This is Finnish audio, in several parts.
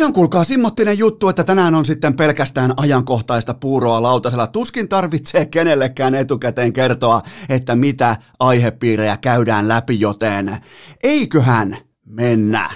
Se on kuulkaa simmottinen juttu, että tänään on sitten pelkästään ajankohtaista puuroa lautasella. Tuskin tarvitsee kenellekään etukäteen kertoa, että mitä aihepiirejä käydään läpi, joten eiköhän mennä.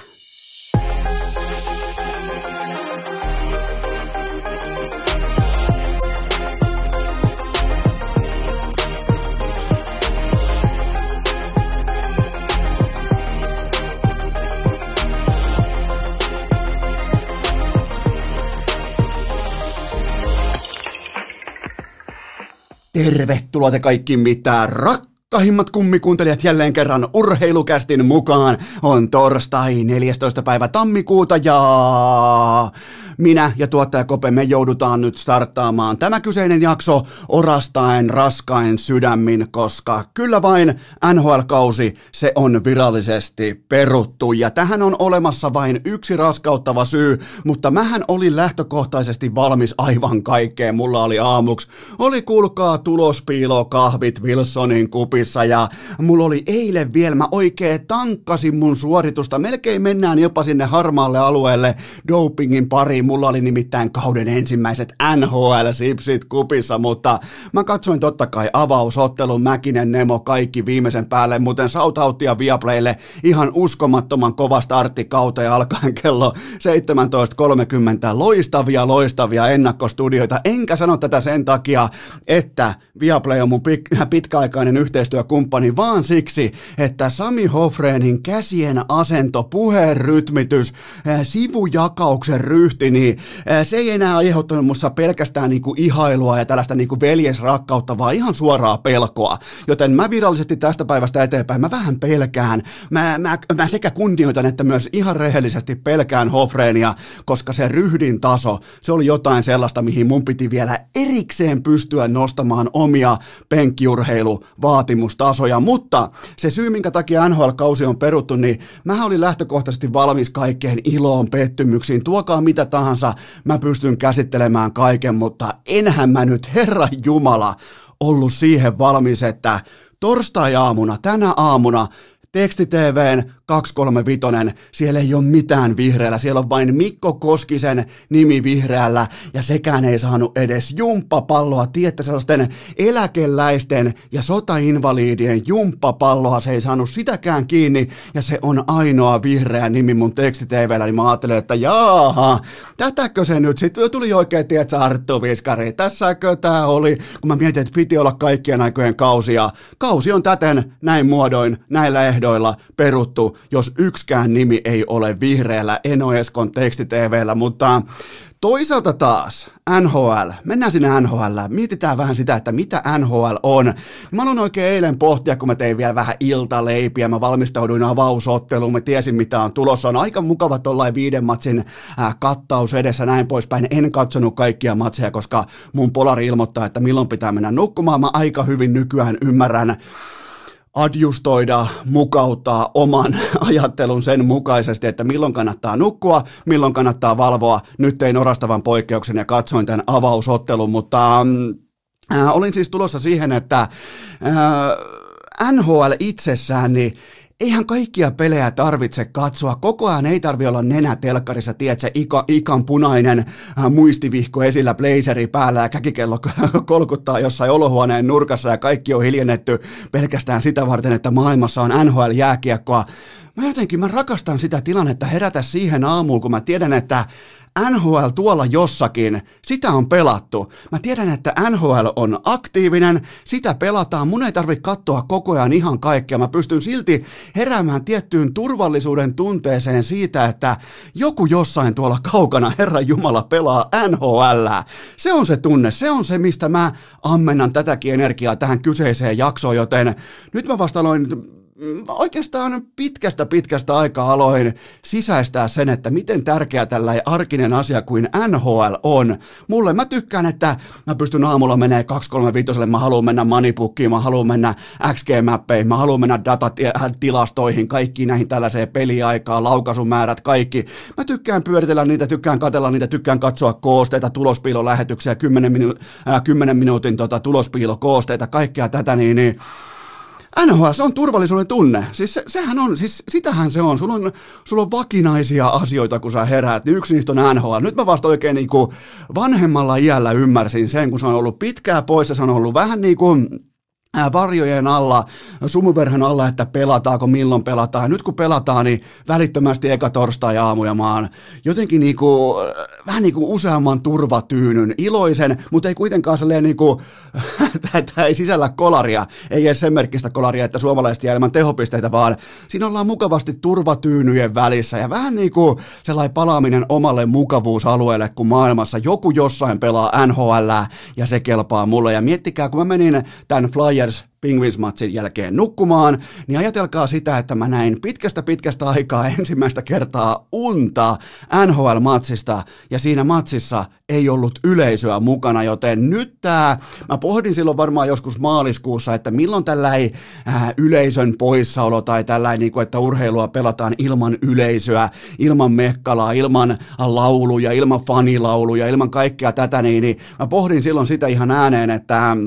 Tervetuloa te kaikki mitä rakkahimmat kummikuuntelijat jälleen kerran urheilukästin mukaan. On torstai 14. päivä tammikuuta ja minä ja tuottaja Kope, me joudutaan nyt starttaamaan tämä kyseinen jakso orastaen raskain sydämin, koska kyllä vain NHL-kausi se on virallisesti peruttu. Ja tähän on olemassa vain yksi raskauttava syy, mutta mähän olin lähtökohtaisesti valmis aivan kaikkeen. Mulla oli aamuksi, oli kuulkaa tulospiilo kahvit Wilsonin kupissa ja mulla oli eilen vielä, mä oikein tankkasin mun suoritusta, melkein mennään jopa sinne harmaalle alueelle dopingin pariin, mulla oli nimittäin kauden ensimmäiset NHL-sipsit kupissa, mutta mä katsoin totta kai avausottelun Mäkinen Nemo kaikki viimeisen päälle, muuten shoutouttia Viaplaylle ihan uskomattoman kova startti kauteen alkaen kello 17.30. Loistavia, loistavia ennakkostudioita, enkä sano tätä sen takia, että Viaplay on mun pitkäaikainen yhteistyökumppani, vaan siksi, että Sami Hofreenin käsien asento, puheen rytmitys, sivujakauksen ryhti, niin se ei enää aiheuttanut musta pelkästään niinku ihailua ja tällaista niinku veljesrakkautta, vaan ihan suoraa pelkoa. Joten mä virallisesti tästä päivästä eteenpäin, mä vähän pelkään. Mä, mä, mä sekä kunnioitan että myös ihan rehellisesti pelkään Hofreenia, koska se ryhdin taso, se oli jotain sellaista, mihin mun piti vielä erikseen pystyä nostamaan omia penkkiurheiluvaatimustasoja. Mutta se syy, minkä takia NHL-kausi on peruttu, niin mä olin lähtökohtaisesti valmis kaikkeen iloon, pettymyksiin, tuokaa mitä tahansa, mä pystyn käsittelemään kaiken, mutta enhän mä nyt, Herra Jumala, ollut siihen valmis, että torstai-aamuna, tänä aamuna, tekstitvn 235, siellä ei ole mitään vihreällä, siellä on vain Mikko Koskisen nimi vihreällä ja sekään ei saanut edes jumppapalloa, tiettä sellaisten eläkeläisten ja sotainvaliidien jumppapalloa, se ei saanut sitäkään kiinni ja se on ainoa vihreä nimi mun tekstitvllä, niin mä ajattelin, että jaaha, tätäkö se nyt sitten tuli oikein, tietsä Arttu Viskari, tässäkö tää oli, kun mä mietin, että piti olla kaikkien aikojen kausia, kausi on täten näin muodoin, näillä ehdoilla peruttu, jos yksikään nimi ei ole vihreällä Enoeskon tekstitvllä, mutta Toisaalta taas NHL, mennään sinne NHL, mietitään vähän sitä, että mitä NHL on. Mä aloin oikein eilen pohtia, kun mä tein vielä vähän iltaleipiä, mä valmistauduin avausotteluun, mä tiesin mitä on tulossa. On aika mukava tuollain viiden matsin äh, kattaus edessä näin poispäin. En katsonut kaikkia matseja, koska mun polari ilmoittaa, että milloin pitää mennä nukkumaan. Mä aika hyvin nykyään ymmärrän adjustoida, mukauttaa oman ajattelun sen mukaisesti, että milloin kannattaa nukkua, milloin kannattaa valvoa. Nyt tein orastavan poikkeuksen ja katsoin tämän avausottelun, mutta äh, olin siis tulossa siihen, että äh, NHL itsessään, niin eihän kaikkia pelejä tarvitse katsoa. Koko ajan ei tarvi olla nenä telkkarissa, tiedätkö, ika, ikan punainen äh, muistivihko esillä, blazeri päällä ja käkikello kolkuttaa jossain olohuoneen nurkassa ja kaikki on hiljennetty pelkästään sitä varten, että maailmassa on NHL-jääkiekkoa. Mä jotenkin, mä rakastan sitä tilannetta herätä siihen aamuun, kun mä tiedän, että NHL tuolla jossakin, sitä on pelattu. Mä tiedän, että NHL on aktiivinen, sitä pelataan, mun ei tarvitse katsoa koko ajan ihan kaikkea. Mä pystyn silti heräämään tiettyyn turvallisuuden tunteeseen siitä, että joku jossain tuolla kaukana, Herra Jumala, pelaa NHL. Se on se tunne, se on se, mistä mä ammennan tätäkin energiaa tähän kyseiseen jaksoon, joten nyt mä vasta aloin oikeastaan pitkästä pitkästä aikaa aloin sisäistää sen, että miten tärkeä tällainen arkinen asia kuin NHL on. Mulle mä tykkään, että mä pystyn aamulla menee 235, mä haluan mennä manipukkiin, mä haluan mennä XG-mappeihin, mä haluan mennä datatilastoihin, kaikki näihin tällaiseen peliaikaan, laukaisumäärät, kaikki. Mä tykkään pyöritellä niitä, tykkään katella niitä, tykkään katsoa koosteita, tulospiilolähetyksiä, 10, minu- äh, 10 minuutin tota, tulospiilokoosteita, kaikkea tätä, niin, niin NHL, se on turvallisuuden tunne. Siis se, sehän on, siis sitähän se on. Sulla on, sulla on vakinaisia asioita, kun sä heräät, niin yksi niistä on NHL. Nyt mä vasta oikein niin kuin vanhemmalla iällä ymmärsin sen, kun se on ollut pitkää poissa, se on ollut vähän niin kuin varjojen alla, sumuverhon alla, että pelataanko, milloin pelataan. Nyt kun pelataan, niin välittömästi eka torstai aamu ja mä oon jotenkin niinku, vähän niin kuin useamman turvatyynyn, iloisen, mutta ei kuitenkaan sellainen niinku, tämä ei sisällä kolaria, ei edes sen merkkistä kolaria, että suomalaiset jää ilman tehopisteitä, vaan siinä ollaan mukavasti turvatyynyjen välissä ja vähän niin kuin sellainen palaaminen omalle mukavuusalueelle, kun maailmassa joku jossain pelaa NHL ja se kelpaa mulle. Ja miettikää, kun mä menin tämän Flyer Flyers Penguins-matsin jälkeen nukkumaan, niin ajatelkaa sitä, että mä näin pitkästä pitkästä aikaa ensimmäistä kertaa unta NHL-matsista, ja siinä matsissa ei ollut yleisöä mukana, joten nyt tää, mä pohdin silloin varmaan joskus maaliskuussa, että milloin tällainen äh, yleisön poissaolo tai tällainen, niin kuin, että urheilua pelataan ilman yleisöä, ilman mekkalaa, ilman lauluja, ilman fanilauluja, ilman kaikkea tätä, niin, niin mä pohdin silloin sitä ihan ääneen, että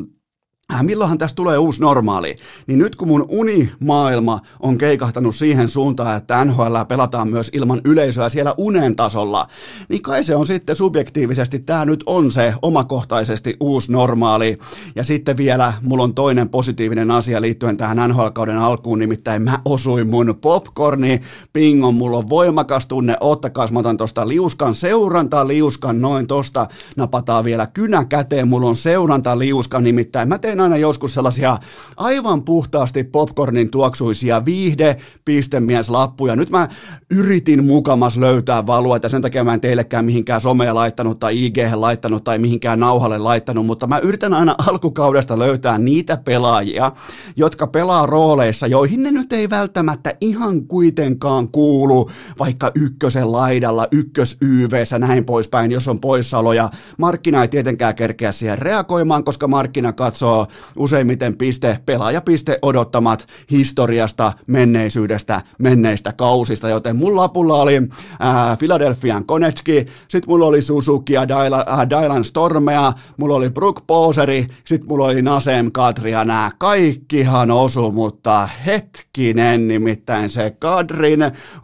milloinhan tästä tulee uusi normaali, niin nyt kun mun unimaailma on keikahtanut siihen suuntaan, että NHL pelataan myös ilman yleisöä siellä unen tasolla, niin kai se on sitten subjektiivisesti, tämä nyt on se omakohtaisesti uusi normaali. Ja sitten vielä mulla on toinen positiivinen asia liittyen tähän NHL-kauden alkuun, nimittäin mä osuin mun popcorni, pingon, mulla on voimakas tunne, ottakaa, mä otan tosta liuskan seuranta, liuskan noin tosta, napataan vielä kynä käteen, mulla on seuranta, liuska, nimittäin mä teen teen aina joskus sellaisia aivan puhtaasti popcornin tuoksuisia viihde pistemieslappuja. Nyt mä yritin mukamas löytää valua, että sen takia mä en teillekään mihinkään somea laittanut tai IG laittanut tai mihinkään nauhalle laittanut, mutta mä yritän aina alkukaudesta löytää niitä pelaajia, jotka pelaa rooleissa, joihin ne nyt ei välttämättä ihan kuitenkaan kuulu, vaikka ykkösen laidalla, ykkös YVssä, näin poispäin, jos on poissaoloja. Markkina ei tietenkään kerkeä siihen reagoimaan, koska markkina katsoo useimmiten piste, pelaajapiste odottamat historiasta, menneisyydestä, menneistä kausista, joten mun lapulla oli äh, Philadelphian Konechki, sit mulla oli Suzuki ja Dylan, äh, Stormea, mulla oli Brook Poseri, sit mulla oli Nasem Kadria, nää kaikkihan osu, mutta hetkinen, nimittäin se Kadrin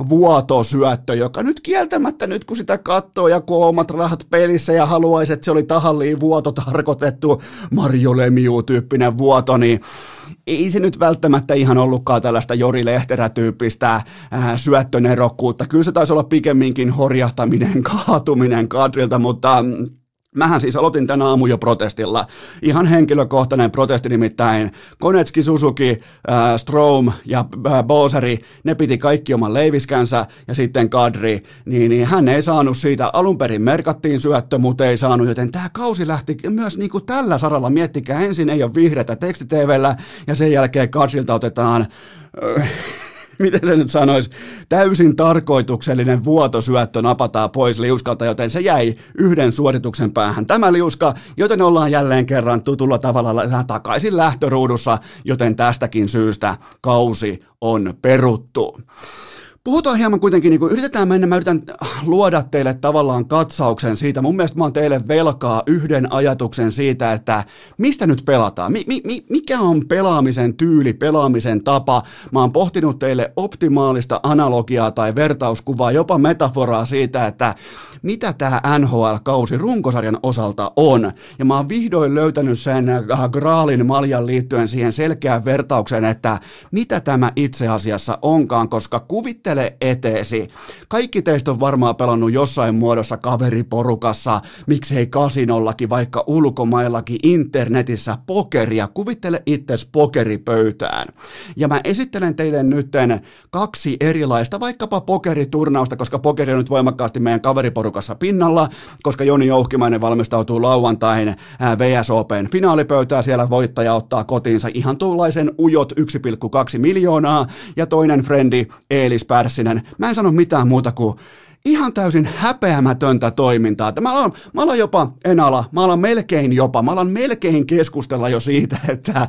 vuotosyöttö, joka nyt kieltämättä nyt kun sitä katsoo ja kun omat rahat pelissä ja haluaisi, että se oli tahalliin vuoto tarkoitettu Mario Lemieux tyyppinen vuoto, niin ei se nyt välttämättä ihan ollutkaan tällaista Jori Lehterä-tyyppistä äh, syöttönerokkuutta. Kyllä se taisi olla pikemminkin horjahtaminen, kaatuminen kadrilta, mutta mm, Mähän siis aloitin tänä aamu jo protestilla. Ihan henkilökohtainen protesti nimittäin. Konetski, Suzuki, äh, Strom ja äh, Boseri, ne piti kaikki oman leiviskänsä ja sitten Kadri, niin, niin hän ei saanut siitä. Alun perin merkattiin syöttö, mutta ei saanut, joten tämä kausi lähti myös niin kuin tällä saralla. Miettikää, ensin ei ole vihreätä tekstitvllä ja sen jälkeen Kadrilta otetaan... Äh, miten se nyt sanoisi, täysin tarkoituksellinen vuotosyöttö napataan pois liuskalta, joten se jäi yhden suorituksen päähän. Tämä liuska, joten ollaan jälleen kerran tutulla tavalla takaisin lähtöruudussa, joten tästäkin syystä kausi on peruttu. Puhutaan hieman kuitenkin, niin kuin yritetään mennä, mä yritän luoda teille tavallaan katsauksen siitä. Mun mielestä mä oon teille velkaa yhden ajatuksen siitä, että mistä nyt pelataan. Mi, mi, mikä on pelaamisen tyyli, pelaamisen tapa. Mä oon pohtinut teille optimaalista analogiaa tai vertauskuvaa, jopa metaforaa siitä, että mitä tämä NHL-kausi runkosarjan osalta on. Ja mä oon vihdoin löytänyt sen äh, Graalin maljan liittyen siihen selkeään vertaukseen, että mitä tämä itse asiassa onkaan, koska kuvittele eteesi. Kaikki teistä on varmaan pelannut jossain muodossa kaveriporukassa, miksei kasinollakin, vaikka ulkomaillakin, internetissä pokeria. Kuvittele itses pokeripöytään. Ja mä esittelen teille nytten kaksi erilaista, vaikkapa pokeriturnausta, koska pokeri on nyt voimakkaasti meidän kaveriporukassa porukassa pinnalla, koska Joni Jouhkimainen valmistautuu lauantain VSOPn finaalipöytää. Siellä voittaja ottaa kotiinsa ihan tuollaisen ujot 1,2 miljoonaa ja toinen frendi Eelis Pärssinen. Mä en sano mitään muuta kuin ihan täysin häpeämätöntä toimintaa. Mä alan, mä alan jopa, en ala, mä alan melkein jopa, mä alan melkein keskustella jo siitä, että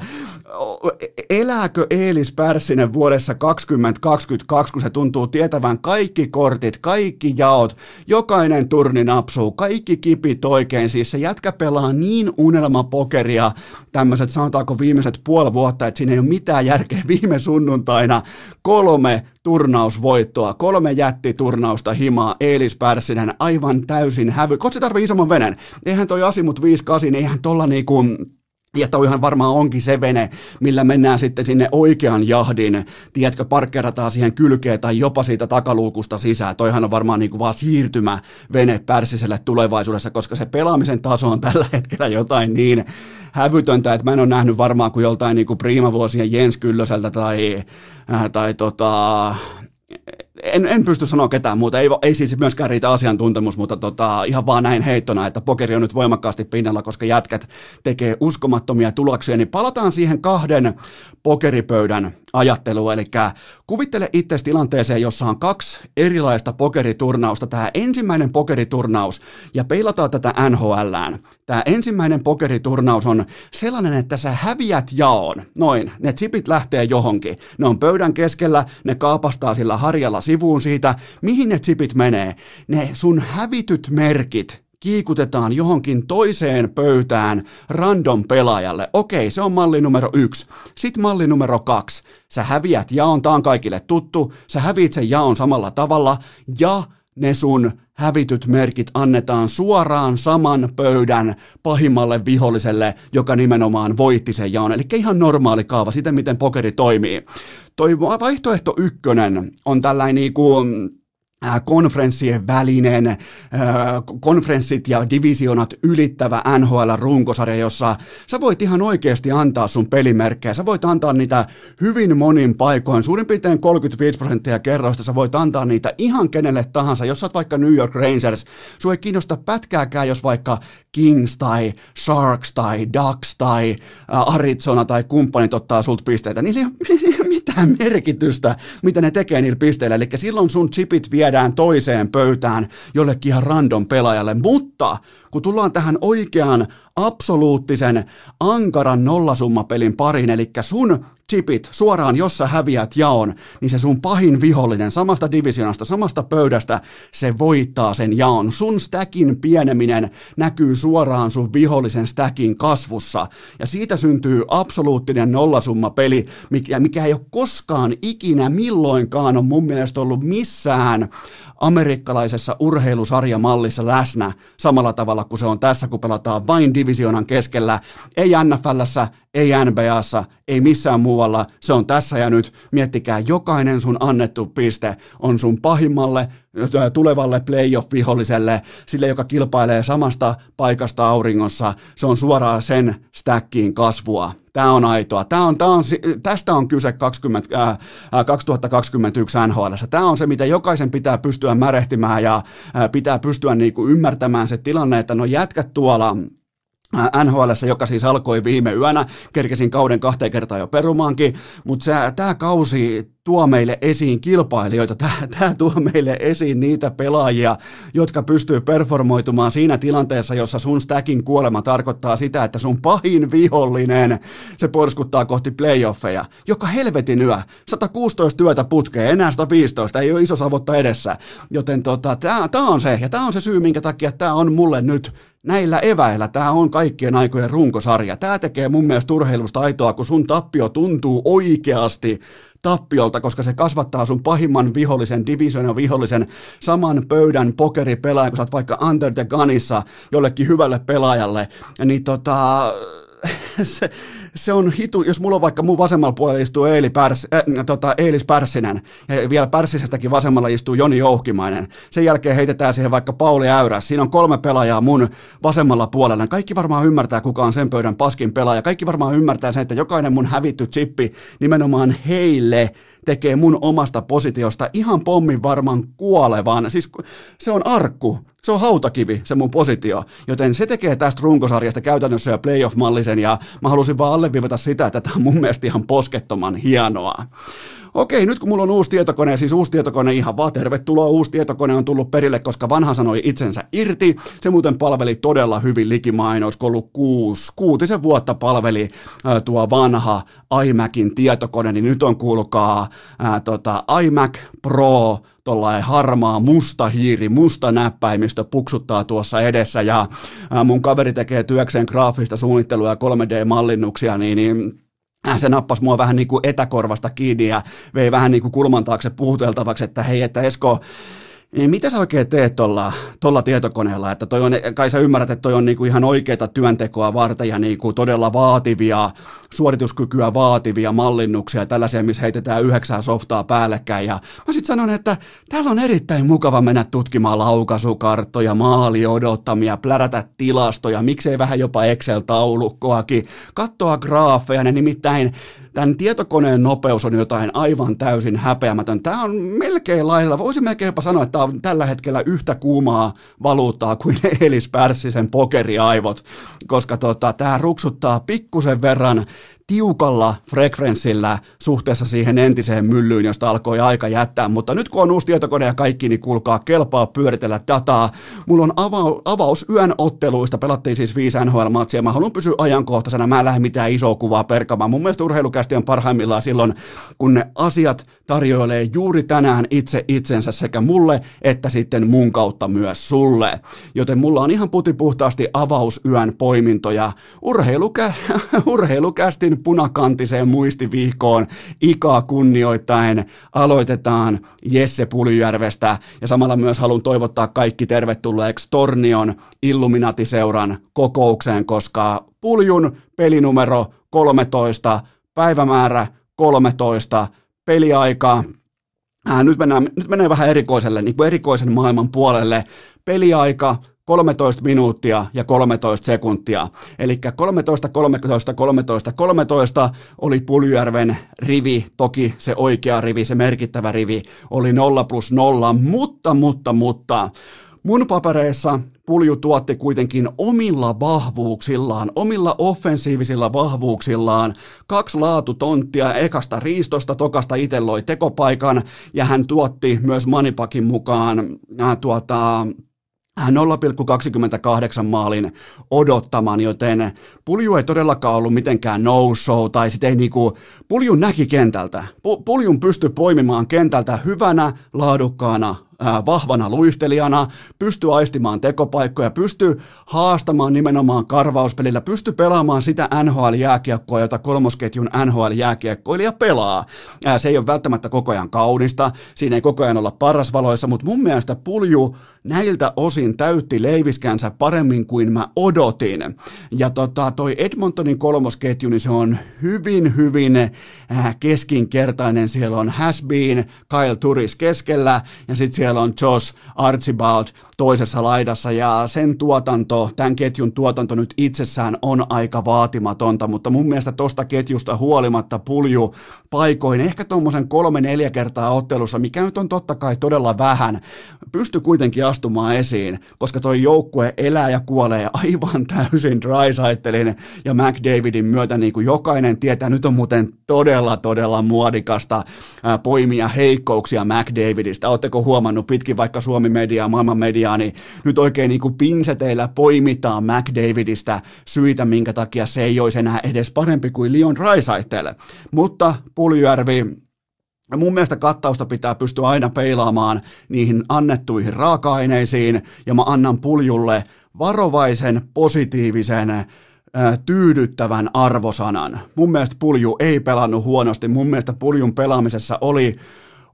elääkö Eelis Pärssinen vuodessa 2022, kun se tuntuu tietävän kaikki kortit, kaikki jaot, jokainen turni napsuu, kaikki kipit oikein, siis se jätkä pelaa niin unelmapokeria tämmöiset sanotaanko viimeiset puoli vuotta, että siinä ei ole mitään järkeä viime sunnuntaina kolme turnausvoittoa, kolme jättiturnausta himaa, Eelis Pärssinen aivan täysin hävy. Kotsi tarvii isomman venen. Eihän toi Asimut 58, niin eihän tolla niinku ja toihan varmaan onkin se vene, millä mennään sitten sinne oikean jahdin, tiedätkö, parkkerataan siihen kylkeen tai jopa siitä takaluukusta sisään. Toihan on varmaan niin kuin vaan siirtymä vene Pärssiselle tulevaisuudessa, koska se pelaamisen taso on tällä hetkellä jotain niin hävytöntä, että mä en ole nähnyt varmaan kuin joltain niin kuin priimavuosien Jens Kyllöseltä tai, äh, tai tota, en, en pysty sanoa ketään muuta, ei, ei siis myöskään riitä asiantuntemus, mutta tota, ihan vaan näin heittona, että pokeri on nyt voimakkaasti pinnalla, koska jätkät tekee uskomattomia tuloksia, niin palataan siihen kahden pokeripöydän ajatteluun, eli kuvittele itse tilanteeseen, jossa on kaksi erilaista pokeriturnausta, tämä ensimmäinen pokeriturnaus, ja peilataan tätä NHLään. Tämä ensimmäinen pokeriturnaus on sellainen, että sä häviät jaon, noin, ne chipit lähtee johonkin, ne on pöydän keskellä, ne kaapastaa sillä harjalla sivuun siitä, mihin ne chipit menee. Ne sun hävityt merkit, kiikutetaan johonkin toiseen pöytään random pelaajalle. Okei, se on malli numero yksi. Sitten malli numero kaksi. Sä häviät jaon, tää on kaikille tuttu. Sä häviit sen jaon samalla tavalla ja ne sun hävityt merkit annetaan suoraan saman pöydän pahimmalle viholliselle, joka nimenomaan voitti sen jaon. Eli ihan normaali kaava, siten miten pokeri toimii. Toi vaihtoehto ykkönen on tällainen niin kuin Äh, konferenssien välinen, äh, konferenssit ja divisionat ylittävä NHL-runkosarja, jossa sä voit ihan oikeasti antaa sun pelimerkkejä. Sä voit antaa niitä hyvin monin paikoin, suurin piirtein 35 prosenttia kerroista, sä voit antaa niitä ihan kenelle tahansa. Jos sä oot vaikka New York Rangers, sua ei kiinnosta pätkääkään, jos vaikka Kings tai Sharks tai Ducks tai äh, Arizona tai kumppanit ottaa sulta pisteitä. Niillä ei ole mitään merkitystä, mitä ne tekee niillä pisteillä. Eli silloin sun chipit viedään toiseen pöytään jollekin ihan random pelaajalle. Mutta kun tullaan tähän oikeaan absoluuttisen ankaran nollasummapelin pariin, eli sun chipit suoraan, jos sä häviät jaon, niin se sun pahin vihollinen samasta divisionasta, samasta pöydästä, se voittaa sen jaon. Sun stackin pieneminen näkyy suoraan sun vihollisen stackin kasvussa, ja siitä syntyy absoluuttinen nollasummapeli, mikä, mikä ei ole koskaan ikinä milloinkaan on mun mielestä ollut missään amerikkalaisessa urheilusarjamallissa läsnä samalla tavalla kuin se on tässä, kun pelataan vain divisionan keskellä, ei NFLssä, ei NBAssa, ei missään muualla, se on tässä ja nyt. Miettikää, jokainen sun annettu piste on sun pahimmalle tulevalle playoff-viholliselle, sille, joka kilpailee samasta paikasta auringossa, se on suoraan sen stackiin kasvua. Tämä on aitoa. Tämä on, tämä on, tästä on kyse 20, äh, 2021 NHL. Tämä on se, mitä jokaisen pitää pystyä märehtimään ja äh, pitää pystyä niin kuin ymmärtämään se tilanne, että no jätkät tuolla NHL, joka siis alkoi viime yönä, kerkesin kauden kahteen kertaan jo perumaankin, mutta tämä kausi tuo meille esiin kilpailijoita, tämä tuo meille esiin niitä pelaajia, jotka pystyy performoitumaan siinä tilanteessa, jossa sun stackin kuolema tarkoittaa sitä, että sun pahin vihollinen, se porskuttaa kohti playoffeja. Joka helvetin yö, 116 työtä putkeen, enää 115, ei ole iso savotta edessä. Joten tota, tämä on se, ja tämä on se syy, minkä takia tämä on mulle nyt näillä eväillä. Tämä on kaikkien aikojen runkosarja. Tämä tekee mun mielestä urheilusta aitoa, kun sun tappio tuntuu oikeasti tappiolta, koska se kasvattaa sun pahimman vihollisen, divisionan vihollisen, saman pöydän pokeripelaajan, kun sä oot vaikka under the gunissa jollekin hyvälle pelaajalle, niin tota, se, se on hitu, jos mulla on vaikka mun vasemmalla puolella istuu Eeli Pärs, äh, tota, Eelis Pärssinen, ja vielä Pärssisestäkin vasemmalla istuu Joni Jouhkimainen. Sen jälkeen heitetään siihen vaikka Pauli Äyräs. Siinä on kolme pelaajaa mun vasemmalla puolella. Kaikki varmaan ymmärtää, kuka on sen pöydän paskin pelaaja. Kaikki varmaan ymmärtää sen, että jokainen mun hävitty chippi nimenomaan heille Chile tekee mun omasta positiosta ihan pommin varman kuolevan. Siis se on arkku. se on hautakivi, se mun positio, joten se tekee tästä runkosarjasta käytännössä jo playoff-mallisen, ja mä halusin vaan alleviivata sitä, että tämä on mun mielestä ihan poskettoman hienoa. Okei, nyt kun mulla on uusi tietokone, siis uusi tietokone ihan vaan tervetuloa, uusi tietokone on tullut perille, koska vanha sanoi itsensä irti. Se muuten palveli todella hyvin likimain, olisiko ollut kuusi, kuutisen vuotta palveli ää, tuo vanha iMacin tietokone, niin nyt on kuulkaa ää, tota, iMac Pro, tuollainen harmaa musta hiiri, musta näppäimistö puksuttaa tuossa edessä ja ää, mun kaveri tekee työkseen graafista suunnittelua ja 3D-mallinnuksia, niin, niin se nappasi mua vähän niin kuin etäkorvasta kiinni ja vei vähän niin kuin kulman taakse puhuteltavaksi, että hei, että Esko, niin mitä sä oikein teet tuolla tolla tietokoneella, että toi on, kai sä ymmärrät, että toi on niinku ihan oikeita työntekoa varten ja niinku todella vaativia, suorituskykyä vaativia mallinnuksia, tällaisia, missä heitetään yhdeksää softaa päällekkäin. Ja mä sitten sanon, että täällä on erittäin mukava mennä tutkimaan laukaisukarttoja, maali odottamia, plärätä tilastoja, miksei vähän jopa Excel-taulukkoakin, katsoa graafeja, ne nimittäin tämän tietokoneen nopeus on jotain aivan täysin häpeämätön. Tämä on melkein lailla, voisin melkein jopa sanoa, että tämä on tällä hetkellä yhtä kuumaa valuuttaa kuin Elis Pärssisen pokeriaivot, koska tota, tämä ruksuttaa pikkusen verran tiukalla frekvenssillä suhteessa siihen entiseen myllyyn, josta alkoi aika jättää, mutta nyt kun on uusi tietokone ja kaikki, niin kuulkaa kelpaa pyöritellä dataa. Mulla on ava- avaus yön otteluista, pelattiin siis viisi NHL-matsia, mä haluan pysyä ajankohtaisena, mä en lähde mitään isoa kuvaa perkamaan. Mun mielestä urheilukästi on parhaimmillaan silloin, kun ne asiat tarjoilee juuri tänään itse itsensä sekä mulle että sitten mun kautta myös sulle. Joten mulla on ihan putipuhtaasti avausyön poimintoja urheilukä- urheilukästin punakantiseen muistivihkoon ikaa kunnioittain aloitetaan Jesse Puljärvestä ja samalla myös haluan toivottaa kaikki tervetulleeksi Tornion Illuminatiseuran kokoukseen, koska Puljun pelinumero 13, päivämäärä 13, peliaika Äh, nyt, mennään, nyt menee vähän erikoiselle, niin kuin erikoisen maailman puolelle. Peliaika 13 minuuttia ja 13 sekuntia. Eli 13, 13, 13, 13 oli Puljärven rivi, toki se oikea rivi, se merkittävä rivi oli 0 plus 0, mutta, mutta, mutta mun papereissa Pulju tuotti kuitenkin omilla vahvuuksillaan, omilla offensiivisilla vahvuuksillaan kaksi laatutonttia ekasta riistosta, tokasta itse loi tekopaikan ja hän tuotti myös Manipakin mukaan äh, tuota, 0,28 maalin odottaman, joten Pulju ei todellakaan ollut mitenkään no-show, tai sitten ei niinku, Puljun näki kentältä. Puljun pystyi poimimaan kentältä hyvänä, laadukkaana vahvana luistelijana, pystyy aistimaan tekopaikkoja, pystyy haastamaan nimenomaan karvauspelillä, pystyy pelaamaan sitä NHL-jääkiekkoa, jota kolmosketjun NHL-jääkiekkoilija pelaa. Se ei ole välttämättä koko ajan kaunista, siinä ei koko ajan olla parasvaloissa, mutta mun mielestä Pulju näiltä osin täytti leiviskänsä paremmin kuin mä odotin. Ja tota, toi Edmontonin kolmosketju, niin se on hyvin, hyvin keskinkertainen. Siellä on Hasbeen, Kyle Turis keskellä ja sitten siellä on Josh Archibald toisessa laidassa ja sen tuotanto, tämän ketjun tuotanto nyt itsessään on aika vaatimatonta, mutta mun mielestä tosta ketjusta huolimatta pulju paikoin ehkä tuommoisen kolme-neljä kertaa ottelussa, mikä nyt on totta kai todella vähän, pysty kuitenkin astumaan esiin, koska toi joukkue elää ja kuolee aivan täysin Drysaitelin ja McDavidin myötä, niin kuin jokainen tietää, nyt on muuten todella, todella muodikasta poimia heikkouksia McDavidista. Oletteko huomannut pitkin vaikka Suomi mediaa, maailman mediaa, niin nyt oikein niin kuin pinseteillä poimitaan McDavidistä syitä, minkä takia se ei olisi enää edes parempi kuin Leon Drysaitel. Mutta Puljärvi mun mielestä kattausta pitää pystyä aina peilaamaan niihin annettuihin raaka-aineisiin, ja mä annan puljulle varovaisen, positiivisen, tyydyttävän arvosanan. Mun mielestä pulju ei pelannut huonosti, mun mielestä puljun pelaamisessa oli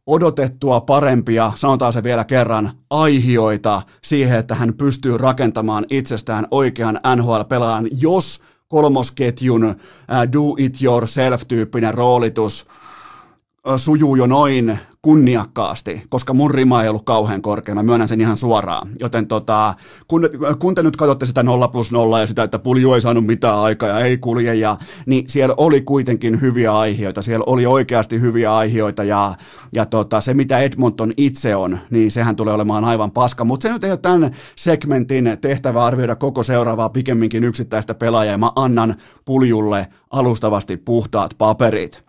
odotettua parempia, sanotaan se vielä kerran, aihioita siihen, että hän pystyy rakentamaan itsestään oikean NHL-pelaan, jos kolmosketjun do-it-yourself-tyyppinen roolitus – sujuu jo noin kunniakkaasti, koska mun rima ei ollut kauhean korkea, mä myönnän sen ihan suoraan. Joten tota, kun, kun te nyt katsotte sitä 0 plus 0 ja sitä, että pulju ei saanut mitään aikaa ja ei kulje, ja, niin siellä oli kuitenkin hyviä aiheita, siellä oli oikeasti hyviä aiheita ja, ja tota, se mitä Edmonton itse on, niin sehän tulee olemaan aivan paska, mutta se nyt ei ole tämän segmentin tehtävä arvioida koko seuraavaa pikemminkin yksittäistä pelaajaa ja mä annan puljulle alustavasti puhtaat paperit.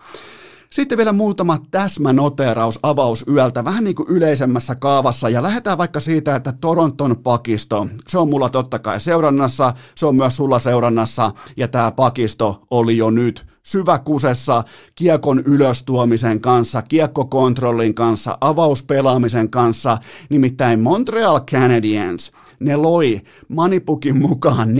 Sitten vielä muutama täsmänoteraus avausyöltä, vähän niin kuin yleisemmässä kaavassa, ja lähdetään vaikka siitä, että Toronton pakisto, se on mulla totta kai seurannassa, se on myös sulla seurannassa, ja tämä pakisto oli jo nyt syväkusessa kiekon ylöstuomisen kanssa, kiekkokontrollin kanssa, avauspelaamisen kanssa, nimittäin Montreal Canadiens, ne loi Manipukin mukaan 4,15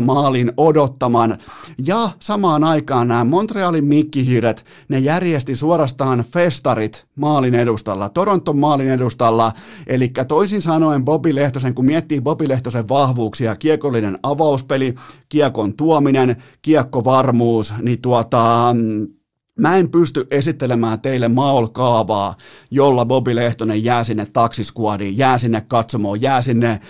maalin odottaman. Ja samaan aikaan nämä Montrealin mikkihiiret, ne järjesti suorastaan festarit maalin edustalla, Toronton maalin edustalla, eli toisin sanoen Bobby Lehtosen, kun miettii Bobby Lehtosen vahvuuksia, kiekollinen avauspeli, kiekon tuominen, kiekkovarmuus, niin tuota, Mä en pysty esittelemään teille maolkaavaa, jolla Bobi Lehtonen jää sinne taksiskuadiin, jää sinne katsomoon, jää sinne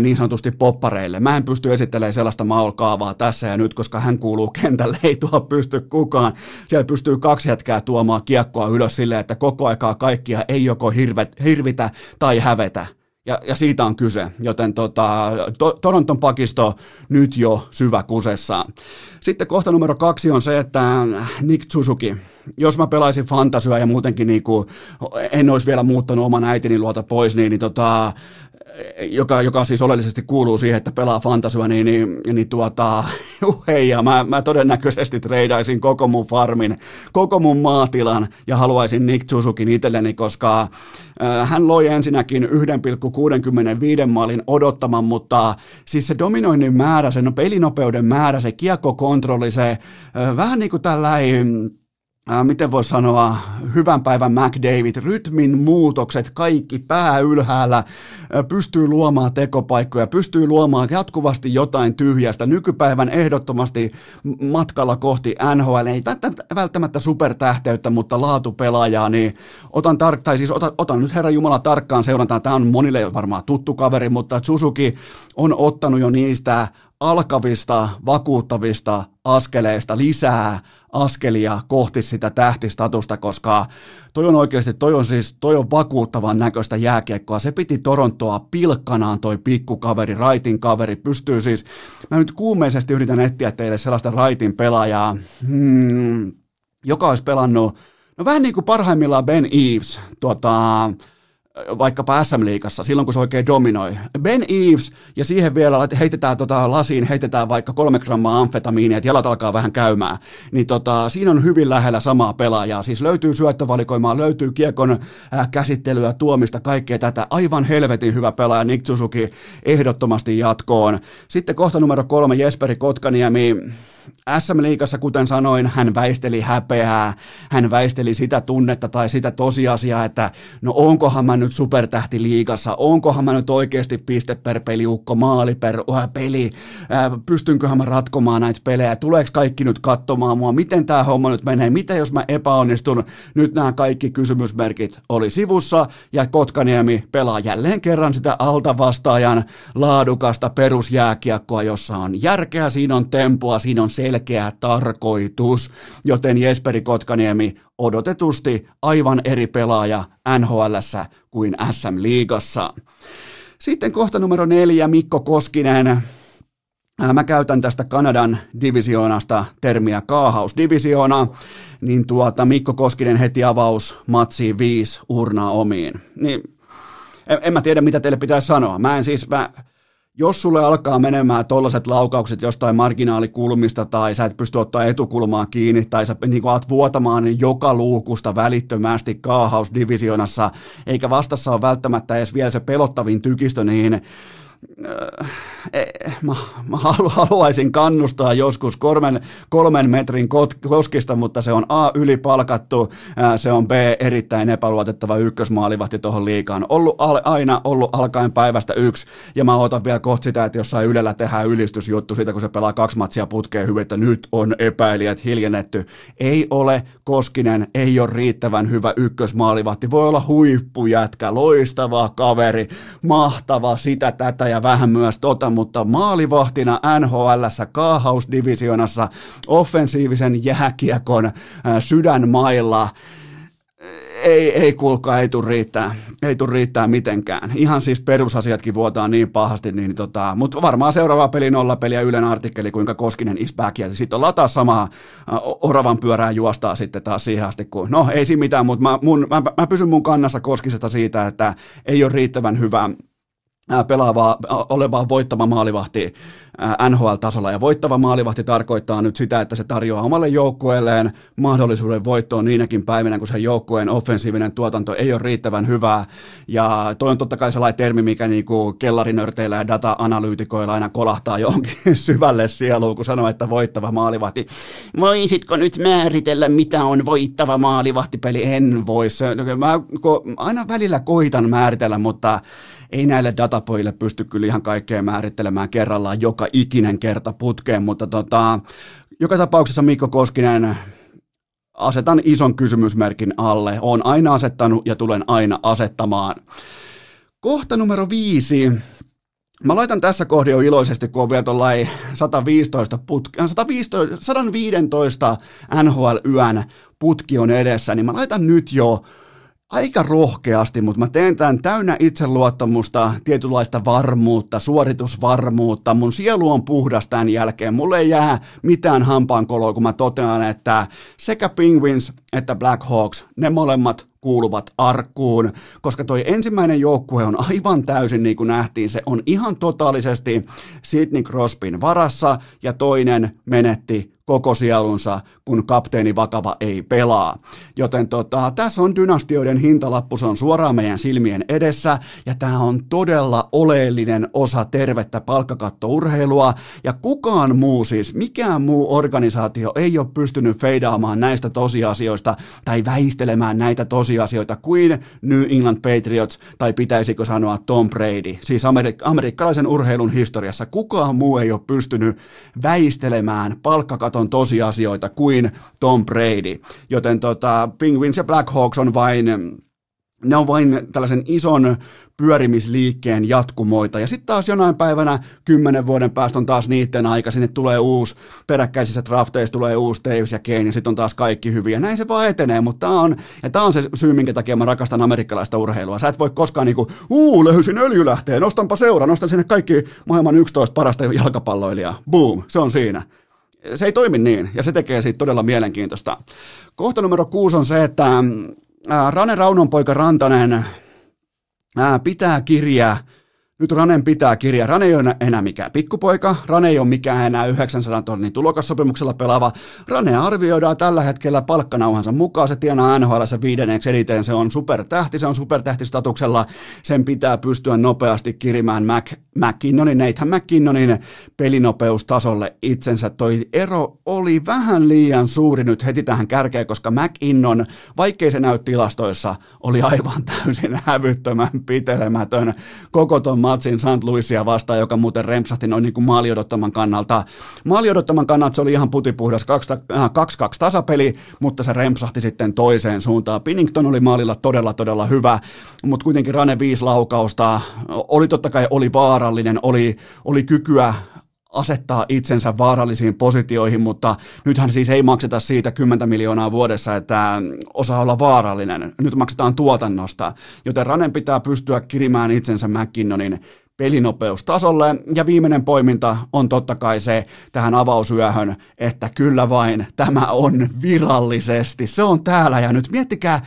niin sanotusti poppareille. Mä en pysty esittelemään sellaista maolkaavaa tässä ja nyt, koska hän kuuluu kentälle, ei tuo pysty kukaan. Siellä pystyy kaksi hetkeä tuomaan kiekkoa ylös silleen, että koko aikaa kaikkia ei joko hirvet, hirvitä tai hävetä. Ja, ja siitä on kyse, joten tota, to, Toronton pakisto nyt jo syvä kusessa. Sitten kohta numero kaksi on se, että Nick Suzuki, jos mä pelaisin fantasyä ja muutenkin niin kuin, en olisi vielä muuttanut oman äitini luota pois, niin, niin tota, joka, joka siis oleellisesti kuuluu siihen, että pelaa fantasyä, niin, niin, niin tuota, hei, ja mä, mä todennäköisesti treidaisin koko mun farmin, koko mun maatilan ja haluaisin Nick Suzukin itselleni, koska äh, hän loi ensinnäkin 1,65 maalin odottaman, mutta siis se dominoinnin määrä, se no, pelinopeuden määrä, se kiekkokontrolli, se äh, vähän niin kuin tällainen Ää, miten voi sanoa, hyvän päivän McDavid, rytmin muutokset, kaikki pää ylhäällä, ää, pystyy luomaan tekopaikkoja, pystyy luomaan jatkuvasti jotain tyhjästä. Nykypäivän ehdottomasti matkalla kohti NHL, ei välttämättä supertähteyttä, mutta laatupelaajaa, niin otan, tar- tai siis otan, otan nyt Herra Jumala tarkkaan seurantaan, tämä on monille varmaan tuttu kaveri, mutta Suzuki on ottanut jo niistä alkavista, vakuuttavista askeleista lisää askelia kohti sitä tähtistatusta, koska toi on oikeasti, toi on siis, toi on vakuuttavan näköistä jääkiekkoa. Se piti Torontoa pilkkanaan toi pikkukaveri, raitin kaveri, pystyy siis, mä nyt kuumeisesti yritän etsiä teille sellaista raitin pelaajaa, hmm, joka olisi pelannut, no vähän niin kuin parhaimmillaan Ben Eves, tuota, vaikkapa SM-liigassa, silloin kun se oikein dominoi. Ben Eves, ja siihen vielä heitetään tota lasiin, heitetään vaikka kolme grammaa amfetamiinia, että jalat alkaa vähän käymään, niin tota, siinä on hyvin lähellä samaa pelaajaa. Siis löytyy syöttövalikoimaa, löytyy kiekon äh, käsittelyä, tuomista, kaikkea tätä. Aivan helvetin hyvä pelaaja Nick Suzuki ehdottomasti jatkoon. Sitten kohta numero kolme, Jesperi Kotkaniemi. SM-liigassa, kuten sanoin, hän väisteli häpeää, hän väisteli sitä tunnetta tai sitä tosiasiaa, että no onkohan mä nyt supertähti liigassa, onkohan mä nyt oikeasti piste per peliukko, maali per uh, peli, äh, pystynköhän mä ratkomaan näitä pelejä, tuleeko kaikki nyt katsomaan mua, miten tämä homma nyt menee, mitä jos mä epäonnistun, nyt nämä kaikki kysymysmerkit oli sivussa ja Kotkaniemi pelaa jälleen kerran sitä altavastaajan laadukasta perusjääkiekkoa, jossa on järkeä, siinä on tempoa, siinä on selkeä tarkoitus, joten Jesperi Kotkaniemi odotetusti aivan eri pelaaja nhl kuin SM-liigassa. Sitten kohta numero neljä, Mikko Koskinen. Mä käytän tästä Kanadan divisioonasta termiä kaahausdivisioona, niin tuota Mikko Koskinen heti avaus matsiin viisi urnaa omiin. Niin, en, en mä tiedä, mitä teille pitäisi sanoa. Mä en siis, mä, jos sulle alkaa menemään tollaiset laukaukset jostain marginaalikulmista tai sä et pysty ottaa etukulmaa kiinni tai sä niin alat vuotamaan joka luukusta välittömästi kaahausdivisionassa, eikä vastassa ole välttämättä edes vielä se pelottavin tykistö, niin äh, mä, mä haluaisin kannustaa joskus kolmen, kolmen metrin koskista, mutta se on A ylipalkattu, se on B erittäin epäluotettava ykkösmaalivahti tuohon liikaan. Ollut aina ollut alkaen päivästä yksi, ja mä otan vielä kohta sitä, että jossain Ylellä tehdään ylistysjuttu siitä, kun se pelaa kaksi matsia putkeen hyvin, että nyt on epäilijät hiljennetty. Ei ole Koskinen, ei ole riittävän hyvä ykkösmaalivahti. Voi olla huippujätkä, loistava kaveri, mahtava sitä, tätä ja vähän myös tota, mutta maalivahtina NHLssä kaahausdivisionassa offensiivisen jääkiekon sydänmailla ei, ei kuulkaa, ei tule riittää, ei tule riittää mitenkään. Ihan siis perusasiatkin vuotaa niin pahasti, niin tota, mutta varmaan seuraava peli nolla peliä Ylen artikkeli, kuinka Koskinen is back, ja sitten ollaan taas samaa oravan pyörää juostaa sitten taas siihen asti, kun, no ei siinä mitään, mutta mä, mä, mä pysyn mun kannassa Koskisesta siitä, että ei ole riittävän hyvä pelaavaa, olevaa voittava maalivahti NHL-tasolla. Ja voittava maalivahti tarkoittaa nyt sitä, että se tarjoaa omalle joukkueelleen mahdollisuuden voittoon niinäkin päivinä, kun sen joukkueen offensiivinen tuotanto ei ole riittävän hyvää. Ja toi on totta kai sellainen termi, mikä niinku kellarinörteillä ja data-analyytikoilla aina kolahtaa johonkin syvälle sieluun, kun sanoo, että voittava maalivahti. Voisitko nyt määritellä, mitä on voittava maalivahtipeli? En voi. Mä aina välillä koitan määritellä, mutta ei näille datapojille pysty kyllä ihan kaikkea määrittelemään kerrallaan joka ikinen kerta putkeen, mutta tota, joka tapauksessa Mikko Koskinen asetan ison kysymysmerkin alle. Olen aina asettanut ja tulen aina asettamaan. Kohta numero viisi. Mä laitan tässä kohdin jo iloisesti, kun on vielä 115 putki, 115, 115 NHL-yön putki on edessä, niin mä laitan nyt jo aika rohkeasti, mutta mä teen tämän täynnä itseluottamusta, tietynlaista varmuutta, suoritusvarmuutta. Mun sielu on puhdas tämän jälkeen. Mulle ei jää mitään hampaankoloa, kun mä totean, että sekä Penguins että Black Hawks, ne molemmat kuuluvat arkkuun, koska toi ensimmäinen joukkue on aivan täysin, niin kuin nähtiin, se on ihan totaalisesti Sidney Crosbyn varassa, ja toinen menetti koko sielunsa, kun kapteeni Vakava ei pelaa. Joten tota, tässä on dynastioiden hintalappu, se on suoraan meidän silmien edessä, ja tämä on todella oleellinen osa tervettä palkkakattourheilua, ja kukaan muu siis, mikään muu organisaatio ei ole pystynyt feidaamaan näistä tosiasioista tai väistelemään näitä tosiasioita kuin New England Patriots, tai pitäisikö sanoa Tom Brady, siis amerik- amerikkalaisen urheilun historiassa. Kukaan muu ei ole pystynyt väistelemään palkkakaton on tosiasioita kuin Tom Brady. Joten tota, Penguins ja Black Hawks on vain ne on vain tällaisen ison pyörimisliikkeen jatkumoita. Ja sitten taas jonain päivänä, kymmenen vuoden päästä on taas niiden aika, sinne tulee uusi, peräkkäisissä drafteissa tulee uusi Davis ja Kane, ja sitten on taas kaikki hyviä. Näin se vaan etenee, mutta tämä on, ja tämä on se syy, minkä takia mä rakastan amerikkalaista urheilua. Sä et voi koskaan niinku, uu, löysin öljylähteen, nostanpa seura, nostan sinne kaikki maailman 11 parasta jalkapalloilijaa. Boom, se on siinä se ei toimi niin, ja se tekee siitä todella mielenkiintoista. Kohta numero kuusi on se, että Rane Raunon poika Rantanen pitää kirjaa nyt Ranen pitää kirja. Rane ei ole enää mikään pikkupoika. Rane ei ole mikään enää 900 tonnin tulokassopimuksella pelaava. Rane arvioidaan tällä hetkellä palkkanauhansa mukaan. Se tienaa NHL viidenneksi eniten. Se on supertähti. Se on supertähtistatuksella. Sen pitää pystyä nopeasti kirimään Mac, McKinnonin, Nathan McKinnonin pelinopeustasolle itsensä. Toi ero oli vähän liian suuri nyt heti tähän kärkeen, koska McKinnon, vaikkei se näy tilastoissa, oli aivan täysin hävyttömän pitelemätön koko ton matsin St. Louisia vastaan, joka muuten rempsahti noin niin kuin kannalta. Maaliodottaman kannalta se oli ihan putipuhdas 2-2 äh, tasapeli, mutta se rempsahti sitten toiseen suuntaan. Pinnington oli maalilla todella, todella hyvä, mutta kuitenkin Rane viisi laukausta, oli totta kai oli vaarallinen, oli, oli kykyä asettaa itsensä vaarallisiin positioihin, mutta nythän siis ei makseta siitä 10 miljoonaa vuodessa, että osaa olla vaarallinen. Nyt maksetaan tuotannosta, joten Ranen pitää pystyä kirimään itsensä McKinnonin pelinopeustasolle. Ja viimeinen poiminta on totta kai se tähän avausyöhön, että kyllä vain tämä on virallisesti. Se on täällä ja nyt miettikää,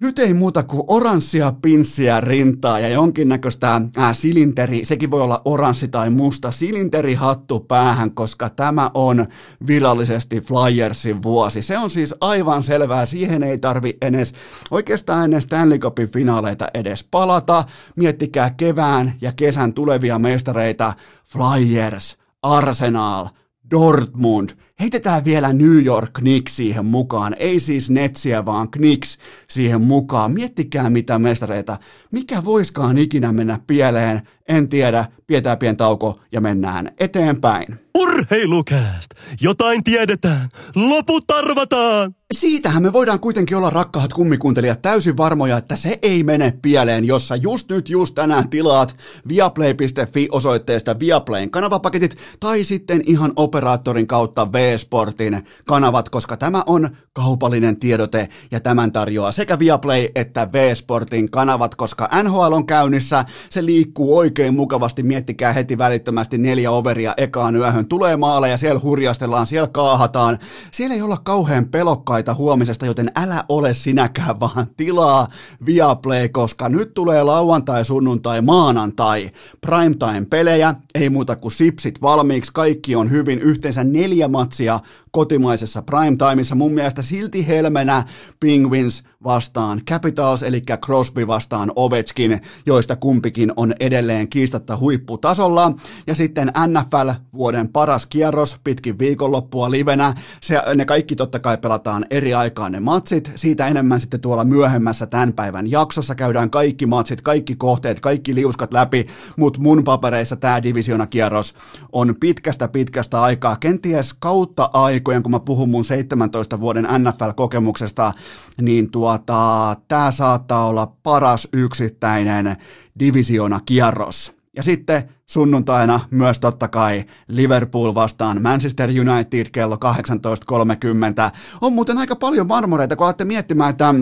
Nyt ei muuta kuin oranssia pinssiä rintaa ja jonkinnäköistä ää, silinteri, sekin voi olla oranssi tai musta, silinterihattu päähän, koska tämä on virallisesti Flyersin vuosi. Se on siis aivan selvää, siihen ei tarvi edes, oikeastaan ennen Stanley Cupin finaaleita edes palata. Miettikää kevään ja kesän tulevia mestareita, Flyers, Arsenal, Dortmund, heitetään vielä New York Knicks siihen mukaan, ei siis Netsiä, vaan Knicks siihen mukaan. Miettikää mitä mestareita, mikä voiskaan ikinä mennä pieleen, en tiedä, pidetään pien tauko ja mennään eteenpäin. Urheilukääst! Jotain tiedetään, loput arvataan! Siitähän me voidaan kuitenkin olla rakkaat kummikuuntelijat täysin varmoja, että se ei mene pieleen, jossa just nyt just tänään tilaat viaplay.fi osoitteesta Viaplayn kanavapaketit tai sitten ihan operaattorin kautta V-Sportin kanavat, koska tämä on kaupallinen tiedote ja tämän tarjoaa sekä Viaplay että V-Sportin kanavat, koska NHL on käynnissä, se liikkuu oikein mukavasti, miettikää heti välittömästi neljä overia ekaan yöhön, tulee maaleja, siellä hurjastellaan, siellä kaahataan, siellä ei olla kauhean pelokkaita huomisesta, joten älä ole sinäkään, vaan tilaa Viaplay, koska nyt tulee lauantai, sunnuntai, maanantai, primetime-pelejä, ei muuta kuin sipsit valmiiksi, kaikki on hyvin, yhteensä neljä matsia kotimaisessa primetimeissa. Mun mielestä silti helmenä Penguins vastaan Capitals, eli Crosby vastaan Ovechkin, joista kumpikin on edelleen kiistatta huipputasolla. Ja sitten NFL vuoden paras kierros pitkin viikonloppua livenä. Se, ne kaikki totta kai pelataan eri aikaan ne matsit. Siitä enemmän sitten tuolla myöhemmässä tämän päivän jaksossa käydään kaikki matsit, kaikki kohteet, kaikki liuskat läpi, mutta mun papereissa tämä divisionakierros on pitkästä pitkästä aikaa, kenties kautta aikojen, kun mä puhun mun 17 vuoden NFL-kokemuksesta, niin tuota, tämä saattaa olla paras yksittäinen divisionakierros. Ja sitten sunnuntaina myös totta kai Liverpool vastaan Manchester United kello 18.30. On muuten aika paljon marmoreita, kun olette miettimään, että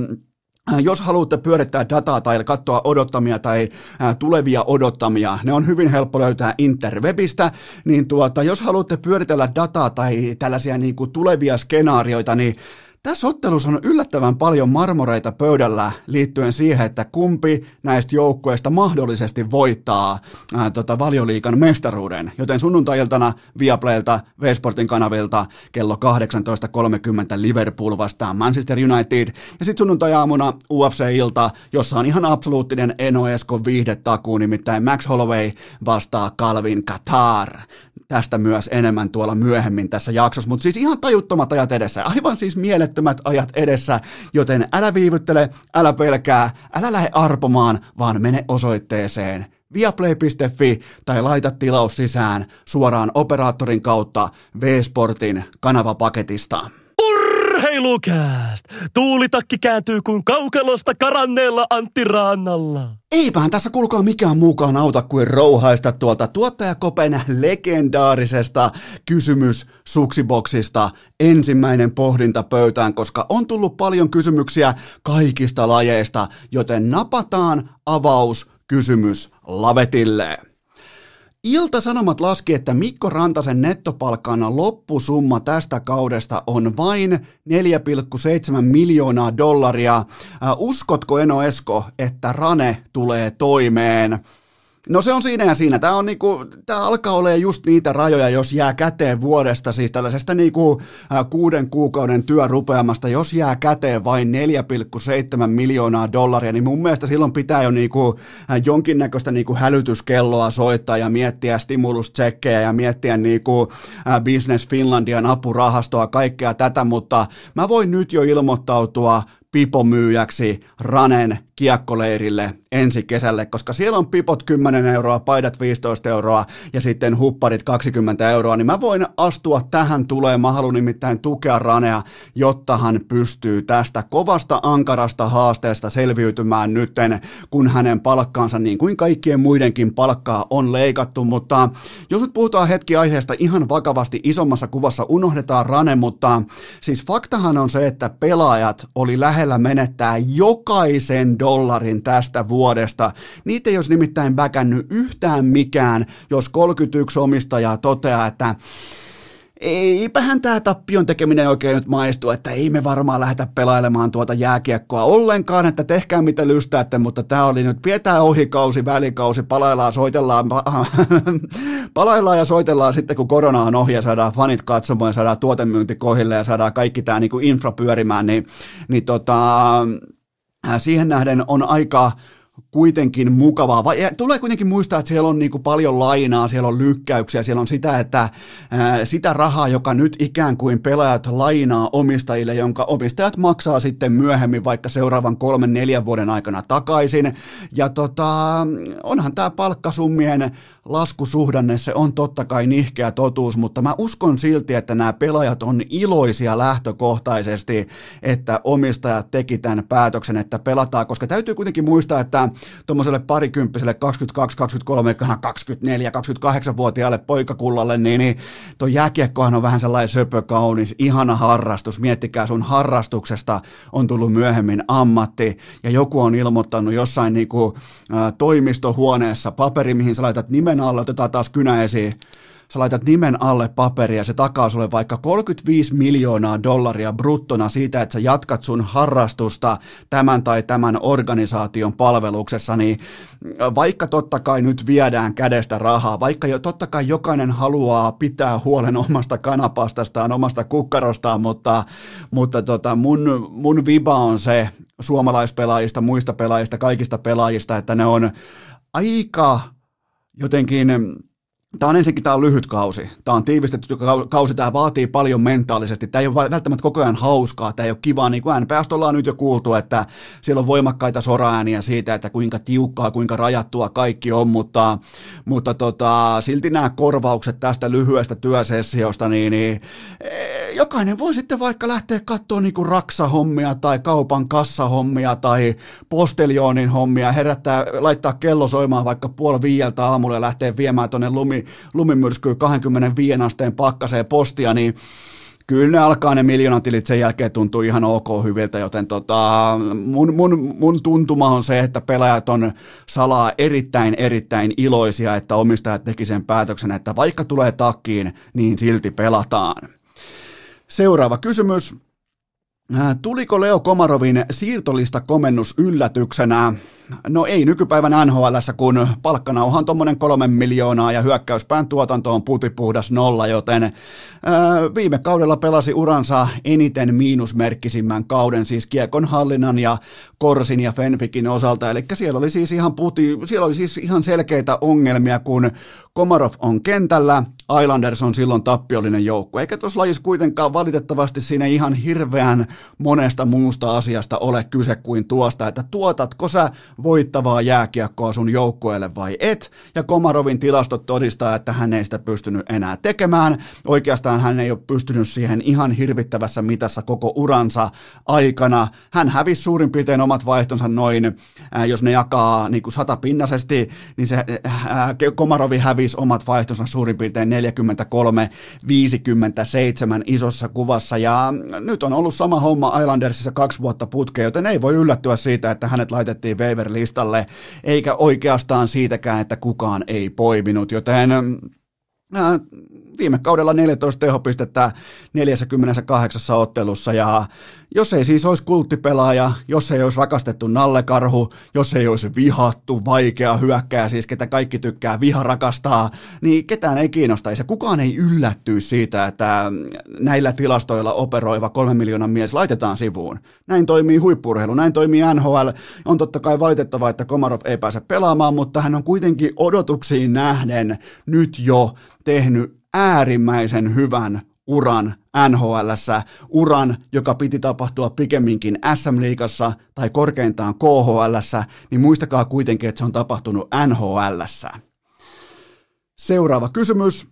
äh, jos haluatte pyörittää dataa tai katsoa odottamia tai äh, tulevia odottamia, ne on hyvin helppo löytää interwebistä, niin tuota, jos haluatte pyöritellä dataa tai tällaisia niin kuin tulevia skenaarioita, niin tässä ottelussa on yllättävän paljon marmoreita pöydällä liittyen siihen, että kumpi näistä joukkueista mahdollisesti voittaa ää, tota, valioliikan mestaruuden. Joten sunnuntai-iltana Viaplaylta, V-Sportin kanavilta kello 18.30 Liverpool vastaan Manchester United. Ja sitten sunnuntai-aamuna UFC-ilta, jossa on ihan absoluuttinen Eno Eskon viihdetakuu, nimittäin Max Holloway vastaa Calvin Qatar tästä myös enemmän tuolla myöhemmin tässä jaksossa, mutta siis ihan tajuttomat ajat edessä, aivan siis mielettömät ajat edessä, joten älä viivyttele, älä pelkää, älä lähde arpomaan, vaan mene osoitteeseen viaplay.fi tai laita tilaus sisään suoraan operaattorin kautta V-Sportin kanavapaketista. Urheilukääst! Tuulitakki kääntyy kuin kaukalosta karanneella Antti Raannalla. Eipähän tässä kulkaa mikään muukaan auta kuin rouhaista tuolta tuottajakopen legendaarisesta kysymys suksiboksista ensimmäinen pohdinta pöytään, koska on tullut paljon kysymyksiä kaikista lajeista, joten napataan avaus kysymys lavetille. Ilta-Sanomat laski, että Mikko Rantasen nettopalkan loppusumma tästä kaudesta on vain 4,7 miljoonaa dollaria. Uskotko Eno Esko, että Rane tulee toimeen? No se on siinä ja siinä. Tämä, on niinku, tämä alkaa olemaan just niitä rajoja, jos jää käteen vuodesta, siis tällaisesta niinku, kuuden kuukauden työrupeamasta, jos jää käteen vain 4,7 miljoonaa dollaria, niin mun mielestä silloin pitää jo niinku, äh, jonkinnäköistä niinku hälytyskelloa soittaa ja miettiä stimulustsekkejä ja miettiä niinku, Business Finlandian apurahastoa, kaikkea tätä, mutta mä voin nyt jo ilmoittautua pipomyyjäksi Ranen kiekkoleirille ensi kesälle, koska siellä on pipot 10 euroa, paidat 15 euroa ja sitten hupparit 20 euroa, niin mä voin astua tähän tulee. Mä haluan nimittäin tukea Ranea, jotta hän pystyy tästä kovasta ankarasta haasteesta selviytymään nytten, kun hänen palkkaansa niin kuin kaikkien muidenkin palkkaa on leikattu, mutta jos nyt puhutaan hetki aiheesta ihan vakavasti isommassa kuvassa, unohdetaan Rane, mutta siis faktahan on se, että pelaajat oli lähellä menettää jokaisen dollarin tästä vuodesta. Niitä ei olisi nimittäin väkännyt yhtään mikään, jos 31 omistajaa toteaa, että eipähän tämä tappion tekeminen oikein nyt maistu, että ei me varmaan lähdetä pelailemaan tuota jääkiekkoa ollenkaan, että tehkää mitä lystäätte, mutta tämä oli nyt pietää ohikausi, välikausi, palaillaan, soitellaan, palaillaan ja soitellaan sitten, kun korona on ohi ja saadaan fanit katsomaan, saadaan tuotemyynti kohille ja saadaan kaikki tämä niin infra pyörimään, niin, niin tota, siihen nähden on aika kuitenkin mukavaa. Vai, tulee kuitenkin muistaa, että siellä on niin kuin paljon lainaa, siellä on lykkäyksiä, siellä on sitä, että ää, sitä rahaa, joka nyt ikään kuin pelaajat lainaa omistajille, jonka omistajat maksaa sitten myöhemmin vaikka seuraavan kolmen, neljän vuoden aikana takaisin. Ja tota, onhan tämä palkkasummien laskusuhdanne, se on totta kai nihkeä totuus, mutta mä uskon silti, että nämä pelaajat on iloisia lähtökohtaisesti, että omistajat teki tämän päätöksen, että pelataan, koska täytyy kuitenkin muistaa, että tuommoiselle parikymppiselle 22, 23, 24, 28-vuotiaalle poikakullalle, niin, niin tuo jääkiekkohan on vähän sellainen söpökaunis, ihana harrastus. Miettikää, sun harrastuksesta on tullut myöhemmin ammatti, ja joku on ilmoittanut jossain niin kuin, ä, toimistohuoneessa paperi, mihin sä laitat nimen alle, otetaan taas kynä esiin, sä laitat nimen alle paperia, se takaa sulle vaikka 35 miljoonaa dollaria bruttona siitä, että sä jatkat sun harrastusta tämän tai tämän organisaation palveluksessa, niin vaikka totta kai nyt viedään kädestä rahaa, vaikka jo totta kai jokainen haluaa pitää huolen omasta kanapastastaan, omasta kukkarostaan, mutta, mutta tota mun, mun viba on se suomalaispelaajista, muista pelaajista, kaikista pelaajista, että ne on aika jotenkin Tämä on ensinnäkin tämä on lyhyt kausi. Tämä on tiivistetty kausi, tämä vaatii paljon mentaalisesti. Tämä ei ole välttämättä koko ajan hauskaa, tämä ei ole kivaa. Niin kuin NPS ollaan nyt jo kuultu, että siellä on voimakkaita soraääniä siitä, että kuinka tiukkaa, kuinka rajattua kaikki on, mutta, mutta tota, silti nämä korvaukset tästä lyhyestä työsessiosta, niin, niin jokainen voi sitten vaikka lähteä katsoa niin kuin raksahommia tai kaupan kassahommia tai posteljoonin hommia, herättää, laittaa kello soimaan vaikka puoli viieltä aamulla ja lähteä viemään tuonne lumi, lumimyrskyy 25 asteen pakkaseen postia, niin kyllä ne alkaa ne miljoonatilit sen jälkeen tuntuu ihan ok hyviltä, joten tota, mun, mun, mun tuntuma on se, että pelaajat on salaa erittäin erittäin iloisia, että omistajat teki sen päätöksen, että vaikka tulee takkiin, niin silti pelataan. Seuraava kysymys. Äh, tuliko Leo Komarovin siirtolista komennus yllätyksenä? No ei nykypäivän nhl kun palkkanauha on tuommoinen kolmen miljoonaa ja hyökkäyspään tuotanto on putipuhdas nolla, joten ää, viime kaudella pelasi uransa eniten miinusmerkkisimmän kauden, siis Kiekon hallinnan ja Korsin ja Fenfikin osalta, eli siellä oli siis ihan, puti, siellä oli siis ihan selkeitä ongelmia, kun Komarov on kentällä, Islanders on silloin tappiollinen joukko, eikä tuossa lajissa kuitenkaan valitettavasti siinä ihan hirveän monesta muusta asiasta ole kyse kuin tuosta, että tuotatko sä voittavaa jääkiekkoa sun joukkueelle vai et, ja Komarovin tilastot todistaa, että hän ei sitä pystynyt enää tekemään. Oikeastaan hän ei ole pystynyt siihen ihan hirvittävässä mitassa koko uransa aikana. Hän hävisi suurin piirtein omat vaihtonsa noin, äh, jos ne jakaa niin kuin satapinnaisesti, niin se äh, Komarovi hävisi omat vaihtonsa suurin piirtein 43-57 isossa kuvassa, ja nyt on ollut sama homma Islandersissa kaksi vuotta putkeen, joten ei voi yllättyä siitä, että hänet laitettiin waiver listalle, eikä oikeastaan siitäkään, että kukaan ei poiminut, joten viime kaudella 14 tehopistettä 48 ottelussa ja jos ei siis olisi kulttipelaaja, jos ei olisi rakastettu nallekarhu, jos ei olisi vihattu, vaikea hyökkää, siis ketä kaikki tykkää viha rakastaa, niin ketään ei kiinnostaisi kukaan ei yllättyisi siitä, että näillä tilastoilla operoiva kolmen miljoonan mies laitetaan sivuun. Näin toimii huippurheilu, näin toimii NHL. On totta kai valitettavaa, että Komarov ei pääse pelaamaan, mutta hän on kuitenkin odotuksiin nähden nyt jo tehnyt äärimmäisen hyvän uran nhl uran, joka piti tapahtua pikemminkin SM-liigassa tai korkeintaan KHL, niin muistakaa kuitenkin, että se on tapahtunut nhl Seuraava kysymys.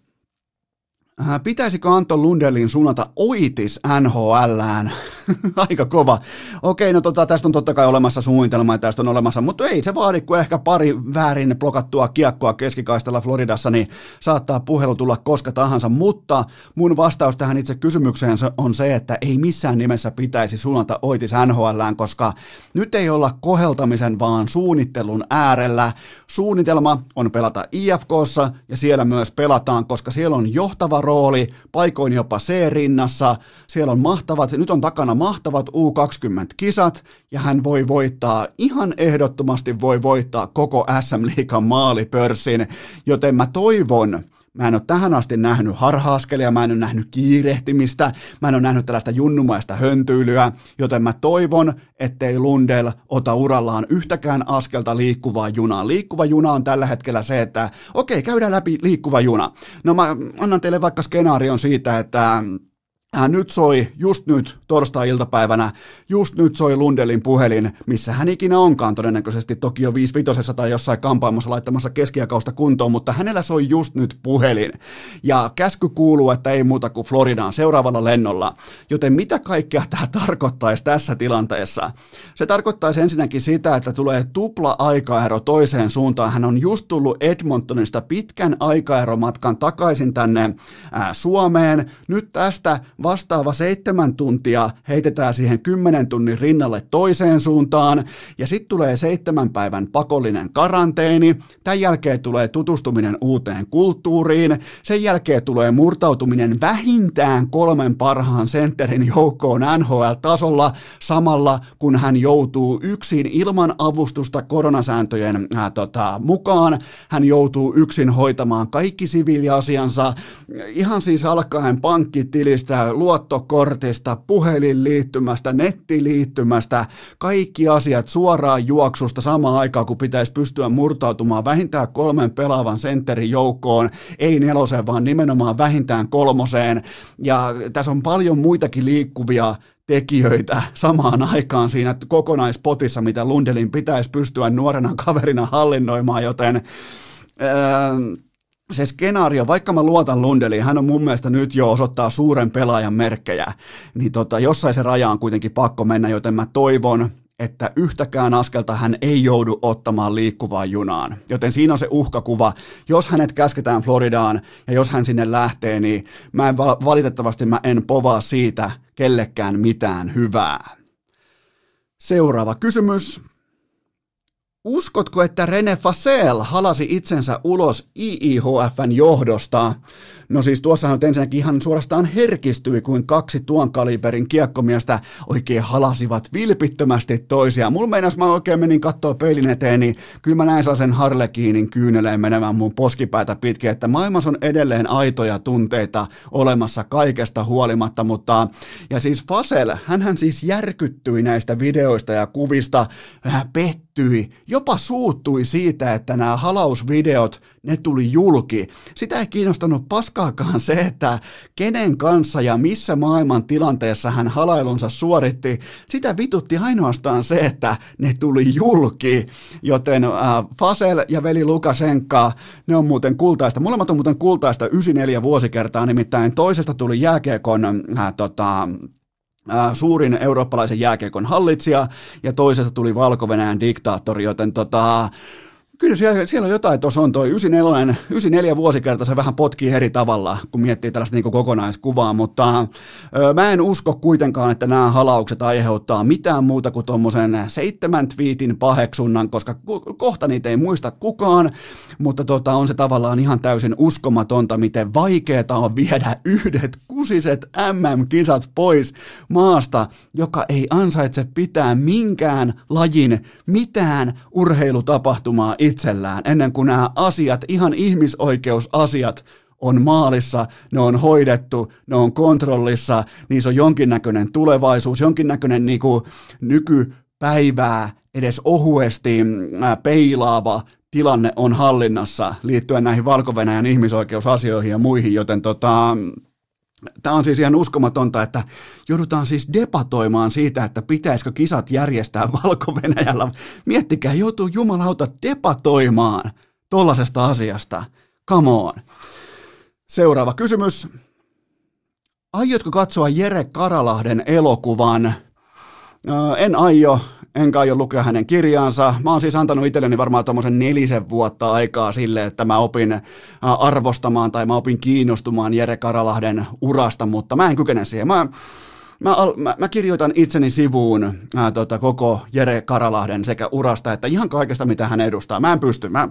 Äh, pitäisikö Anton Lundelin suunnata oitis NHLään? Aika kova. Okei, no tota, tästä on totta kai olemassa suunnitelma ja tästä on olemassa, mutta ei se vaadi, kun ehkä pari väärin blokattua kiekkoa keskikaistella Floridassa, niin saattaa puhelu tulla koska tahansa, mutta mun vastaus tähän itse kysymykseen on se, että ei missään nimessä pitäisi suunnata Oitis NHLään, koska nyt ei olla koheltamisen, vaan suunnittelun äärellä. Suunnitelma on pelata IFKssa ja siellä myös pelataan, koska siellä on johtava rooli, paikoin jopa C-rinnassa, siellä on mahtavat, nyt on takana mahtavat U20-kisat, ja hän voi voittaa, ihan ehdottomasti voi voittaa koko SM-liikan maalipörssin, joten mä toivon, Mä en ole tähän asti nähnyt harhaaskelia, mä en ole nähnyt kiirehtimistä, mä en ole nähnyt tällaista junnumaista höntyilyä, joten mä toivon, ettei Lundell ota urallaan yhtäkään askelta liikkuvaa junaa. Liikkuva juna on tällä hetkellä se, että okei, käydään läpi liikkuva juna. No mä annan teille vaikka skenaarion siitä, että Äh, nyt soi, just nyt, torstai-iltapäivänä, just nyt soi Lundelin puhelin, missä hän ikinä onkaan todennäköisesti, toki jo 55 tai jossain kampaamossa laittamassa keskiakausta kuntoon, mutta hänellä soi just nyt puhelin. Ja käsky kuuluu, että ei muuta kuin Floridaan seuraavalla lennolla. Joten mitä kaikkea tämä tarkoittaisi tässä tilanteessa? Se tarkoittaisi ensinnäkin sitä, että tulee tupla aikaero toiseen suuntaan. Hän on just tullut Edmontonista pitkän aikaeromatkan takaisin tänne ää, Suomeen. Nyt tästä vastaava seitsemän tuntia heitetään siihen kymmenen tunnin rinnalle toiseen suuntaan, ja sitten tulee seitsemän päivän pakollinen karanteeni, tämän jälkeen tulee tutustuminen uuteen kulttuuriin, sen jälkeen tulee murtautuminen vähintään kolmen parhaan sentterin joukkoon NHL-tasolla samalla, kun hän joutuu yksin ilman avustusta koronasääntöjen ää, tota, mukaan, hän joutuu yksin hoitamaan kaikki siviiliasiansa, ihan siis alkaen pankkitilistä, luottokortista, puhelinliittymästä, nettiliittymästä, kaikki asiat suoraan juoksusta samaan aikaan, kun pitäisi pystyä murtautumaan vähintään kolmen pelaavan sentterin joukkoon, ei neloseen, vaan nimenomaan vähintään kolmoseen. Ja tässä on paljon muitakin liikkuvia tekijöitä samaan aikaan siinä kokonaispotissa, mitä Lundelin pitäisi pystyä nuorena kaverina hallinnoimaan, joten... Öö, se skenaario, vaikka mä luotan Lundeliin, hän on mun mielestä nyt jo osoittaa suuren pelaajan merkkejä, niin tota, jossain se raja on kuitenkin pakko mennä, joten mä toivon, että yhtäkään askelta hän ei joudu ottamaan liikkuvaan junaan. Joten siinä on se uhkakuva. Jos hänet käsketään Floridaan ja jos hän sinne lähtee, niin mä en valitettavasti mä en povaa siitä kellekään mitään hyvää. Seuraava kysymys. Uskotko, että Rene Fasel halasi itsensä ulos IIHFn johdosta? No siis tuossahan ensinnäkin ihan suorastaan herkistyi, kuin kaksi tuon kaliberin kiekkomiestä oikein halasivat vilpittömästi toisiaan. Mulla meinas mä oikein menin kattoo peilin eteen, niin kyllä mä näin sen Harlekiinin kyyneleen menevän mun poskipäätä pitkin, että maailmassa on edelleen aitoja tunteita olemassa kaikesta huolimatta, mutta ja siis Fasel, hän siis järkyttyi näistä videoista ja kuvista, hän pettyi, jopa suuttui siitä, että nämä halausvideot, ne tuli julki. Sitä ei kiinnostanut paskaakaan se, että kenen kanssa ja missä maailman tilanteessa hän halailunsa suoritti. Sitä vitutti ainoastaan se, että ne tuli julki. Joten äh, Fasel ja veli Lukasenka, ne on muuten kultaista. Molemmat on muuten kultaista 94 vuosikertaa, nimittäin toisesta tuli jääkiekon äh, tota, suurin eurooppalaisen jääkiekon hallitsija ja toisesta tuli valko diktaattori, joten tota, Kyllä siellä, siellä on jotain, tuossa on toi 94, 94 vuosikerta, se vähän potkii eri tavalla, kun miettii tällaista niin kokonaiskuvaa, mutta ö, mä en usko kuitenkaan, että nämä halaukset aiheuttaa mitään muuta kuin tuommoisen seitsemän twiitin paheksunnan, koska kohta niitä ei muista kukaan, mutta tota, on se tavallaan ihan täysin uskomatonta, miten vaikeaa on viedä yhdet kusiset MM-kisat pois maasta, joka ei ansaitse pitää minkään lajin mitään urheilutapahtumaa itsellään, ennen kuin nämä asiat, ihan ihmisoikeusasiat, on maalissa, ne on hoidettu, ne on kontrollissa, niissä on jonkinnäköinen tulevaisuus, jonkinnäköinen niin kuin nykypäivää edes ohuesti peilaava tilanne on hallinnassa liittyen näihin valko ihmisoikeusasioihin ja muihin, joten tota, Tämä on siis ihan uskomatonta, että joudutaan siis debatoimaan siitä, että pitäisikö kisat järjestää Valko-Venäjällä. Miettikää, joutuu jumalauta debatoimaan tollasesta asiasta. Come on. Seuraava kysymys. aiotko katsoa Jere Karalahden elokuvan? En aio, enkä aio lukea hänen kirjaansa. Mä oon siis antanut itselleni varmaan tuommoisen nelisen vuotta aikaa sille, että mä opin arvostamaan tai mä opin kiinnostumaan Jere Karalahden urasta, mutta mä en kykene siihen. Mä, mä, mä, mä kirjoitan itseni sivuun ää, tota, koko Jere Karalahden sekä urasta että ihan kaikesta, mitä hän edustaa. Mä en pysty. Mä,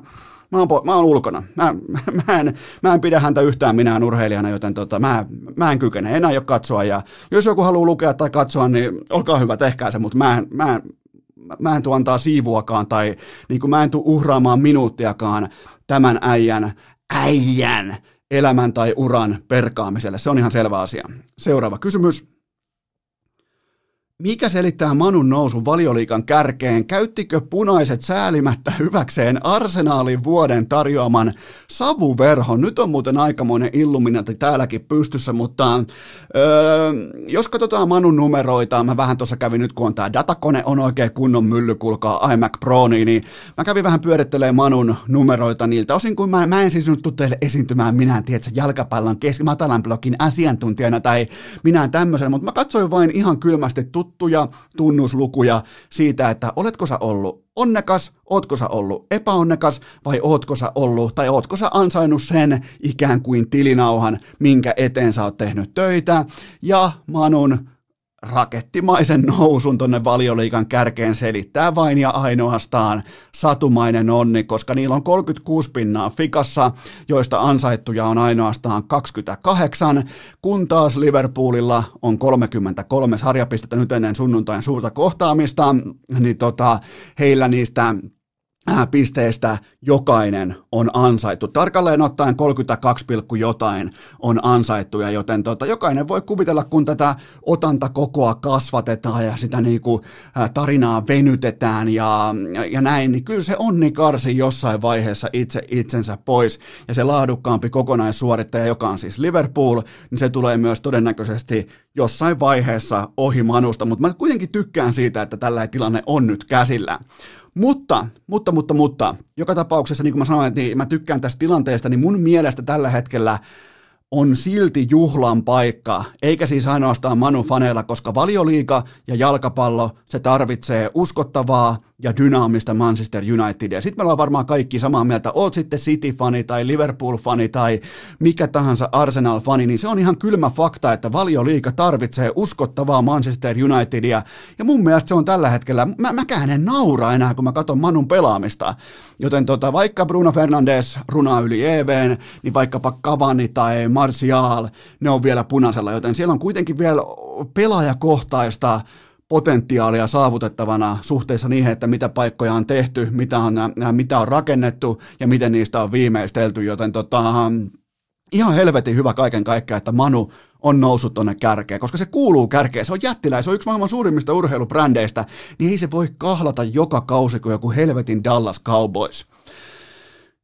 Mä oon, mä oon ulkona. Mä, mä, en, mä en pidä häntä yhtään minään urheilijana, joten tota, mä, mä en kykene. En aio katsoa. Ja jos joku haluaa lukea tai katsoa, niin olkaa hyvä, tehkää se, mutta mä mä, mä en tule antaa siivuakaan tai niin kuin mä en tule uhraamaan minuuttiakaan tämän äijän, äijän elämän tai uran perkaamiselle. Se on ihan selvä asia. Seuraava kysymys. Mikä selittää Manun nousun valioliikan kärkeen? Käyttikö punaiset säälimättä hyväkseen arsenaalin vuoden tarjoaman savuverhon? Nyt on muuten aikamoinen illuminati täälläkin pystyssä, mutta öö, jos katsotaan Manun numeroita, mä vähän tuossa kävin nyt, kun on tämä datakone on oikein kunnon mylly, kuulkaa iMac Pro, niin, niin mä kävin vähän pyörittelemään Manun numeroita niiltä osin, kun mä, mä en siis nyt tule teille esiintymään minä, tiedätkö, jalkapallon keski matalan blokin asiantuntijana tai minä tämmöisen, mutta mä katsoin vain ihan kylmästi tuttuja tunnuslukuja siitä, että oletko sä ollut onnekas, ootko sä ollut epäonnekas vai ootko sä ollut tai ootko sä ansainnut sen ikään kuin tilinauhan, minkä eteen sä oot tehnyt töitä. Ja Manun rakettimaisen nousun tonne valioliikan kärkeen selittää vain ja ainoastaan satumainen onni, koska niillä on 36 pinnaa fikassa, joista ansaittuja on ainoastaan 28, kun taas Liverpoolilla on 33 sarjapistettä nyt ennen sunnuntain suurta kohtaamista, niin tota, heillä niistä Äh, pisteestä jokainen on ansaittu. Tarkalleen ottaen 32, jotain on ansaittuja, joten tota, jokainen voi kuvitella, kun tätä otantakokoa kasvatetaan ja sitä niinku, äh, tarinaa venytetään ja, ja näin, niin kyllä se onni karsi jossain vaiheessa itse itsensä pois ja se laadukkaampi kokonaissuorittaja, joka on siis Liverpool, niin se tulee myös todennäköisesti jossain vaiheessa ohi Manusta, mutta mä kuitenkin tykkään siitä, että tällä tilanne on nyt käsillä. Mutta, mutta, mutta, mutta, joka tapauksessa, niin kuin mä sanoin, niin mä tykkään tästä tilanteesta, niin mun mielestä tällä hetkellä on silti juhlan paikka, eikä siis ainoastaan Manu faneilla, koska valioliika ja jalkapallo, se tarvitsee uskottavaa, ja dynaamista Manchester Unitedia. Sitten me ollaan varmaan kaikki samaa mieltä, oot sitten City-fani tai Liverpool-fani tai mikä tahansa Arsenal-fani, niin se on ihan kylmä fakta, että valioliika tarvitsee uskottavaa Manchester Unitedia. Ja mun mielestä se on tällä hetkellä, mä, mäkään en naura enää, kun mä katson Manun pelaamista. Joten tota, vaikka Bruno Fernandes runaa yli EVn, niin vaikkapa Cavani tai Martial, ne on vielä punaisella, joten siellä on kuitenkin vielä pelaajakohtaista potentiaalia saavutettavana suhteessa niihin, että mitä paikkoja on tehty, mitä on, mitä on rakennettu ja miten niistä on viimeistelty, joten tota, ihan helvetin hyvä kaiken kaikkiaan, että Manu on noussut tuonne kärkeen, koska se kuuluu kärkeen, se on jättilä, se on yksi maailman suurimmista urheilubrändeistä, niin ei se voi kahlata joka kausi kuin joku helvetin Dallas Cowboys.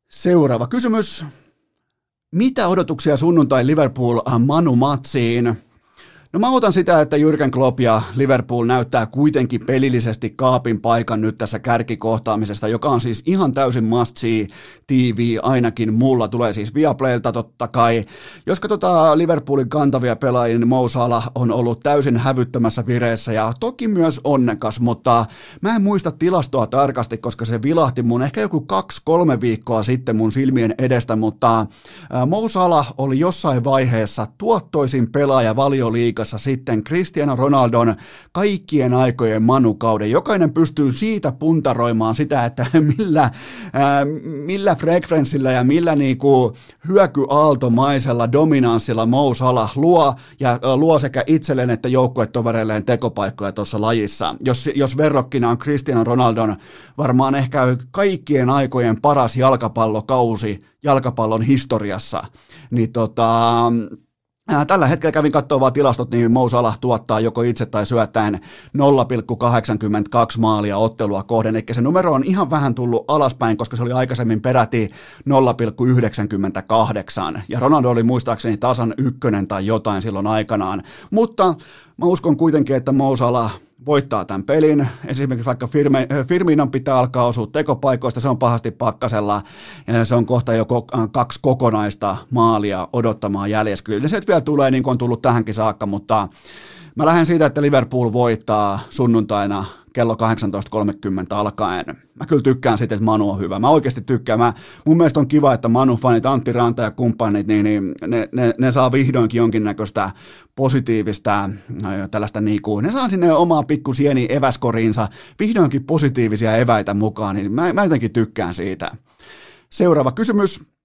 Seuraava kysymys. Mitä odotuksia sunnuntai Liverpool Manu Matsiin? No mä otan sitä, että Jürgen Klopp ja Liverpool näyttää kuitenkin pelillisesti kaapin paikan nyt tässä kärkikohtaamisesta, joka on siis ihan täysin must see TV, ainakin mulla tulee siis Viaplaylta totta kai. Jos katsotaan Liverpoolin kantavia pelaajia, niin Mo Salah on ollut täysin hävyttömässä vireessä ja toki myös onnekas, mutta mä en muista tilastoa tarkasti, koska se vilahti mun ehkä joku kaksi-kolme viikkoa sitten mun silmien edestä, mutta Mo Salah oli jossain vaiheessa tuottoisin pelaaja valioliikassa liigassa sitten Cristiano Ronaldon kaikkien aikojen manukauden. Jokainen pystyy siitä puntaroimaan sitä, että millä, ää, millä frekvenssillä ja millä niinku hyökyaaltomaisella dominanssilla Mo Salah luo ja luo sekä itselleen että joukkuetovereilleen tekopaikkoja tuossa lajissa. Jos, jos verrokkina on Cristiano Ronaldon varmaan ehkä kaikkien aikojen paras jalkapallokausi jalkapallon historiassa, niin tota, Tällä hetkellä kävin katsoa vaan tilastot, niin Mo Salah tuottaa joko itse tai syöttäen 0,82 maalia ottelua kohden, eli se numero on ihan vähän tullut alaspäin, koska se oli aikaisemmin peräti 0,98, ja Ronaldo oli muistaakseni tasan ykkönen tai jotain silloin aikanaan, mutta mä uskon kuitenkin, että Mo Salah voittaa tämän pelin. Esimerkiksi vaikka Firme, Firminon pitää alkaa osua tekopaikoista, se on pahasti pakkasella ja se on kohta jo kaksi kokonaista maalia odottamaan jäljessä. Kyllä se vielä tulee niin kuin on tullut tähänkin saakka, mutta mä lähden siitä, että Liverpool voittaa sunnuntaina kello 18.30 alkaen. Mä kyllä tykkään siitä, että Manu on hyvä. Mä oikeasti tykkään. Mä, mun mielestä on kiva, että Manu-fanit, Antti Ranta ja kumppanit, niin, niin ne, ne, ne, saa vihdoinkin jonkinnäköistä positiivista tällaista niinku, ne saa sinne omaa pikku sieni eväskoriinsa vihdoinkin positiivisia eväitä mukaan, niin mä, mä jotenkin tykkään siitä. Seuraava kysymys.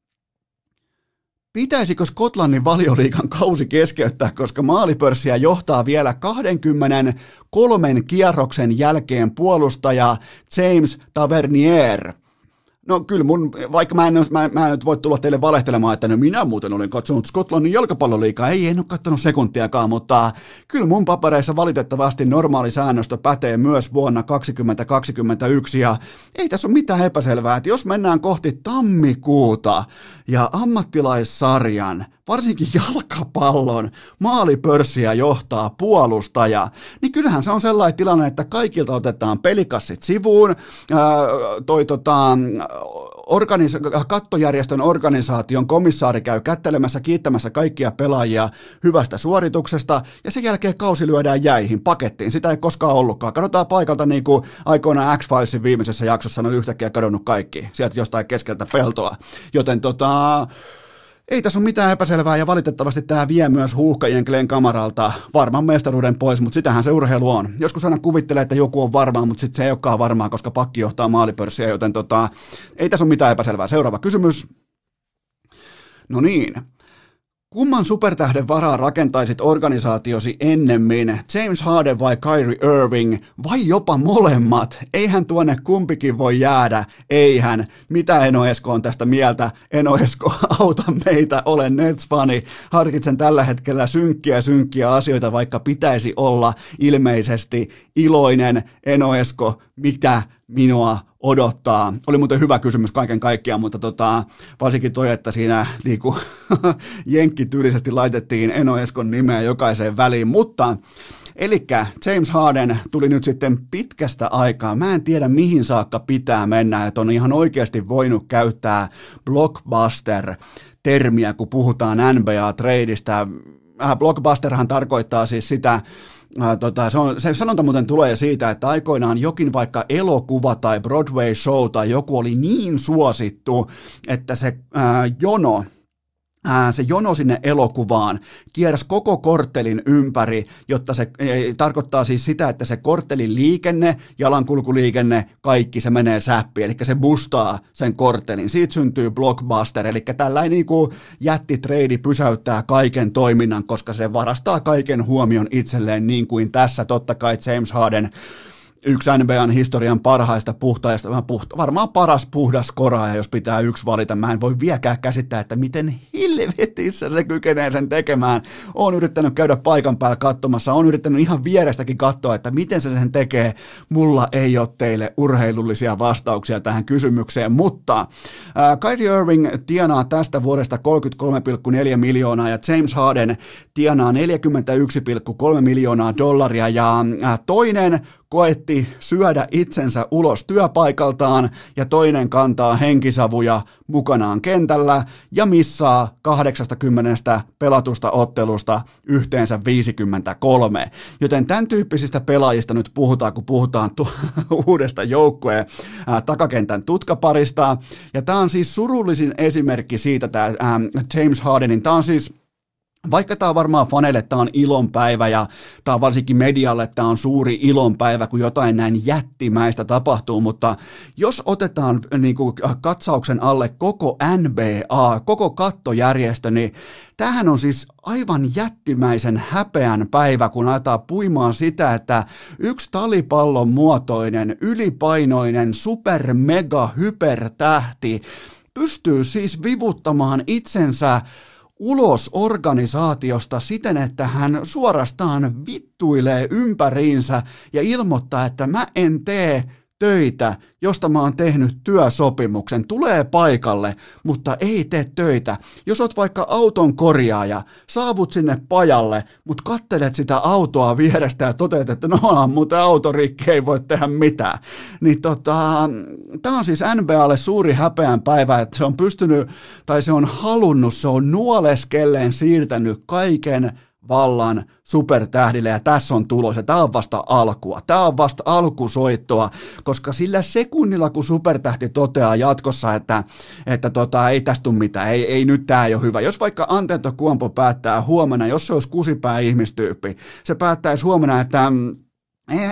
Pitäisikö Skotlannin valioliikan kausi keskeyttää, koska maalipörssiä johtaa vielä 23 kierroksen jälkeen puolustaja James Tavernier – No kyllä mun, vaikka mä en, mä, mä en nyt voi tulla teille valehtelemaan, että no minä muuten olin katsonut Skotlannin jalkapalloliikaa, ei en ole katsonut sekuntiakaan, mutta kyllä mun papereissa valitettavasti normaali säännöstö pätee myös vuonna 2021 ja ei tässä ole mitään epäselvää, että jos mennään kohti tammikuuta ja ammattilaissarjan, varsinkin jalkapallon maalipörssiä johtaa puolustaja, niin kyllähän se on sellainen tilanne, että kaikilta otetaan pelikassit sivuun, ää, toi tota, organisa- kattojärjestön organisaation komissaari käy kättelemässä, kiittämässä kaikkia pelaajia hyvästä suorituksesta, ja sen jälkeen kausi lyödään jäihin, pakettiin. Sitä ei koskaan ollutkaan. Katsotaan paikalta niin kuin aikoinaan X-Filesin viimeisessä jaksossa on yhtäkkiä kadonnut kaikki, sieltä jostain keskeltä peltoa. Joten tota, ei tässä ole mitään epäselvää ja valitettavasti tämä vie myös huuhkajien Glenn Kamaralta varman mestaruuden pois, mutta sitähän se urheilu on. Joskus aina kuvittelee, että joku on varmaa, mutta sitten se ei olekaan varmaa, koska pakki johtaa maalipörssiä, joten tota, ei tässä ole mitään epäselvää. Seuraava kysymys. No niin, Kumman supertähden varaa rakentaisit organisaatiosi ennemmin, James Harden vai Kyrie Irving, vai jopa molemmat? Eihän tuonne kumpikin voi jäädä, eihän. Mitä Eno Esko on tästä mieltä? Eno Esko, auta meitä, olen Nets-fani. Harkitsen tällä hetkellä synkkiä synkkiä asioita, vaikka pitäisi olla ilmeisesti iloinen. Eno Esko, mitä minua odottaa? Oli muuten hyvä kysymys kaiken kaikkiaan, mutta tota, varsinkin toi, että siinä niinku, jenkkityylisesti laitettiin Eno Eskon nimeä jokaiseen väliin, mutta Eli James Harden tuli nyt sitten pitkästä aikaa. Mä en tiedä mihin saakka pitää mennä, että on ihan oikeasti voinut käyttää blockbuster-termiä, kun puhutaan NBA-treidistä. Äh, blockbusterhan tarkoittaa siis sitä, Äh, tota, se, on, se sanonta muuten tulee siitä, että aikoinaan jokin vaikka elokuva tai Broadway show tai joku oli niin suosittu, että se ää, jono se jono sinne elokuvaan kiersi koko korttelin ympäri, jotta se e, tarkoittaa siis sitä, että se korttelin liikenne, jalankulkuliikenne, kaikki se menee säppiin, eli se bustaa sen korttelin. Siitä syntyy blockbuster, eli tällainen niin kuin jättitreidi pysäyttää kaiken toiminnan, koska se varastaa kaiken huomion itselleen, niin kuin tässä. Totta kai James Harden yksi NBAn historian parhaista puhtaista, puhta, varmaan paras puhdas koraaja, jos pitää yksi valita. Mä en voi vieläkään käsittää, että miten helvetissä se kykenee sen tekemään. Oon yrittänyt käydä paikan päällä katsomassa, on yrittänyt ihan vierestäkin katsoa, että miten se sen tekee. Mulla ei ole teille urheilullisia vastauksia tähän kysymykseen, mutta äh, Kyrie Irving tienaa tästä vuodesta 33,4 miljoonaa ja James Harden tienaa 41,3 miljoonaa dollaria ja äh, toinen koetti syödä itsensä ulos työpaikaltaan ja toinen kantaa henkisavuja mukanaan kentällä ja missaa 80 pelatusta ottelusta yhteensä 53. Joten tämän tyyppisistä pelaajista nyt puhutaan, kun puhutaan tu- uudesta joukkueen takakentän tutkaparista. Ja tämä on siis surullisin esimerkki siitä, tämä James Hardenin, tämä on siis vaikka tämä on varmaan faneille, tämä on ilonpäivä ja tämä on varsinkin medialle, tämä on suuri ilonpäivä, kun jotain näin jättimäistä tapahtuu, mutta jos otetaan niin kuin, katsauksen alle koko NBA, koko kattojärjestö, niin tämähän on siis aivan jättimäisen häpeän päivä, kun aletaan puimaan sitä, että yksi talipallon muotoinen, ylipainoinen, super mega hypertähti pystyy siis vivuttamaan itsensä ulos organisaatiosta siten, että hän suorastaan vittuilee ympäriinsä ja ilmoittaa, että mä en tee töitä, josta mä oon tehnyt työsopimuksen, tulee paikalle, mutta ei tee töitä. Jos oot vaikka auton korjaaja, saavut sinne pajalle, mutta kattelet sitä autoa vierestä ja toteat, että no on muuten autorikki, ei voi tehdä mitään. Niin tota, tää on siis NBAlle suuri häpeän päivä, että se on pystynyt, tai se on halunnut, se on nuoleskelleen siirtänyt kaiken vallan supertähdille ja tässä on tulos ja tämä on vasta alkua. Tämä on vasta alkusoittoa, koska sillä sekunnilla kun supertähti toteaa jatkossa, että, että tota, ei tästä tule mitään, ei, ei nyt tämä ei ole hyvä. Jos vaikka Antento Kuompo päättää huomenna, jos se olisi kusipää ihmistyyppi, se päättäisi huomenna, että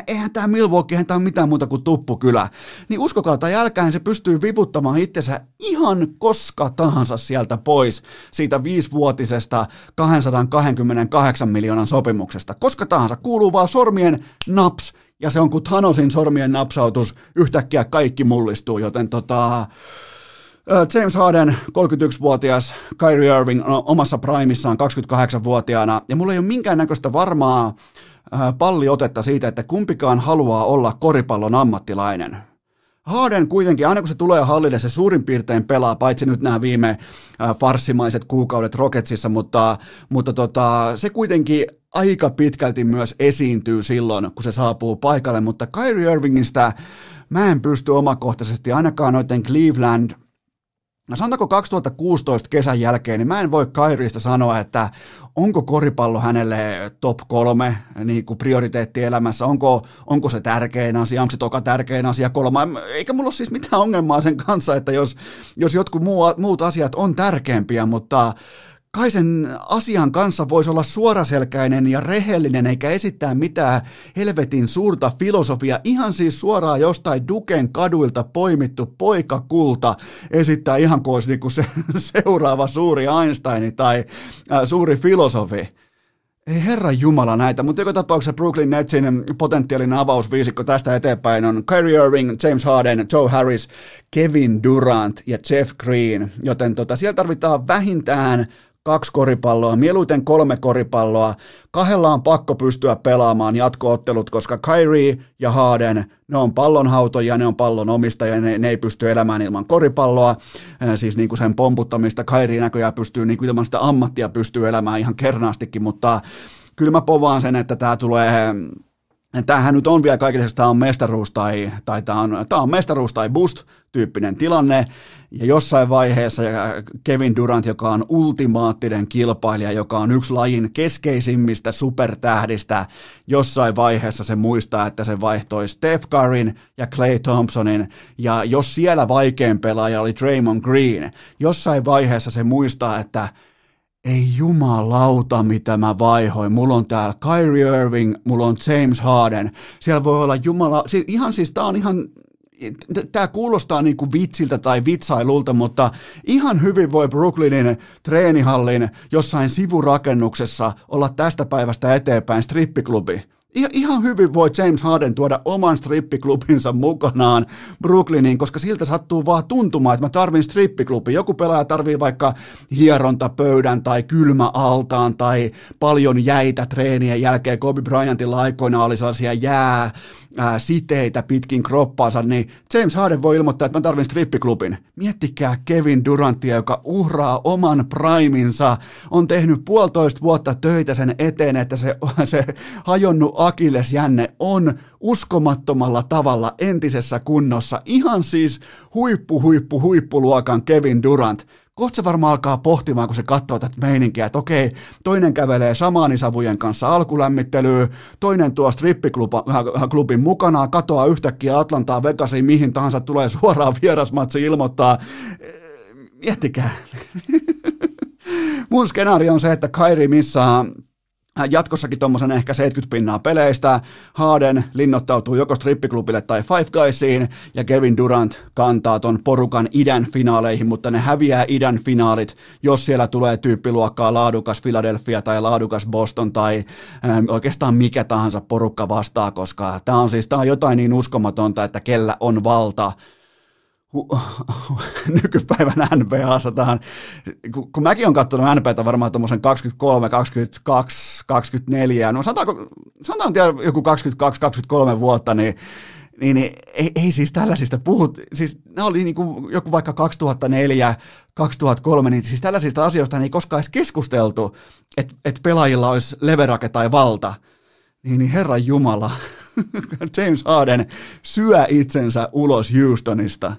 Eihän tämä Milwaukee, eihän tämä ole mitään muuta kuin tuppukylä. Niin uskokaa tai jälkeen se pystyy vivuttamaan itsensä ihan koska tahansa sieltä pois siitä viisivuotisesta 228 miljoonan sopimuksesta. Koska tahansa kuuluu vaan sormien naps ja se on kuin Thanosin sormien napsautus, yhtäkkiä kaikki mullistuu, joten tota... James Harden, 31-vuotias, Kyrie Irving omassa primissaan 28-vuotiaana, ja mulla ei ole minkäännäköistä varmaa palliotetta siitä, että kumpikaan haluaa olla koripallon ammattilainen. Harden kuitenkin, aina kun se tulee hallille, se suurin piirtein pelaa, paitsi nyt nämä viime äh, farssimaiset kuukaudet Rocketsissa, mutta, mutta tota, se kuitenkin aika pitkälti myös esiintyy silloin, kun se saapuu paikalle, mutta Kyrie Irvingistä mä en pysty omakohtaisesti ainakaan noiden Cleveland No sanotaanko 2016 kesän jälkeen, niin mä en voi Kairiista sanoa, että onko koripallo hänelle top kolme niin kuin prioriteetti elämässä, onko, onko se tärkein asia, onko se toka tärkein asia? Kolme, eikä mulla ole siis mitään ongelmaa sen kanssa, että jos, jos jotkut muut asiat on tärkeämpiä, mutta kai sen asian kanssa voisi olla suoraselkäinen ja rehellinen eikä esittää mitään helvetin suurta filosofia, ihan siis suoraan jostain Duken kaduilta poimittu poikakulta esittää ihan kuin olisi niinku se seuraava suuri Einstein tai äh, suuri filosofi. Ei herra Jumala näitä, mutta joka tapauksessa Brooklyn Netsin potentiaalinen avausviisikko tästä eteenpäin on Kyrie Irving, James Harden, Joe Harris, Kevin Durant ja Jeff Green, joten tota, siellä tarvitaan vähintään kaksi koripalloa, mieluiten kolme koripalloa. Kahdella on pakko pystyä pelaamaan jatkoottelut, koska Kyrie ja Harden, ne on pallonhautoja, ne on pallon omistajia, ne, ne ei pysty elämään ilman koripalloa, siis niin kuin sen pomputtamista. Kyrie näköjään pystyy niin kuin ilman sitä ammattia pystyy elämään ihan kernaastikin, mutta kyllä mä povaan sen, että tämä tulee Tämähän nyt on vielä kaikille, tämä on mestaruus tai, tai tämä, on, tämä on mestaruus tai boost tyyppinen tilanne. Ja jossain vaiheessa Kevin Durant, joka on ultimaattinen kilpailija, joka on yksi lajin keskeisimmistä supertähdistä, jossain vaiheessa se muistaa, että se vaihtoi Steph Curryn ja Clay Thompsonin. Ja jos siellä vaikein pelaaja oli Draymond Green, jossain vaiheessa se muistaa, että ei jumalauta, mitä mä vaihoin. Mulla on täällä Kyrie Irving, mulla on James Harden. Siellä voi olla jumala, ihan siis tää on ihan tämä kuulostaa niin kuin vitsiltä tai vitsailulta, mutta ihan hyvin voi Brooklynin treenihallin jossain sivurakennuksessa olla tästä päivästä eteenpäin strippiklubi. Ihan hyvin voi James Harden tuoda oman strippiklubinsa mukanaan Brooklyniin, koska siltä sattuu vaan tuntumaan, että mä tarvin strippiklubi. Joku pelaaja tarvii vaikka hierontapöydän tai kylmäaltaan tai paljon jäitä treenien jälkeen. Kobe Bryantilla aikoina oli sellaisia jää ää, siteitä pitkin kroppaansa, niin James Harden voi ilmoittaa, että mä tarvin strippiklubin. Miettikää Kevin Durantia, joka uhraa oman priminsa, on tehnyt puolitoista vuotta töitä sen eteen, että se, se hajonnut akillesjänne on uskomattomalla tavalla entisessä kunnossa. Ihan siis huippu, huippu, huippuluokan Kevin Durant. Kohta se varmaan alkaa pohtimaan, kun se katsoo tätä meininkiä, että okei, toinen kävelee samaanisavujen kanssa alkulämmittelyyn, toinen tuo strippiklubin mukana, katoaa yhtäkkiä Atlantaa Vegasiin, mihin tahansa tulee suoraan vierasmatsi ilmoittaa. Miettikää. Mun skenaario on se, että Kairi missaa Äh, jatkossakin tuommoisen ehkä 70 pinnaa peleistä. Harden linnoittautuu joko strippiklubille tai Five Guysiin ja Kevin Durant kantaa ton porukan idän finaaleihin, mutta ne häviää idän finaalit, jos siellä tulee tyyppiluokkaa laadukas Philadelphia tai laadukas Boston tai äh, oikeastaan mikä tahansa porukka vastaa, koska tämä on siis tää on jotain niin uskomatonta, että kellä on valta nykypäivän NBAssa kun, kun mäkin olen katsonut NBAtä varmaan tuommoisen 23, 22, 24, no sanotaanko, sanotaan joku 22-23 vuotta, niin niin ei, ei siis tällaisista puhut, siis nämä oli niin kuin joku vaikka 2004, 2003, niin siis tällaisista asioista ei koskaan edes keskusteltu, että et pelaajilla olisi leverake tai valta. Niin, niin Herran Jumala, James Harden syö itsensä ulos Houstonista.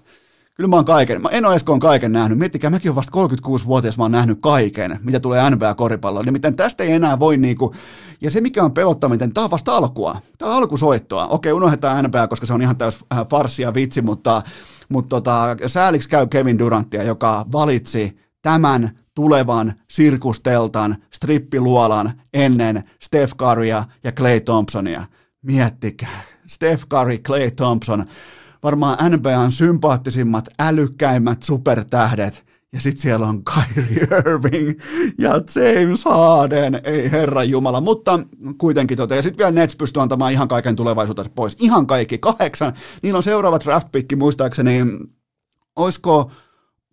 Kyllä mä oon kaiken, mä en ole Eskoon kaiken nähnyt. Miettikää, mäkin olen vasta 36-vuotias, mä oon nähnyt kaiken, mitä tulee NBA-koripalloon. Nimittäin tästä ei enää voi niinku, ja se mikä on pelottaminen, tämä on vasta alkua. Tämä on alkusoittoa. Okei, unohdetaan NBA, koska se on ihan täys äh, farssia vitsi, mutta, mutta tota, sääliksi käy Kevin Duranttia, joka valitsi tämän tulevan sirkusteltan, strippiluolan ennen Steph Currya ja Clay Thompsonia. Miettikää, Steph Curry, Clay Thompson, varmaan NBAn sympaattisimmat, älykkäimmät supertähdet, ja sitten siellä on Kyrie Irving ja James Harden, ei herra jumala, mutta kuitenkin tota, ja sitten vielä Nets pystyy antamaan ihan kaiken tulevaisuutta pois, ihan kaikki, kahdeksan, niillä on seuraava draft pick muistaakseni, olisiko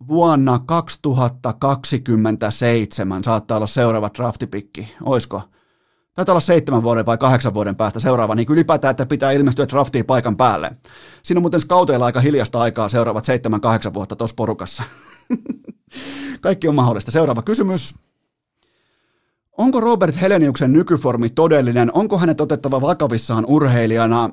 vuonna 2027 saattaa olla seuraava draftipikki, oisko? Taitaa olla seitsemän vuoden vai kahdeksan vuoden päästä seuraava, niin ylipäätään, että pitää ilmestyä draftiin paikan päälle. Siinä on muuten skauteilla aika hiljasta aikaa seuraavat seitsemän, kahdeksan vuotta tuossa porukassa. Kaikki on mahdollista. Seuraava kysymys. Onko Robert Heleniuksen nykyformi todellinen? Onko hänet otettava vakavissaan urheilijana?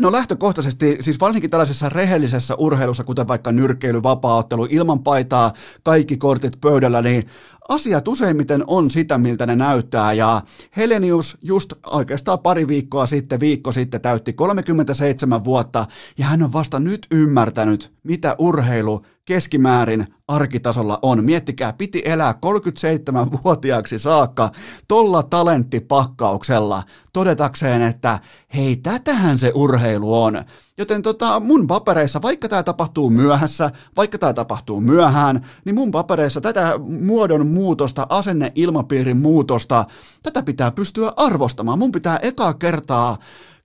No lähtökohtaisesti, siis varsinkin tällaisessa rehellisessä urheilussa, kuten vaikka nyrkkeily, vapaaottelu, ilman paitaa, kaikki kortit pöydällä, niin asiat useimmiten on sitä, miltä ne näyttää. Ja Helenius just oikeastaan pari viikkoa sitten, viikko sitten täytti 37 vuotta, ja hän on vasta nyt ymmärtänyt, mitä urheilu keskimäärin arkitasolla on. Miettikää, piti elää 37-vuotiaaksi saakka tolla talenttipakkauksella todetakseen, että hei, tätähän se urheilu on. Joten tota, mun papereissa, vaikka tämä tapahtuu myöhässä, vaikka tämä tapahtuu myöhään, niin mun papereissa tätä muodon muutosta, asenne ilmapiirin muutosta, tätä pitää pystyä arvostamaan. Mun pitää eka kertaa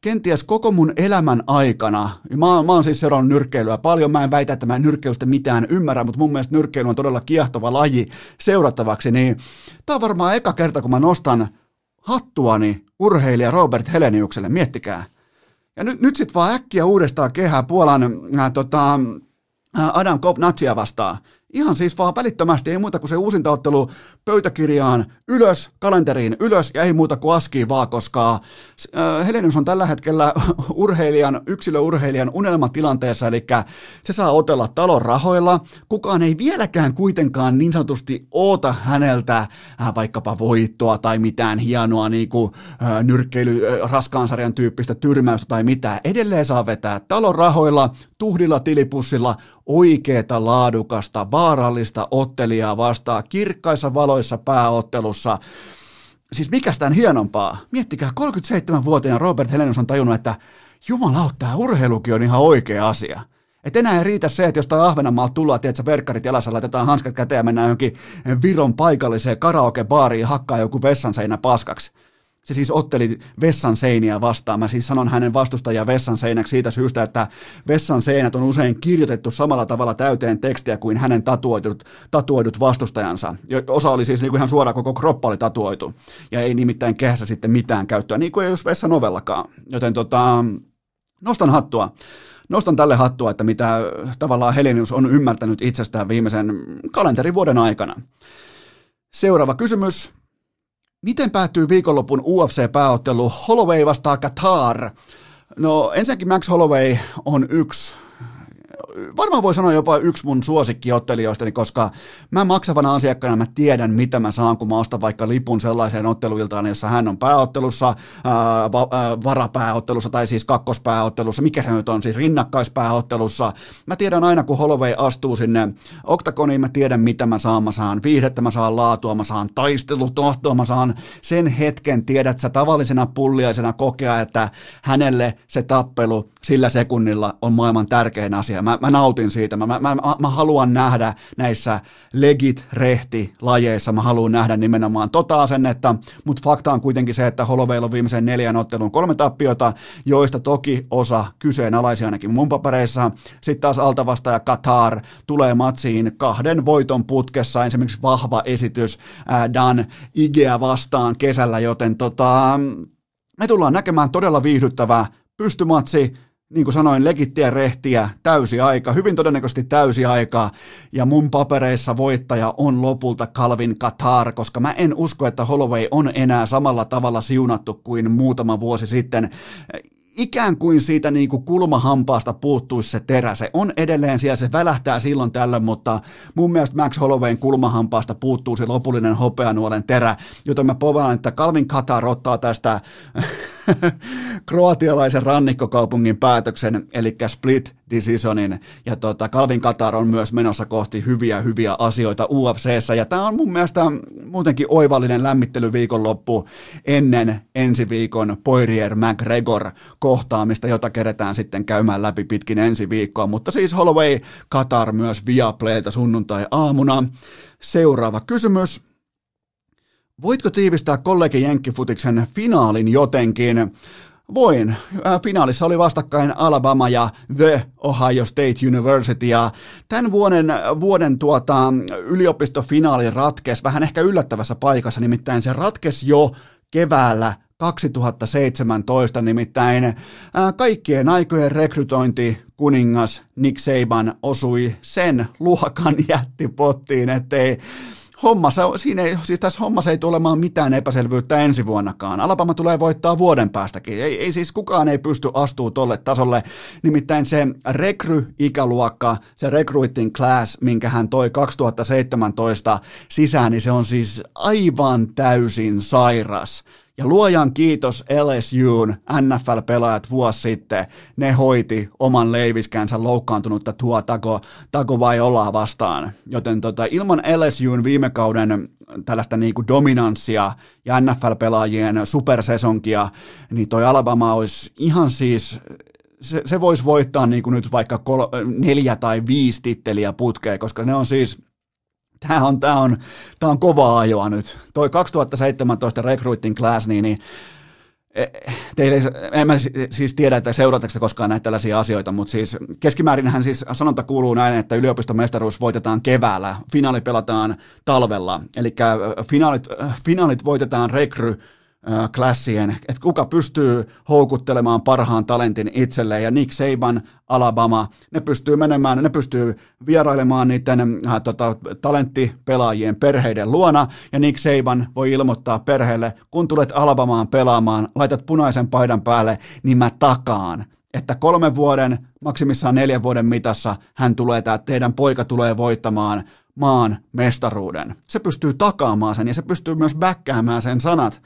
kenties koko mun elämän aikana, mä, mä oon siis seurannut nyrkkeilyä paljon, mä en väitä, että mä en nyrkkeilystä mitään ymmärrä, mutta mun mielestä nyrkkeily on todella kiehtova laji seurattavaksi, niin tää on varmaan eka kerta, kun mä nostan hattuani urheilija Robert Heleniukselle, miettikää. Ja nyt, nyt sitten vaan äkkiä uudestaan kehää Puolan ää, tota, Adam Kovnatsia vastaan. Ihan siis vaan välittömästi, ei muuta kuin se uusintaottelu pöytäkirjaan ylös, kalenteriin ylös ja ei muuta kuin askiin vaan, koska äh, Helenius on tällä hetkellä urheilijan, yksilöurheilijan unelmatilanteessa, eli se saa otella talon rahoilla. Kukaan ei vieläkään kuitenkaan niin sanotusti oota häneltä äh, vaikkapa voittoa tai mitään hienoa niin kuin, äh, nyrkkeily, raskaan sarjan tyyppistä tyrmäystä tai mitään. Edelleen saa vetää talon rahoilla, tuhdilla tilipussilla oikeeta laadukasta, vaarallista ottelijaa vastaan kirkkaissa valoissa pääottelussa. Siis mikä tämän hienompaa? Miettikää, 37-vuotiaan Robert Helenus on tajunnut, että jumalauta, tämä urheilukin on ihan oikea asia. Et enää ei riitä se, että jostain Ahvenanmaalta tullaan, että verkkarit jalassa, laitetaan hanskat käteen ja mennään johonkin Viron paikalliseen karaoke-baariin hakkaa joku vessanseinä paskaksi se siis otteli vessan seiniä vastaan. Mä siis sanon hänen vastustajia vessan seinäksi siitä syystä, että vessan seinät on usein kirjoitettu samalla tavalla täyteen tekstiä kuin hänen tatuoidut, tatuoidut vastustajansa. Osa oli siis niin kuin ihan suoraan koko kroppa oli tatuoitu. Ja ei nimittäin kehässä sitten mitään käyttöä, niin kuin ei jos vessan ovellakaan. Joten tota, nostan hattua nostan tälle hattua, että mitä tavallaan Helenius on ymmärtänyt itsestään viimeisen kalenterivuoden aikana. Seuraava kysymys. Miten päättyy viikonlopun UFC-pääottelu Holloway vastaa Qatar? No ensinnäkin Max Holloway on yksi varmaan voi sanoa jopa yksi mun suosikkiottelijoistani, koska mä maksavana asiakkaana mä tiedän, mitä mä saan, kun mä ostan vaikka lipun sellaiseen otteluiltaan, jossa hän on pääottelussa, ää, va, ää, varapääottelussa tai siis kakkospääottelussa, mikä se nyt on, siis rinnakkaispääottelussa. Mä tiedän aina, kun Holloway astuu sinne oktagoniin, mä tiedän, mitä mä saan. Mä saan viihdettä, mä saan laatua, mä saan taistelutohtoa, mä saan sen hetken, tiedät sä tavallisena pulliaisena kokea, että hänelle se tappelu sillä sekunnilla on maailman tärkein asia. Mä, mä nautin siitä. Mä, mä, mä, mä haluan nähdä näissä legit-rehti-lajeissa, mä haluan nähdä nimenomaan tota asennetta, mutta fakta on kuitenkin se, että Holloway on viimeisen neljän ottelun kolme tappiota, joista toki osa kyseenalaisia ainakin mun papereissa. Sitten taas altavastaja Qatar tulee matsiin kahden voiton putkessa, esimerkiksi vahva esitys ää, Dan Igea vastaan kesällä, joten tota, me tullaan näkemään todella viihdyttävää pystymatsi, niin kuin sanoin, legittiä rehtiä, täysi aika, hyvin todennäköisesti täysi aika, ja mun papereissa voittaja on lopulta Calvin Qatar, koska mä en usko, että Holloway on enää samalla tavalla siunattu kuin muutama vuosi sitten ikään kuin siitä niin kuin kulmahampaasta puuttuisi se terä. Se on edelleen siellä, se välähtää silloin tällöin, mutta mun mielestä Max Hollowayn kulmahampaasta puuttuu se lopullinen hopeanuolen terä, joten mä povaan, että Calvin Qatar ottaa tästä kroatialaisen rannikkokaupungin päätöksen, eli split decisionin, ja tota, Calvin Qatar on myös menossa kohti hyviä, hyviä asioita UFCssä, ja tämä on mun mielestä muutenkin oivallinen lämmittelyviikonloppu ennen ensi viikon Poirier McGregor kohtaamista, jota keretään sitten käymään läpi pitkin ensi viikkoa, mutta siis Holloway Qatar myös Viaplaylta sunnuntai-aamuna. Seuraava kysymys. Voitko tiivistää kollegi Jenkkifutiksen finaalin jotenkin? Voin. Finaalissa oli vastakkain Alabama ja The Ohio State University ja tämän vuoden, vuoden tuota, yliopistofinaali ratkesi vähän ehkä yllättävässä paikassa, nimittäin se ratkesi jo keväällä 2017, nimittäin kaikkien aikojen rekrytointi kuningas Nick Saban osui sen luokan jättipottiin, ettei homma, se, siinä ei, siis tässä hommassa ei tule olemaan mitään epäselvyyttä ensi vuonnakaan. Alabama tulee voittaa vuoden päästäkin. Ei, ei siis kukaan ei pysty astuu tolle tasolle. Nimittäin se rekry-ikäluokka, se recruiting class, minkä hän toi 2017 sisään, niin se on siis aivan täysin sairas. Ja luojan kiitos LSUn NFL-pelaajat vuosi sitten, ne hoiti oman leiviskänsä loukkaantunutta tuo Tago, Tago vai ollaan vastaan. Joten tota, ilman LSUn viime kauden tällaista niin kuin dominanssia ja NFL-pelaajien supersesonkia, niin toi Alabama olisi ihan siis se, se voisi voittaa niin kuin nyt vaikka kol, neljä tai viisi titteliä putkeen, koska ne on siis tämä on, tämä on, tämä on kovaa ajoa nyt. Toi 2017 recruiting class, niin, niin e, Teille, en mä siis tiedä, että seuraatteko koskaan näitä tällaisia asioita, mutta siis keskimäärinhän siis sanonta kuuluu näin, että yliopiston mestaruus voitetaan keväällä, finaali pelataan talvella, eli finaalit, finaalit voitetaan rekry klassien, että kuka pystyy houkuttelemaan parhaan talentin itselleen, ja Nick Saban, Alabama, ne pystyy menemään, ne pystyy vierailemaan niiden äh, tota, talenttipelaajien perheiden luona, ja Nick Saban voi ilmoittaa perheelle, kun tulet Alabamaan pelaamaan, laitat punaisen paidan päälle, niin mä takaan, että kolmen vuoden, maksimissaan neljän vuoden mitassa hän tulee, tämä teidän poika tulee voittamaan maan mestaruuden. Se pystyy takaamaan sen ja se pystyy myös backkäämään sen sanat,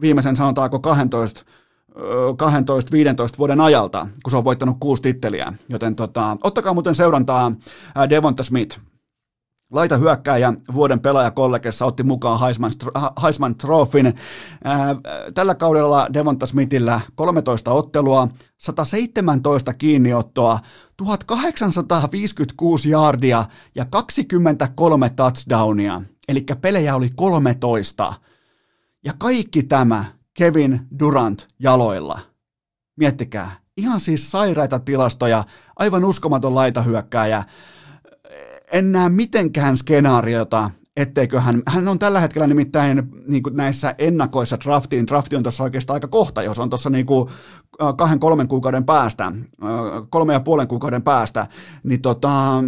viimeisen sanotaanko 12 12-15 vuoden ajalta, kun se on voittanut kuusi titteliä. Joten tota, ottakaa muuten seurantaa Devonta Smith. Laita hyökkääjä vuoden pelaajakollegessa otti mukaan Heisman, Heisman Trophyn. Tällä kaudella Devonta Smithillä 13 ottelua, 117 kiinniottoa, 1856 yardia ja 23 touchdownia. Eli pelejä oli 13 ja kaikki tämä Kevin Durant jaloilla. Miettikää, ihan siis sairaita tilastoja, aivan uskomaton laitahyökkääjä. En näe mitenkään skenaariota, etteikö hän, hän on tällä hetkellä nimittäin niin kuin näissä ennakoissa draftiin, drafti on tuossa oikeastaan aika kohta, jos on tuossa niin kuin kahden kolmen kuukauden päästä, kolme ja puolen kuukauden päästä, niin tota,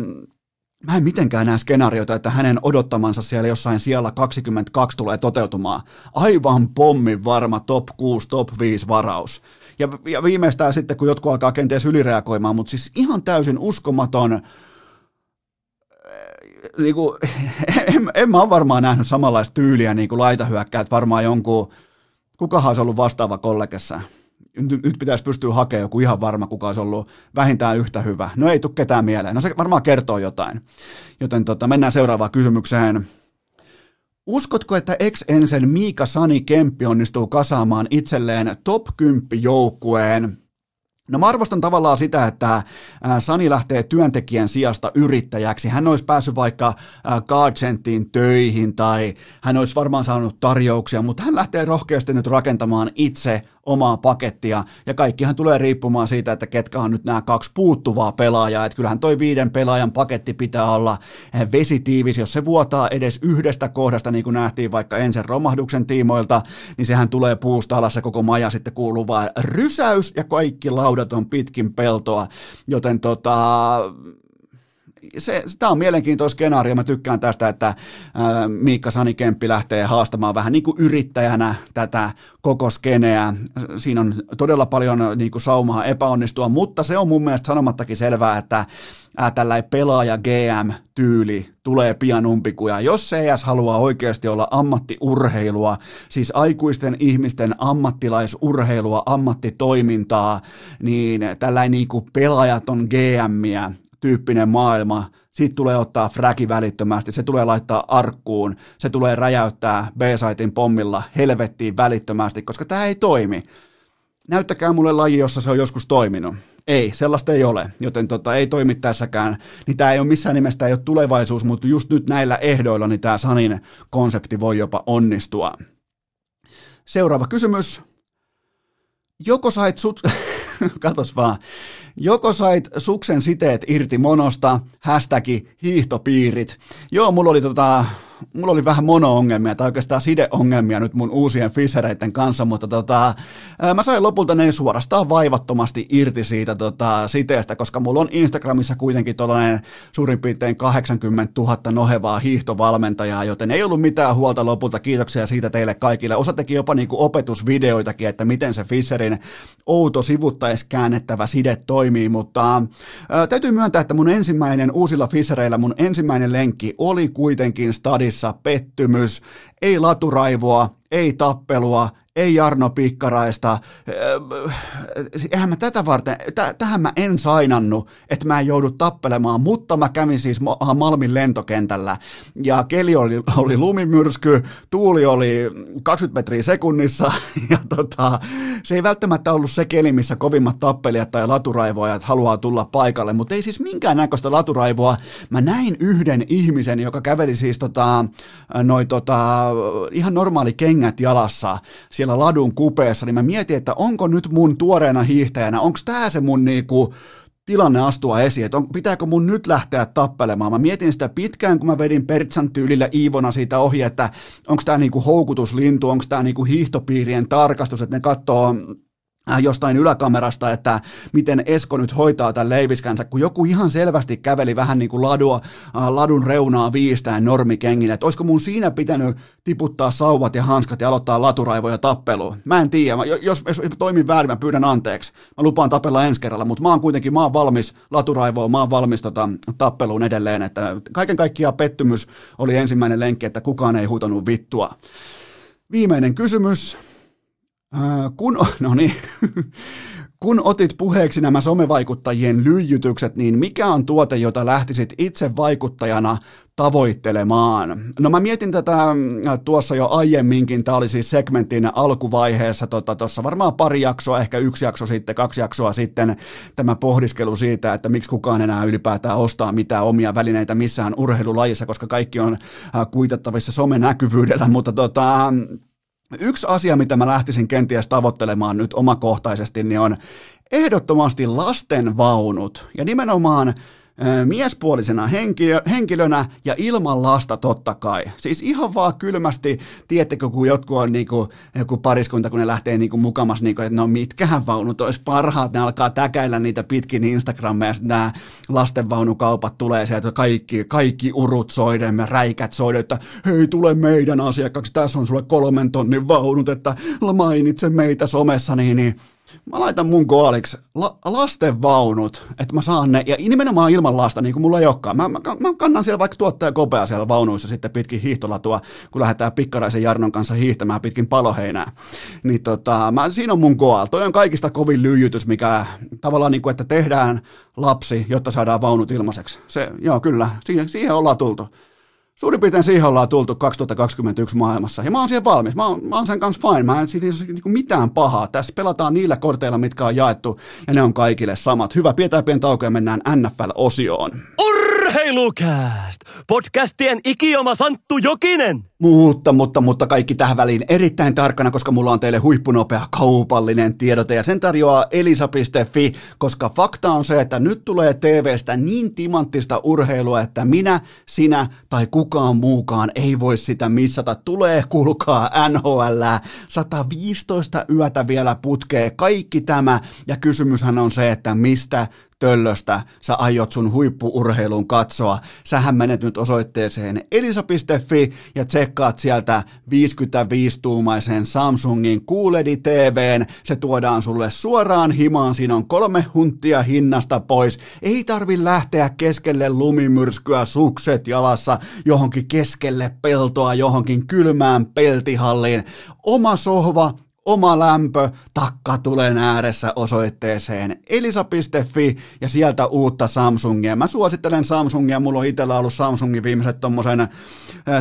Mä en mitenkään näe skenaarioita, että hänen odottamansa siellä jossain siellä 22 tulee toteutumaan. Aivan pommin varma top 6, top 5 varaus. Ja, ja viimeistään sitten, kun jotkut alkaa kenties ylireagoimaan, mutta siis ihan täysin uskomaton, niin kuin, en, en mä ole varmaan nähnyt samanlaista tyyliä niin kuin laitahyökkäät, varmaan jonkun, kukahan olisi ollut vastaava kollegessa nyt, pitäisi pystyä hakemaan joku ihan varma, kuka olisi ollut vähintään yhtä hyvä. No ei tule ketään mieleen. No se varmaan kertoo jotain. Joten tota, mennään seuraavaan kysymykseen. Uskotko, että ex-ensen Miika Sani Kemppi onnistuu kasaamaan itselleen top 10 joukkueen No mä arvostan tavallaan sitä, että Sani lähtee työntekijän sijasta yrittäjäksi. Hän olisi päässyt vaikka Guardcentiin töihin tai hän olisi varmaan saanut tarjouksia, mutta hän lähtee rohkeasti nyt rakentamaan itse omaa pakettia, ja kaikkihan tulee riippumaan siitä, että ketkä on nyt nämä kaksi puuttuvaa pelaajaa, että kyllähän toi viiden pelaajan paketti pitää olla vesitiivis, jos se vuotaa edes yhdestä kohdasta, niin kuin nähtiin vaikka ensin romahduksen tiimoilta, niin sehän tulee puusta alas ja koko maja sitten kuuluu vaan rysäys ja kaikki laudat on pitkin peltoa, joten tota, se, tämä on mielenkiintoinen skenaario. Mä tykkään tästä, että ää, Miikka Sanikemppi lähtee haastamaan vähän niin kuin yrittäjänä tätä koko skeneä. Siinä on todella paljon niin kuin saumaa epäonnistua, mutta se on mun mielestä sanomattakin selvää, että ää, tällainen pelaaja GM-tyyli tulee pian umpikuja. Jos CS haluaa oikeasti olla ammattiurheilua, siis aikuisten ihmisten ammattilaisurheilua, ammattitoimintaa, niin tällainen niin kuin pelaajaton GMiä, tyyppinen maailma, siitä tulee ottaa fräki välittömästi, se tulee laittaa arkkuun, se tulee räjäyttää B-saitin pommilla helvettiin välittömästi, koska tämä ei toimi. Näyttäkää mulle laji, jossa se on joskus toiminut. Ei, sellaista ei ole, joten tota, ei toimi tässäkään. Niin tämä ei ole missään nimessä ei ole tulevaisuus, mutta just nyt näillä ehdoilla niin tämä Sanin konsepti voi jopa onnistua. Seuraava kysymys. Joko sait sut... Katos vaan. Joko sait suksen siteet irti monosta, hashtagi hiihtopiirit. Joo, mulla oli tota, mulla oli vähän mono-ongelmia tai oikeastaan sideongelmia nyt mun uusien fissereiden kanssa, mutta tota, mä sain lopulta ne suorastaan vaivattomasti irti siitä tota, siteestä, koska mulla on Instagramissa kuitenkin tollainen suurin piirtein 80 000 nohevaa hiihtovalmentajaa, joten ei ollut mitään huolta lopulta. Kiitoksia siitä teille kaikille. Osa teki jopa niinku opetusvideoitakin, että miten se Fisserin outo sivuttais käännettävä side toimii, mutta ää, täytyy myöntää, että mun ensimmäinen uusilla Fissereillä, mun ensimmäinen lenkki oli kuitenkin stadis salissa pettymys, ei laturaivoa, ei tappelua, ei Jarno Pikkaraista. Eihän mä tätä varten, t- tähän mä en sainannut, että mä en joudu tappelemaan, mutta mä kävin siis Malmin lentokentällä ja keli oli, oli lumimyrsky, tuuli oli 20 metriä sekunnissa ja tota, se ei välttämättä ollut se keli, missä kovimmat tappelijat tai laturaivoajat haluaa tulla paikalle, mutta ei siis minkään näköistä laturaivoa. Mä näin yhden ihmisen, joka käveli siis tota, noi, tota, ihan normaali kengät jalassa siellä ladun kupeessa, niin mä mietin, että onko nyt mun tuoreena hiihtäjänä, onko tämä se mun niinku, tilanne astua esiin, että on, pitääkö mun nyt lähteä tappelemaan. Mä mietin sitä pitkään, kun mä vedin Pertsan tyylillä Iivona siitä ohi, että onko tämä niinku houkutuslintu, onko tämä niinku hiihtopiirien tarkastus, että ne katsoo jostain yläkamerasta, että miten Esko nyt hoitaa tämän leiviskänsä, kun joku ihan selvästi käveli vähän niin kuin ladua, äh, ladun reunaa viistään normikengin, että olisiko mun siinä pitänyt tiputtaa sauvat ja hanskat ja aloittaa laturaivoja tappelu. Mä en tiedä, jos, jos toimin väärin, mä pyydän anteeksi. Mä lupaan tapella ensi kerralla, mutta mä oon kuitenkin, mä oon valmis laturaivoon, mä oon valmis tota, tappeluun edelleen, että kaiken kaikkiaan pettymys oli ensimmäinen lenkki, että kukaan ei huutanut vittua. Viimeinen kysymys. Äh, kun, no niin, kun otit puheeksi nämä somevaikuttajien lyijytykset, niin mikä on tuote, jota lähtisit itse vaikuttajana tavoittelemaan? No mä mietin tätä äh, tuossa jo aiemminkin, tämä oli siis segmentin alkuvaiheessa, tuossa tota, varmaan pari jaksoa, ehkä yksi jakso sitten, kaksi jaksoa sitten, tämä pohdiskelu siitä, että miksi kukaan enää ylipäätään ostaa mitään omia välineitä missään urheilulajissa, koska kaikki on äh, kuitattavissa somenäkyvyydellä, mutta tota, Yksi asia, mitä mä lähtisin kenties tavoittelemaan nyt omakohtaisesti, niin on ehdottomasti lastenvaunut. Ja nimenomaan miespuolisena henkilönä ja ilman lasta totta kai. Siis ihan vaan kylmästi, tiedättekö, kun jotkut on niinku, joku pariskunta, kun ne lähtee niinku mukamas, niinku, että no mitkähän vaunut olisi parhaat, ne alkaa täkäillä niitä pitkin Instagramia, ja nämä lastenvaunukaupat tulee sieltä, kaikki, kaikki urut soiden, räikät soiden, että hei, tule meidän asiakkaaksi, tässä on sulle kolmen tonnin vaunut, että mainitse meitä somessa, niin, niin Mä laitan mun koaliksi la, lastenvaunut, että mä saan ne, ja nimenomaan ilman lasta, niin kuin mulla ei olekaan. Mä, mä, mä kannan siellä vaikka tuottaja kopea siellä vaunuissa sitten pitkin hiihtolatua, kun lähdetään Pikkaraisen Jarnon kanssa hiihtämään pitkin paloheinää. Niin tota, mä, siinä on mun koal. Toi on kaikista kovin lyijytys, mikä tavallaan niin kuin, että tehdään lapsi, jotta saadaan vaunut ilmaiseksi. Se, joo, kyllä, siihen, siihen ollaan tultu. Suurin piirtein siihen ollaan tultu 2021 maailmassa, ja mä oon siihen valmis. Mä oon, mä oon sen kanssa fine, mä en siitä niinku mitään pahaa. Tässä pelataan niillä korteilla, mitkä on jaettu, ja ne on kaikille samat. Hyvä, pidetään pieni tauko ja mennään NFL-osioon. Urheilukääst! Podcastien ikioma Santtu Jokinen! Mutta, mutta, mutta kaikki tähän väliin erittäin tarkkana, koska mulla on teille huippunopea kaupallinen tiedote ja sen tarjoaa elisa.fi, koska fakta on se, että nyt tulee TVstä niin timanttista urheilua, että minä, sinä tai kukaan muukaan ei voi sitä missata. Tulee, kuulkaa, NHL, 115 yötä vielä putkee, kaikki tämä ja kysymyshän on se, että mistä töllöstä sä aiot sun huippuurheilun katsoa. Sähän menet nyt osoitteeseen elisa.fi ja tsekkaat sieltä 55-tuumaisen Samsungin QLED TVn. Se tuodaan sulle suoraan himaan. Siinä on kolme hunttia hinnasta pois. Ei tarvi lähteä keskelle lumimyrskyä sukset jalassa johonkin keskelle peltoa, johonkin kylmään peltihalliin. Oma sohva, oma lämpö takkatulen ääressä osoitteeseen elisa.fi ja sieltä uutta Samsungia. Mä suosittelen Samsungia, mulla on itsellä ollut Samsungin viimeiset tommosen,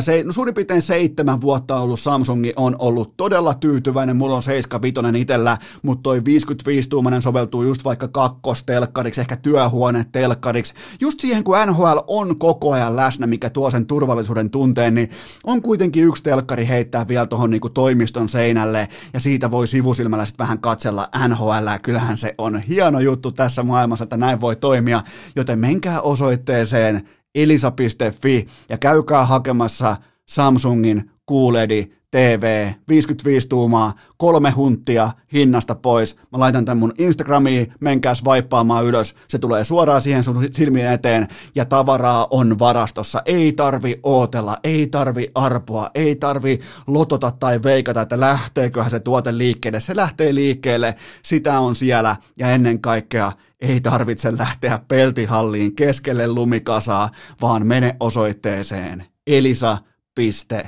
se, no suurin piirtein seitsemän vuotta ollut Samsungi, on ollut todella tyytyväinen, mulla on 75 itsellä, mutta toi 55-tuumainen soveltuu just vaikka kakkostelkkariksi, ehkä työhuonetelkkariksi, just siihen kun NHL on koko ajan läsnä, mikä tuo sen turvallisuuden tunteen, niin on kuitenkin yksi telkkari heittää vielä tuohon niinku toimiston seinälle. Ja siitä voi sivusilmällä sitten vähän katsella NHL. Kyllähän se on hieno juttu tässä maailmassa, että näin voi toimia, joten menkää osoitteeseen elisa.fi ja käykää hakemassa Samsungin QLED TV, 55 tuumaa, kolme hunttia hinnasta pois. Mä laitan tämän mun Instagramiin, menkääs vaippaamaan ylös. Se tulee suoraan siihen sun silmien eteen ja tavaraa on varastossa. Ei tarvi ootella, ei tarvi arpoa, ei tarvi lotota tai veikata, että lähteeköhän se tuote liikkeelle. Se lähtee liikkeelle, sitä on siellä ja ennen kaikkea ei tarvitse lähteä peltihalliin keskelle lumikasaa, vaan mene osoitteeseen elisa.fi.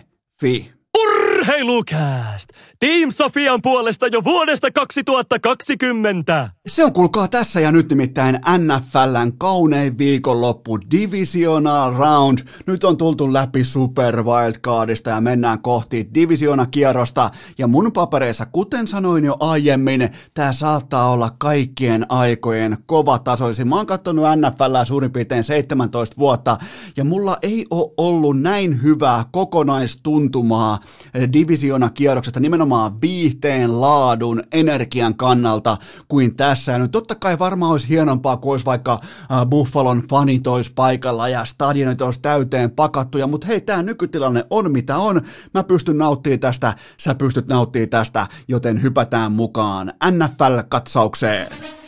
Urheilukääst! Team Sofian puolesta jo vuodesta 2020! Se on kuulkaa tässä ja nyt nimittäin NFLn kaunein viikonloppu Divisional Round. Nyt on tultu läpi Super Wildcardista ja mennään kohti Divisiona-kierrosta. Ja mun papereissa, kuten sanoin jo aiemmin, tää saattaa olla kaikkien aikojen kova tasoisin. Mä oon kattonut NFLää suurin piirtein 17 vuotta ja mulla ei ole ollut näin hyvää kokonaistuntumaa Divisiona-kierroksesta nimenomaan viihteen, laadun, energian kannalta kuin tässä. Ja nyt totta kai varmaan olisi hienompaa, kun olisi vaikka äh, Buffalon fanit olisi paikalla ja stadionit olisi täyteen pakattuja, mutta hei, tämä nykytilanne on mitä on. Mä pystyn nauttimaan tästä, sä pystyt nauttimaan tästä, joten hypätään mukaan NFL-katsaukseen.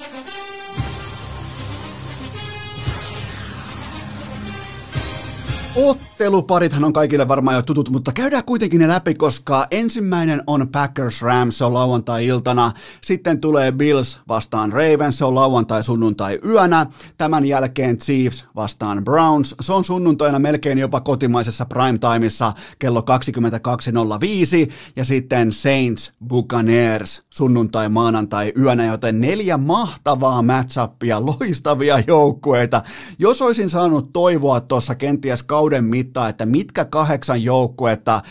Otteluparithan on kaikille varmaan jo tutut, mutta käydään kuitenkin ne läpi, koska ensimmäinen on Packers Rams, se on lauantai-iltana. Sitten tulee Bills vastaan Ravens, se on lauantai-sunnuntai-yönä. Tämän jälkeen Chiefs vastaan Browns, se on sunnuntaina melkein jopa kotimaisessa primetimeissa kello 22.05. Ja sitten Saints Buccaneers sunnuntai-maanantai-yönä, joten neljä mahtavaa matchappia, loistavia joukkueita. Jos olisin saanut toivoa tuossa kenties kautta kauden mittaan, että mitkä kahdeksan joukkuetta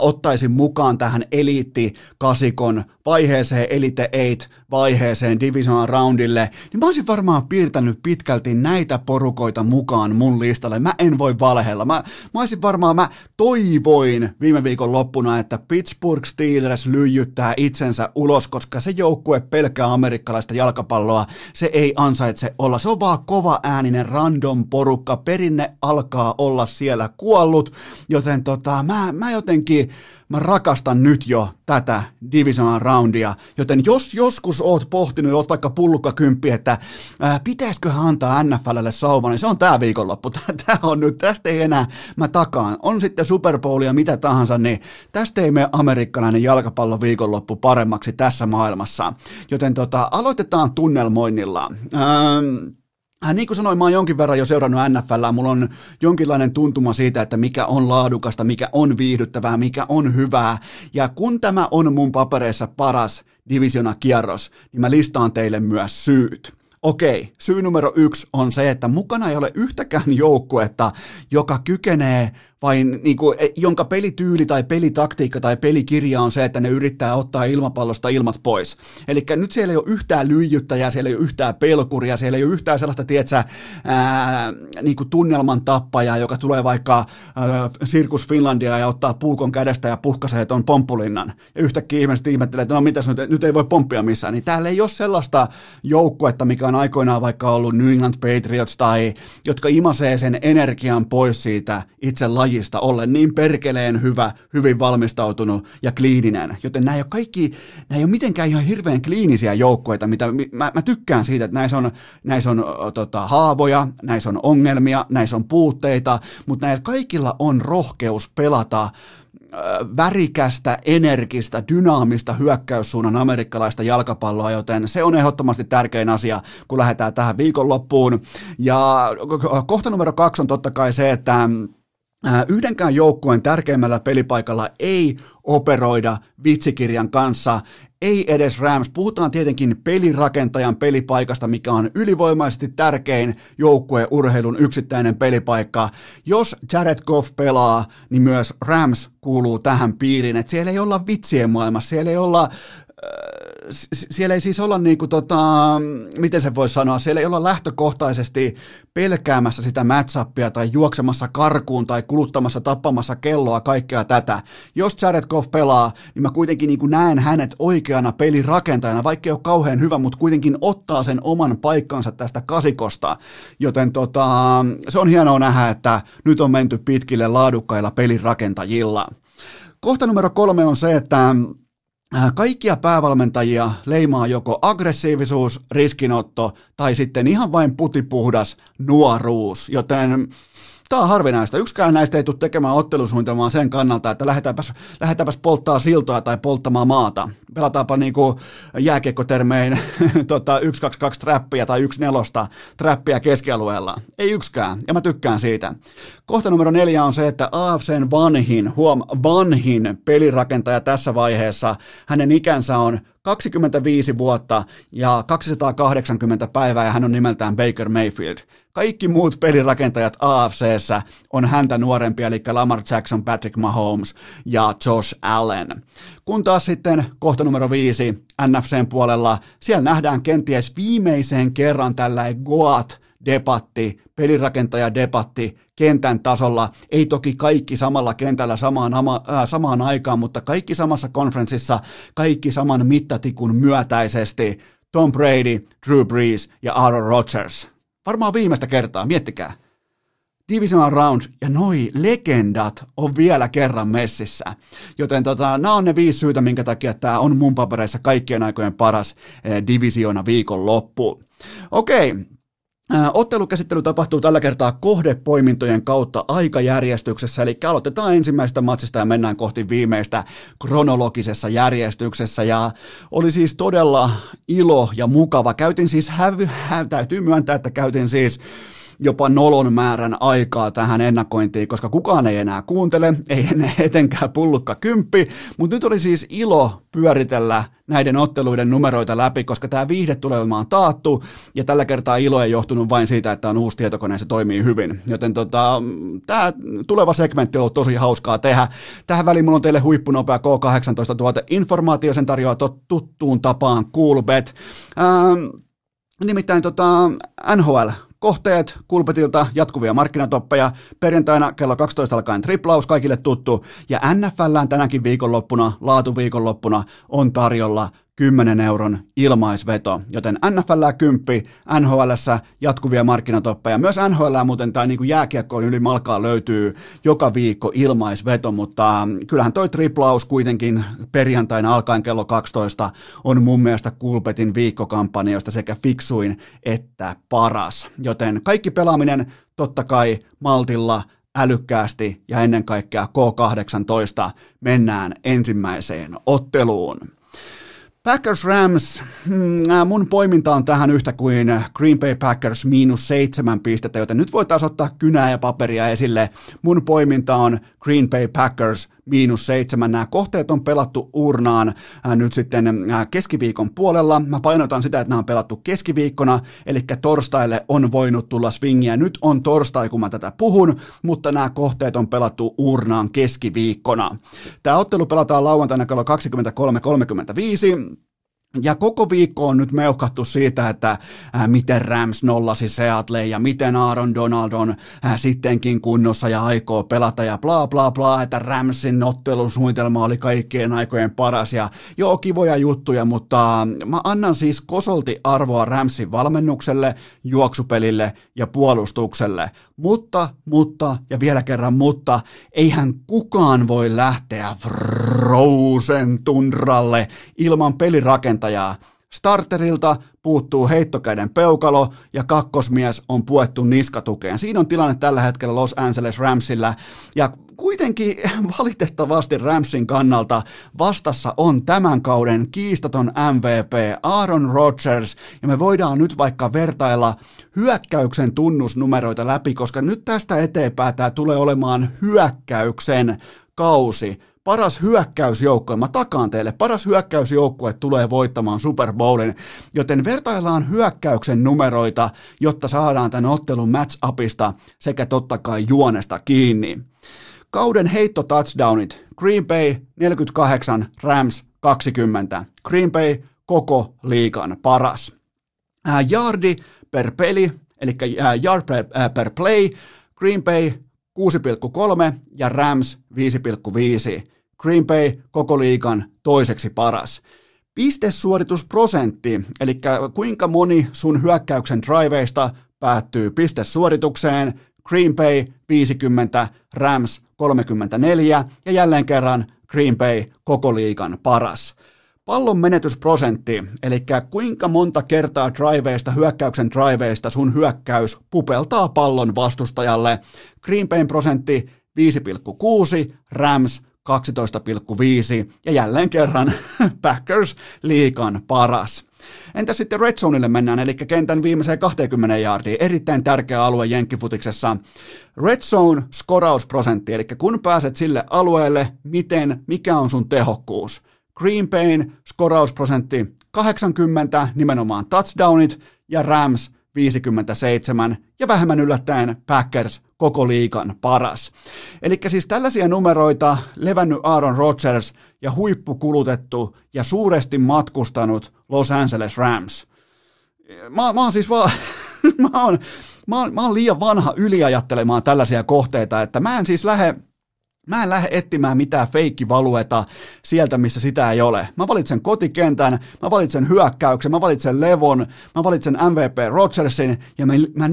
ottaisin mukaan tähän eliittikasikon vaiheeseen, Elite 8 vaiheeseen, Division Roundille, niin mä olisin varmaan piirtänyt pitkälti näitä porukoita mukaan mun listalle. Mä en voi valheella. Mä, mä olisin varmaan, mä toivoin viime viikon loppuna, että Pittsburgh Steelers lyijyttää itsensä ulos, koska se joukkue pelkää amerikkalaista jalkapalloa. Se ei ansaitse olla. Se on vaan kova ääninen random porukka. Perinne alkaa olla siellä kuollut, joten tota, mä, mä jotenkin mä rakastan nyt jo tätä divisional roundia, joten jos joskus oot pohtinut, oot vaikka pullukkakymppi, että ää, pitäisiköhän antaa NFLlle sauma, niin se on tää viikonloppu. Tää on nyt, tästä ei enää, mä takaan. On sitten Super Bowlia mitä tahansa, niin tästä ei mene amerikkalainen jalkapallon viikonloppu paremmaksi tässä maailmassa. Joten tota, aloitetaan tunnelmoinnilla. Ähm, Äh, niin kuin sanoin, mä oon jonkin verran jo seurannut NFL, mulla on jonkinlainen tuntuma siitä, että mikä on laadukasta, mikä on viihdyttävää, mikä on hyvää. Ja kun tämä on mun papereissa paras divisiona kierros, niin mä listaan teille myös syyt. Okei, syy numero yksi on se, että mukana ei ole yhtäkään joukkuetta, joka kykenee vai niin kuin, e, jonka pelityyli tai pelitaktiikka tai pelikirja on se, että ne yrittää ottaa ilmapallosta ilmat pois. Eli nyt siellä ei ole yhtään lyijyttäjää, siellä ei ole yhtään pelkuria, siellä ei ole yhtään sellaista, tietsä, ää, niin kuin tunnelman tappajaa, joka tulee vaikka ää, Sirkus Finlandia ja ottaa puukon kädestä ja puhkaisee tuon pomppulinnan. Ja yhtäkkiä ihmiset ihmettelee, että no mitäs nyt, nyt ei voi pomppia missään. Niin täällä ei ole sellaista joukkuetta, mikä on aikoinaan vaikka ollut New England Patriots tai jotka imasee sen energian pois siitä itse lajista ollen niin perkeleen hyvä, hyvin valmistautunut ja kliininen. Joten nämä ei ole kaikki, nämä ei ole mitenkään ihan hirveän kliinisiä joukkueita, mitä mä, mä tykkään siitä, että näissä on, näissä on tota, haavoja, näissä on ongelmia, näissä on puutteita, mutta näillä kaikilla on rohkeus pelata värikästä, energistä, dynaamista hyökkäyssuunnan amerikkalaista jalkapalloa, joten se on ehdottomasti tärkein asia, kun lähdetään tähän viikonloppuun. Ja kohta numero kaksi on totta kai se, että Yhdenkään joukkueen tärkeimmällä pelipaikalla ei operoida vitsikirjan kanssa, ei edes Rams. Puhutaan tietenkin pelirakentajan pelipaikasta, mikä on ylivoimaisesti tärkein joukkue urheilun yksittäinen pelipaikka. Jos Jared Goff pelaa, niin myös Rams kuuluu tähän piiriin. Et siellä ei olla vitsien maailmassa, siellä ei olla siellä ei siis olla niin kuin tota, miten se voisi sanoa, siellä ei olla lähtökohtaisesti pelkäämässä sitä matchappia tai juoksemassa karkuun tai kuluttamassa, tappamassa kelloa, kaikkea tätä. Jos Jared Goff pelaa, niin mä kuitenkin niin kuin näen hänet oikeana pelirakentajana, vaikka ei ole kauhean hyvä, mutta kuitenkin ottaa sen oman paikkansa tästä kasikosta. Joten tota, se on hienoa nähdä, että nyt on menty pitkille laadukkailla pelirakentajilla. Kohta numero kolme on se, että kaikkia päävalmentajia leimaa joko aggressiivisuus, riskinotto tai sitten ihan vain putipuhdas nuoruus, joten Tämä on harvinaista. Yksikään näistä ei tule tekemään ottelusuunnitelmaa sen kannalta, että lähdetäänpäs, lähdetäänpäs polttaa siltoa tai polttamaan maata. Pelataanpa niin kuin jääkiekkotermein tota, 1-2-2 trappia tai 1-4 trappia keskialueella. Ei yksikään, ja mä tykkään siitä. Kohta numero neljä on se, että AFCn vanhin, huom, vanhin pelirakentaja tässä vaiheessa, hänen ikänsä on 25 vuotta ja 280 päivää ja hän on nimeltään Baker Mayfield. Kaikki muut pelirakentajat AFCssä on häntä nuorempia, eli Lamar Jackson, Patrick Mahomes ja Josh Allen. Kun taas sitten kohta numero viisi NFCn puolella, siellä nähdään kenties viimeiseen kerran tällä Goat debatti, pelirakentaja debatti kentän tasolla. Ei toki kaikki samalla kentällä samaan, ama, äh, samaan aikaan, mutta kaikki samassa konferenssissa, kaikki saman mittatikun myötäisesti. Tom Brady, Drew Brees ja Aaron Rodgers. Varmaan viimeistä kertaa, miettikää. Divisional Round ja noi legendat on vielä kerran messissä. Joten tota, nämä on ne viisi syytä, minkä takia tämä on mun papereissa kaikkien aikojen paras eh, divisiona viikon loppu. Okei, Ottelukäsittely tapahtuu tällä kertaa kohdepoimintojen kautta aikajärjestyksessä, eli aloitetaan ensimmäisestä matsista ja mennään kohti viimeistä kronologisessa järjestyksessä. Ja oli siis todella ilo ja mukava. Käytin siis, hävy, hä, täytyy myöntää, että käytin siis jopa nolon määrän aikaa tähän ennakointiin, koska kukaan ei enää kuuntele, ei etenkään pullukka kymppi, mutta nyt oli siis ilo pyöritellä näiden otteluiden numeroita läpi, koska tämä viihde tulee olemaan taattu, ja tällä kertaa ilo ei johtunut vain siitä, että on uusi tietokone ja se toimii hyvin. Joten tota, tämä tuleva segmentti on ollut tosi hauskaa tehdä. Tähän väliin mulla on teille huippunopea K18 tuote informaatio, sen tarjoaa tuttuun tapaan Coolbet. Ähm, nimittäin tota, NHL Kohteet Kulpetilta jatkuvia markkinatoppeja. Perjantaina kello 12 alkaen triplaus kaikille tuttu. Ja NFLään tänäkin viikonloppuna, laatuviikonloppuna on tarjolla 10 euron ilmaisveto, joten NFL 10, NHL jatkuvia markkinatoppeja. Myös NHL muuten tai niin kuin jääkiekkoon yli malkaa löytyy joka viikko ilmaisveto, mutta kyllähän toi triplaus kuitenkin perjantaina alkaen kello 12 on mun mielestä Kulpetin viikkokampanjoista sekä fiksuin että paras. Joten kaikki pelaaminen totta kai maltilla, älykkäästi ja ennen kaikkea K18 mennään ensimmäiseen otteluun. Packers Rams, mm, mun poiminta on tähän yhtä kuin Green Bay Packers miinus seitsemän pistettä, joten nyt voitaisiin ottaa kynää ja paperia esille. Mun poiminta on Green Bay Packers miinus seitsemän. Nämä kohteet on pelattu urnaan nyt sitten keskiviikon puolella. Mä painotan sitä, että nämä on pelattu keskiviikkona, eli torstaille on voinut tulla swingiä. Nyt on torstai, kun mä tätä puhun, mutta nämä kohteet on pelattu urnaan keskiviikkona. Tämä ottelu pelataan lauantaina kello 23.35. Ja koko viikko on nyt meuhkattu siitä, että äh, miten Rams nollasi Seattle ja miten Aaron Donald on äh, sittenkin kunnossa ja aikoo pelata ja bla bla bla, että Ramsin ottelusuunnitelma oli kaikkien aikojen paras ja joo kivoja juttuja, mutta äh, mä annan siis kosolti arvoa Ramsin valmennukselle, juoksupelille ja puolustukselle. Mutta, mutta ja vielä kerran mutta, eihän kukaan voi lähteä Frozen tundralle ilman pelirakentajaa. Starterilta puuttuu heittokäden peukalo ja kakkosmies on puettu niskatukeen. Siinä on tilanne tällä hetkellä Los Angeles Ramsillä ja kuitenkin valitettavasti Ramsin kannalta vastassa on tämän kauden kiistaton MVP Aaron Rodgers ja me voidaan nyt vaikka vertailla hyökkäyksen tunnusnumeroita läpi, koska nyt tästä eteenpäin tämä tulee olemaan hyökkäyksen kausi paras hyökkäysjoukkue, mä takaan teille, paras hyökkäysjoukkue tulee voittamaan Super Bowlin, joten vertaillaan hyökkäyksen numeroita, jotta saadaan tämän ottelun match-upista sekä totta kai juonesta kiinni. Kauden heitto touchdownit, Green Bay 48, Rams 20. Green Bay koko liikan paras. Äh, yardi per peli, eli äh, yard per, äh, per play, Green Bay 6,3 ja Rams 5,5. Green Bay koko liikan toiseksi paras. Pistesuoritusprosentti, eli kuinka moni sun hyökkäyksen driveista päättyy pistesuoritukseen, Green Bay 50, Rams 34 ja jälleen kerran Green Bay koko liikan paras. Pallon menetysprosentti, eli kuinka monta kertaa driveista, hyökkäyksen driveista sun hyökkäys pupeltaa pallon vastustajalle. Green Bayn prosentti 5,6, Rams 12,5 ja jälleen kerran Packers liikan paras. Entä sitten Red Zoneille mennään, eli kentän viimeiseen 20 jaardiin, erittäin tärkeä alue Jenkkifutiksessa. Red Zone skorausprosentti, eli kun pääset sille alueelle, miten, mikä on sun tehokkuus. Green Bayn skorausprosentti 80, nimenomaan touchdownit, ja Rams 57 ja vähemmän yllättäen Packers koko liikan paras. Eli siis tällaisia numeroita levännyt Aaron Rodgers ja huippukulutettu ja suuresti matkustanut Los Angeles Rams. Mä, mä oon siis vaan, mä oon, mä, oon, mä oon liian vanha yliajattelemaan tällaisia kohteita, että mä en siis lähde Mä en lähde etsimään mitään feikkivalueta sieltä, missä sitä ei ole. Mä valitsen kotikentän, mä valitsen hyökkäyksen, mä valitsen levon, mä valitsen MVP Rodgersin ja mä, mä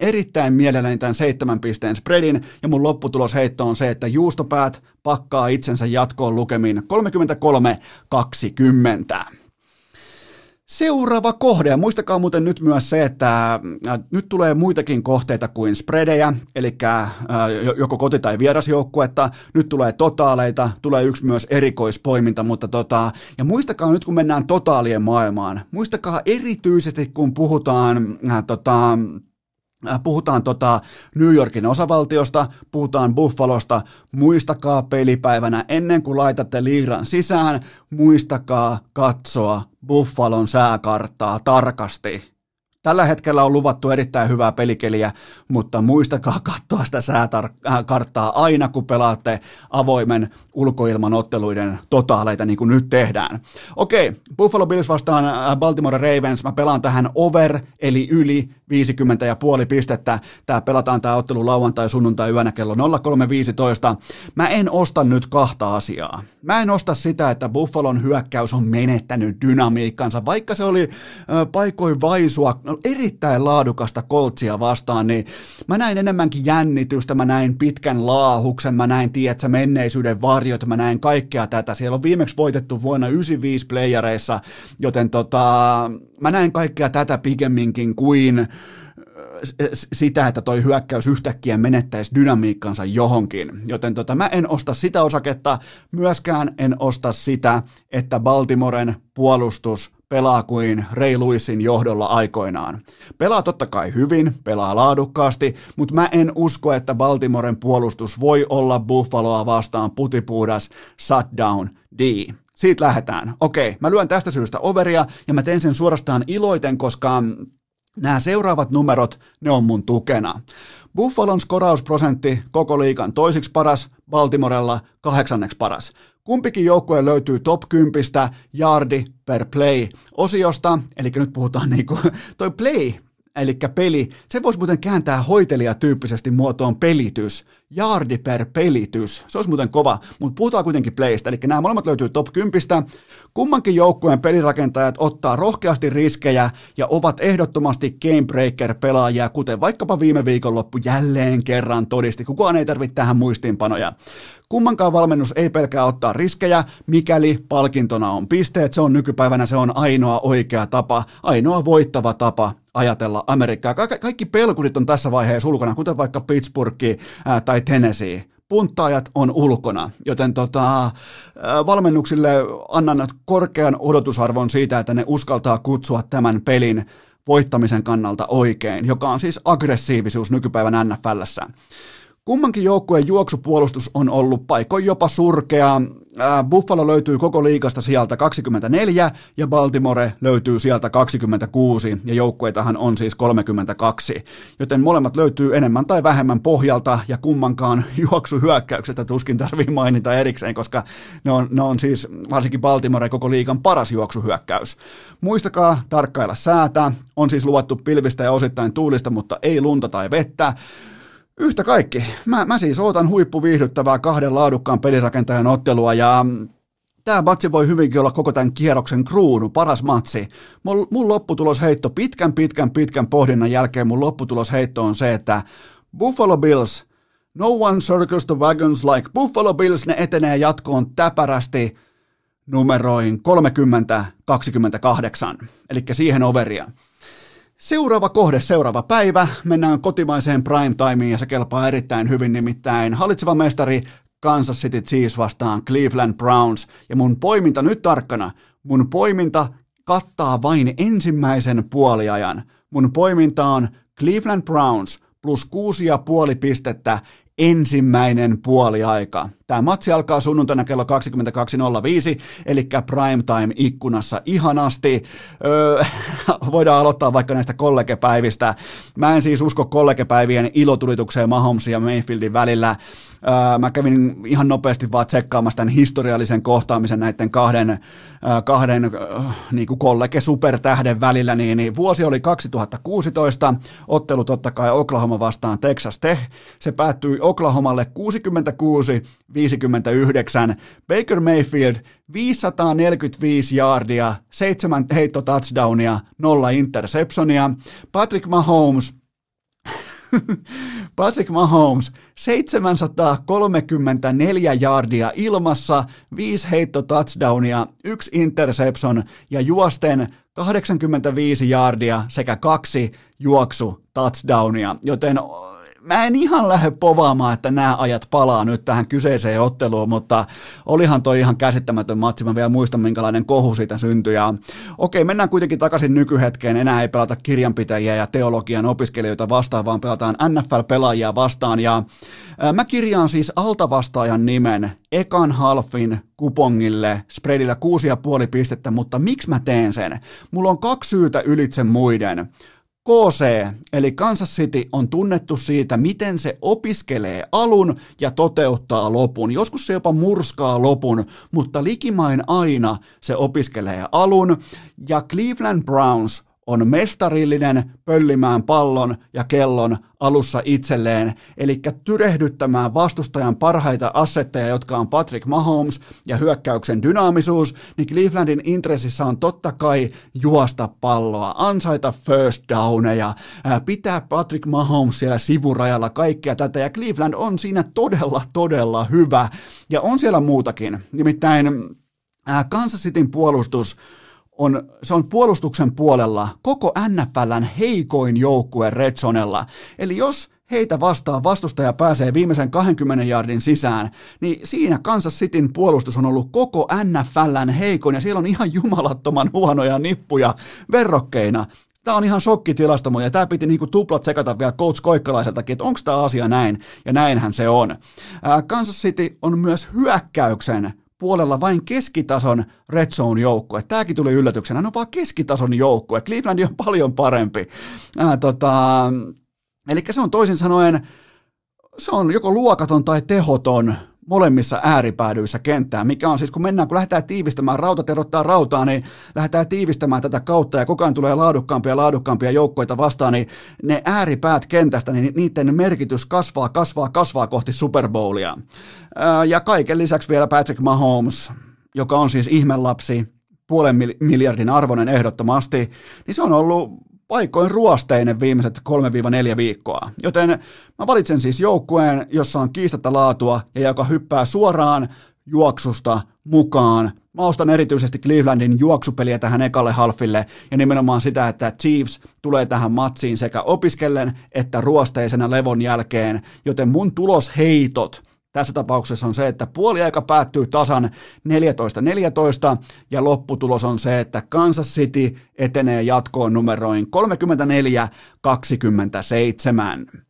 erittäin mielelläni tämän seitsemän pisteen spreadin ja mun lopputulosheitto on se, että juustopäät pakkaa itsensä jatkoon lukemin 33-20. Seuraava kohde, ja muistakaa muuten nyt myös se, että äh, nyt tulee muitakin kohteita kuin spreadejä, eli äh, joko koti- tai vierasjoukkuetta, nyt tulee totaaleita, tulee yksi myös erikoispoiminta, mutta tota, ja muistakaa nyt kun mennään totaalien maailmaan, muistakaa erityisesti kun puhutaan äh, tota, puhutaan tota New Yorkin osavaltiosta, puhutaan Buffalosta, muistakaa pelipäivänä ennen kuin laitatte liiran sisään, muistakaa katsoa Buffalon sääkarttaa tarkasti. Tällä hetkellä on luvattu erittäin hyvää pelikeliä, mutta muistakaa katsoa sitä sääkarttaa aina, kun pelaatte avoimen ulkoilman otteluiden totaaleita, niin kuin nyt tehdään. Okei, Buffalo Bills vastaan äh, Baltimore Ravens. Mä pelaan tähän over, eli yli 50 ja puoli pistettä. Tää pelataan tämä ottelu lauantai sunnuntai yönä kello 03.15. Mä en osta nyt kahta asiaa. Mä en osta sitä, että Buffalon hyökkäys on menettänyt dynamiikkansa, vaikka se oli paikoin vaisua erittäin laadukasta koltsia vastaan, niin mä näin enemmänkin jännitystä, mä näin pitkän laahuksen, mä näin, tiedätkö, menneisyyden varjot, mä näin kaikkea tätä. Siellä on viimeksi voitettu vuonna 95 playereissa, joten tota, mä näin kaikkea tätä pikemminkin kuin sitä, että toi hyökkäys yhtäkkiä menettäisi dynamiikkansa johonkin. Joten tota, mä en osta sitä osaketta, myöskään en osta sitä, että Baltimoren puolustus pelaa kuin Ray Lewisin johdolla aikoinaan. Pelaa totta kai hyvin, pelaa laadukkaasti, mutta mä en usko, että Baltimoren puolustus voi olla Buffaloa vastaan putipuudas shutdown D. Siitä lähdetään. Okei, mä lyön tästä syystä overia ja mä teen sen suorastaan iloiten, koska nämä seuraavat numerot, ne on mun tukena. Buffalon skorausprosentti koko liikan toisiksi paras, Baltimorella kahdeksanneksi paras. Kumpikin joukkue löytyy top 10 yardi per play osiosta, eli nyt puhutaan niinku, toi play eli peli, se voisi muuten kääntää hoitelijatyyppisesti muotoon pelitys, yardi per pelitys, se olisi muuten kova, mutta puhutaan kuitenkin playstä, eli nämä molemmat löytyy top 10, kummankin joukkueen pelirakentajat ottaa rohkeasti riskejä ja ovat ehdottomasti gamebreaker pelaajia, kuten vaikkapa viime viikonloppu jälleen kerran todisti, kukaan ei tarvitse tähän muistiinpanoja. Kummankaan valmennus ei pelkää ottaa riskejä, mikäli palkintona on pisteet, se on nykypäivänä se on ainoa oikea tapa, ainoa voittava tapa ajatella Amerikkaa. Ka- kaikki pelkurit on tässä vaiheessa ulkona, kuten vaikka Pittsburgh ää, tai Tennessee. Punttaajat on ulkona, joten tota, valmennuksille annan korkean odotusarvon siitä, että ne uskaltaa kutsua tämän pelin voittamisen kannalta oikein, joka on siis aggressiivisuus nykypäivän NFLssä. Kummankin joukkueen juoksupuolustus on ollut paikoin jopa surkea. Buffalo löytyy koko liikasta sieltä 24 ja Baltimore löytyy sieltä 26 ja joukkueitahan on siis 32, joten molemmat löytyy enemmän tai vähemmän pohjalta ja kummankaan juoksuhyökkäyksestä tuskin tarvii mainita erikseen, koska ne on, ne on siis varsinkin Baltimore koko liikan paras juoksuhyökkäys. Muistakaa tarkkailla säätä, on siis luvattu pilvistä ja osittain tuulista, mutta ei lunta tai vettä. Yhtä kaikki. Mä, mä siis ootan huippuviihdyttävää kahden laadukkaan pelirakentajan ottelua ja tämä matsi voi hyvinkin olla koko tämän kierroksen kruunu, paras matsi. Mun, mun lopputulosheitto pitkän, pitkän, pitkän pohdinnan jälkeen mun lopputulosheitto on se, että Buffalo Bills, no one circles the wagons like Buffalo Bills, ne etenee jatkoon täpärästi numeroin 30-28, eli siihen overia. Seuraava kohde, seuraava päivä. Mennään kotimaiseen prime timeen ja se kelpaa erittäin hyvin nimittäin. Hallitseva mestari Kansas City Chiefs vastaan Cleveland Browns. Ja mun poiminta nyt tarkkana, mun poiminta kattaa vain ensimmäisen puoliajan. Mun poiminta on Cleveland Browns plus kuusi ja puoli pistettä ensimmäinen puoliaika. Tämä matsi alkaa sunnuntaina kello 22.05, eli prime time ikkunassa ihanasti. Öö, voidaan aloittaa vaikka näistä kollegepäivistä. Mä en siis usko kollegepäivien ilotulitukseen Mahomesin ja Mayfieldin välillä. Öö, mä kävin ihan nopeasti vaan tsekkaamassa tämän historiallisen kohtaamisen näiden kahden, öö, kahden öö, niin kuin kollege-supertähden välillä, niin, niin vuosi oli 2016, ottelu totta kai Oklahoma vastaan Texas Tech. Se päättyi Oklahomalle 66 59. Baker Mayfield 545 yardia, 7 heitto touchdownia, 0 interceptionia. Patrick Mahomes Patrick Mahomes 734 yardia ilmassa, 5 heitto touchdownia, 1 interception ja juosten 85 yardia sekä kaksi juoksu touchdownia, joten mä en ihan lähde povaamaan, että nämä ajat palaa nyt tähän kyseiseen otteluun, mutta olihan toi ihan käsittämätön matsi. Mä vielä muistan, minkälainen kohu siitä syntyi. Ja, okei, mennään kuitenkin takaisin nykyhetkeen. Enää ei pelata kirjanpitäjiä ja teologian opiskelijoita vastaan, vaan pelataan NFL-pelaajia vastaan. Ja mä kirjaan siis altavastaajan nimen ekan halfin kupongille spreadillä 6,5 pistettä, mutta miksi mä teen sen? Mulla on kaksi syytä ylitse muiden. KC, eli Kansas City, on tunnettu siitä, miten se opiskelee alun ja toteuttaa lopun. Joskus se jopa murskaa lopun, mutta likimain aina se opiskelee alun. Ja Cleveland Browns on mestarillinen pöllimään pallon ja kellon alussa itselleen, eli tyrehdyttämään vastustajan parhaita assetteja, jotka on Patrick Mahomes ja hyökkäyksen dynaamisuus, niin Clevelandin intressissä on totta kai juosta palloa, ansaita first downeja, pitää Patrick Mahomes siellä sivurajalla kaikkea tätä, ja Cleveland on siinä todella, todella hyvä, ja on siellä muutakin, nimittäin Kansas Cityn puolustus on, se on puolustuksen puolella koko NFLn heikoin joukkue Redsonella. Eli jos heitä vastaan vastustaja pääsee viimeisen 20 jardin sisään, niin siinä Kansas Cityn puolustus on ollut koko NFLn heikon ja siellä on ihan jumalattoman huonoja nippuja verrokkeina. Tämä on ihan shokkitilasto, ja tämä piti niinku tuplat sekata vielä coach Koikkalaiseltakin, että onko tämä asia näin, ja näinhän se on. Kansas City on myös hyökkäyksen puolella vain keskitason red zone joukkue. Tämäkin tuli yllätyksenä, on vaan keskitason joukkue. Cleveland on paljon parempi. Ää, tota, eli se on toisin sanoen, se on joko luokaton tai tehoton molemmissa ääripäädyissä kenttään, mikä on siis, kun mennään, kun lähdetään tiivistämään, rauta terottaa rautaa, niin lähdetään tiivistämään tätä kautta ja koko ajan tulee laadukkaampia ja laadukkaampia joukkoita vastaan, niin ne ääripäät kentästä, niin niiden merkitys kasvaa, kasvaa, kasvaa kohti Super Bowlia. Ja kaiken lisäksi vielä Patrick Mahomes, joka on siis ihmelapsi, puolen miljardin arvoinen ehdottomasti, niin se on ollut paikoin ruosteinen viimeiset 3-4 viikkoa. Joten mä valitsen siis joukkueen, jossa on kiistatta laatua ja joka hyppää suoraan juoksusta mukaan. Mä ostan erityisesti Clevelandin juoksupeliä tähän ekalle halfille ja nimenomaan sitä, että Chiefs tulee tähän matsiin sekä opiskellen että ruosteisena levon jälkeen, joten mun tulosheitot – tässä tapauksessa on se, että puoliaika päättyy tasan 14-14 ja lopputulos on se, että Kansas City etenee jatkoon numeroin 34-27.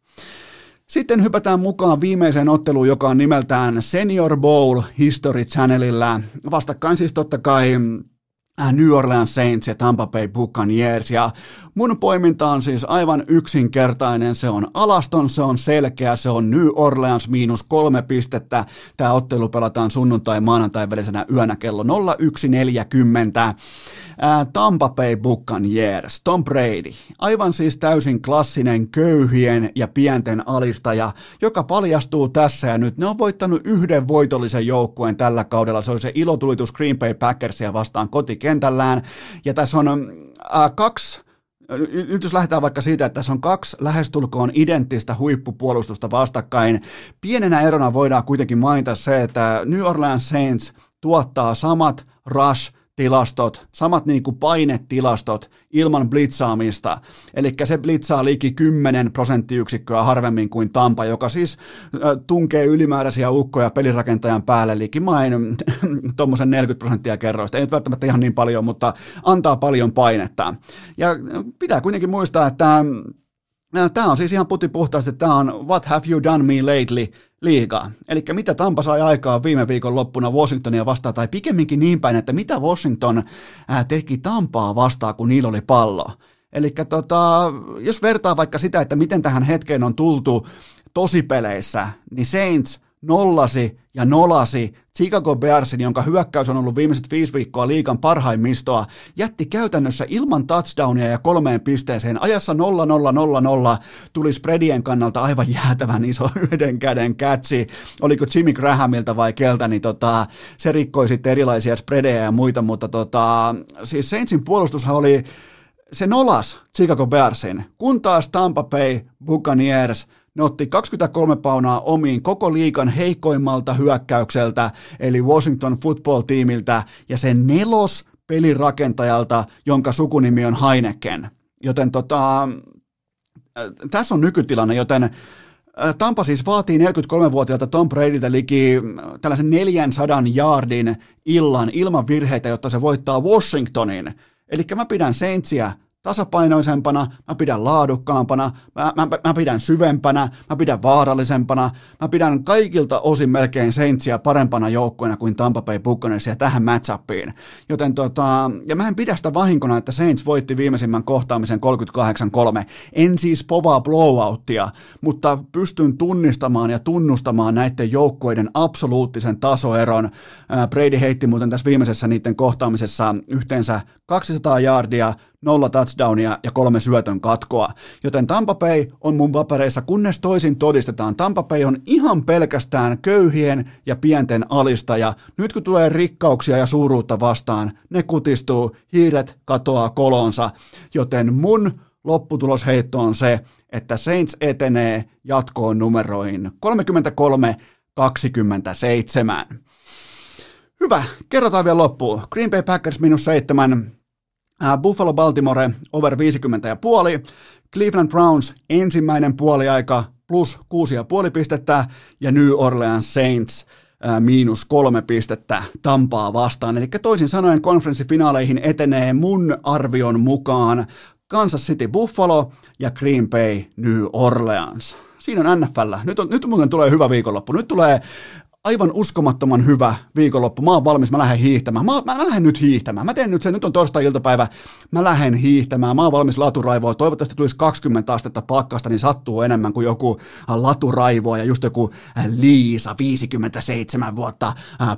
Sitten hypätään mukaan viimeiseen otteluun, joka on nimeltään Senior Bowl History Channelilla. Vastakkain siis totta kai New Orleans Saints ja Tampa Bay Buccaneers. Ja mun poiminta on siis aivan yksinkertainen. Se on alaston, se on selkeä, se on New Orleans miinus kolme pistettä. Tämä ottelu pelataan sunnuntai maanantai välisenä yönä kello 01.40. Tampa Bay Buccaneers, Tom Brady, aivan siis täysin klassinen köyhien ja pienten alistaja, joka paljastuu tässä ja nyt. Ne on voittanut yhden voitollisen joukkueen tällä kaudella, se oli se ilotulitus Green Bay Packersia vastaan kotikentällään, ja tässä on äh, kaksi nyt jos lähdetään vaikka siitä, että tässä on kaksi lähestulkoon identtistä huippupuolustusta vastakkain, pienenä erona voidaan kuitenkin mainita se, että New Orleans Saints tuottaa samat rush tilastot, samat niin kuin painetilastot ilman blitzaamista. Eli se blitzaa liki 10 prosenttiyksikköä harvemmin kuin Tampa, joka siis tunkee ylimääräisiä ukkoja pelirakentajan päälle likimain tuommoisen 40 prosenttia kerroista. Ei nyt välttämättä ihan niin paljon, mutta antaa paljon painetta. Ja pitää kuitenkin muistaa, että Tämä on siis ihan puti puhtaasti, tämä on What have you done me lately liigaa. Eli mitä Tampa sai aikaa viime viikon loppuna Washingtonia vastaan, tai pikemminkin niin päin, että mitä Washington teki Tampaa vastaan, kun niillä oli pallo. Eli tota, jos vertaa vaikka sitä, että miten tähän hetkeen on tultu tosipeleissä, niin Saints – nollasi ja nolasi Chicago Bearsin, jonka hyökkäys on ollut viimeiset viisi viikkoa liikan parhaimmistoa, jätti käytännössä ilman touchdownia ja kolmeen pisteeseen. Ajassa 0-0-0-0 tuli spreadien kannalta aivan jäätävän iso yhden käden kätsi. Oliko Jimmy Grahamilta vai keltä, niin tota, se rikkoi sitten erilaisia spreadejä ja muita, mutta tota, siis Saintsin puolustushan oli se nolas Chicago Bearsin, kun taas Tampa Bay Buccaneers – ne otti 23 paunaa omiin koko liikan heikoimmalta hyökkäykseltä, eli Washington football-tiimiltä, ja sen nelos pelirakentajalta, jonka sukunimi on Heineken. Joten tota, äh, tässä on nykytilanne, joten äh, Tampa siis vaatii 43-vuotiaalta Tom Bradyltä liki äh, tällaisen 400 yardin illan ilman virheitä, jotta se voittaa Washingtonin. Eli mä pidän Saintsia tasapainoisempana, mä pidän laadukkaampana, mä, mä, mä pidän syvempänä, mä pidän vaarallisempana, mä pidän kaikilta osin melkein Saintsia parempana joukkueena kuin Tampa Bay Buccaneersia tähän matchupiin. Joten tota, ja mä en pidä sitä vahinkona, että Saints voitti viimeisimmän kohtaamisen 38-3. En siis povaa blowouttia, mutta pystyn tunnistamaan ja tunnustamaan näiden joukkueiden absoluuttisen tasoeron. Brady heitti muuten tässä viimeisessä niiden kohtaamisessa yhteensä 200 yardia, nolla touchdownia ja kolme syötön katkoa. Joten Tampa Bay on mun papereissa, kunnes toisin todistetaan. Tampa Bay on ihan pelkästään köyhien ja pienten alistaja. Nyt kun tulee rikkauksia ja suuruutta vastaan, ne kutistuu, hiiret katoaa kolonsa. Joten mun lopputulosheitto on se, että Saints etenee jatkoon numeroin 33-27. Hyvä, kerrotaan vielä loppuun. Green Bay Packers minus seitsemän, Buffalo Baltimore over 50 ja puoli, Cleveland Browns ensimmäinen puoliaika plus kuusi ja puoli pistettä ja New Orleans Saints miinus kolme pistettä Tampaa vastaan. Eli toisin sanoen konferenssifinaaleihin etenee mun arvion mukaan Kansas City Buffalo ja Green Bay New Orleans. Siinä on NFL. Nyt, on, nyt muuten tulee hyvä viikonloppu. Nyt tulee aivan uskomattoman hyvä viikonloppu. Mä oon valmis, mä lähden hiihtämään. Mä, mä, mä lähden nyt hiihtämään. Mä teen nyt sen, nyt on torstai-iltapäivä, mä lähden hiihtämään. Mä oon valmis laturaivoa. Toivottavasti tulisi 20 astetta pakkasta, niin sattuu enemmän kuin joku laturaivoa ja just joku Liisa, 57 vuotta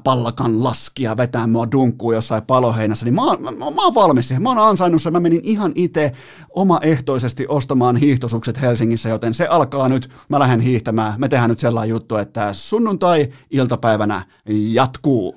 pallakan laskia vetää mua dunkkuun jossain paloheinässä. Niin mä oon, mä, mä oon valmis siihen. Mä oon ansainnut sen. Mä menin ihan itse omaehtoisesti ostamaan hiihtosukset Helsingissä, joten se alkaa nyt. Mä lähden hiihtämään. Me tehdään nyt sellainen juttu, että sunnuntai iltapäivänä jatkuu.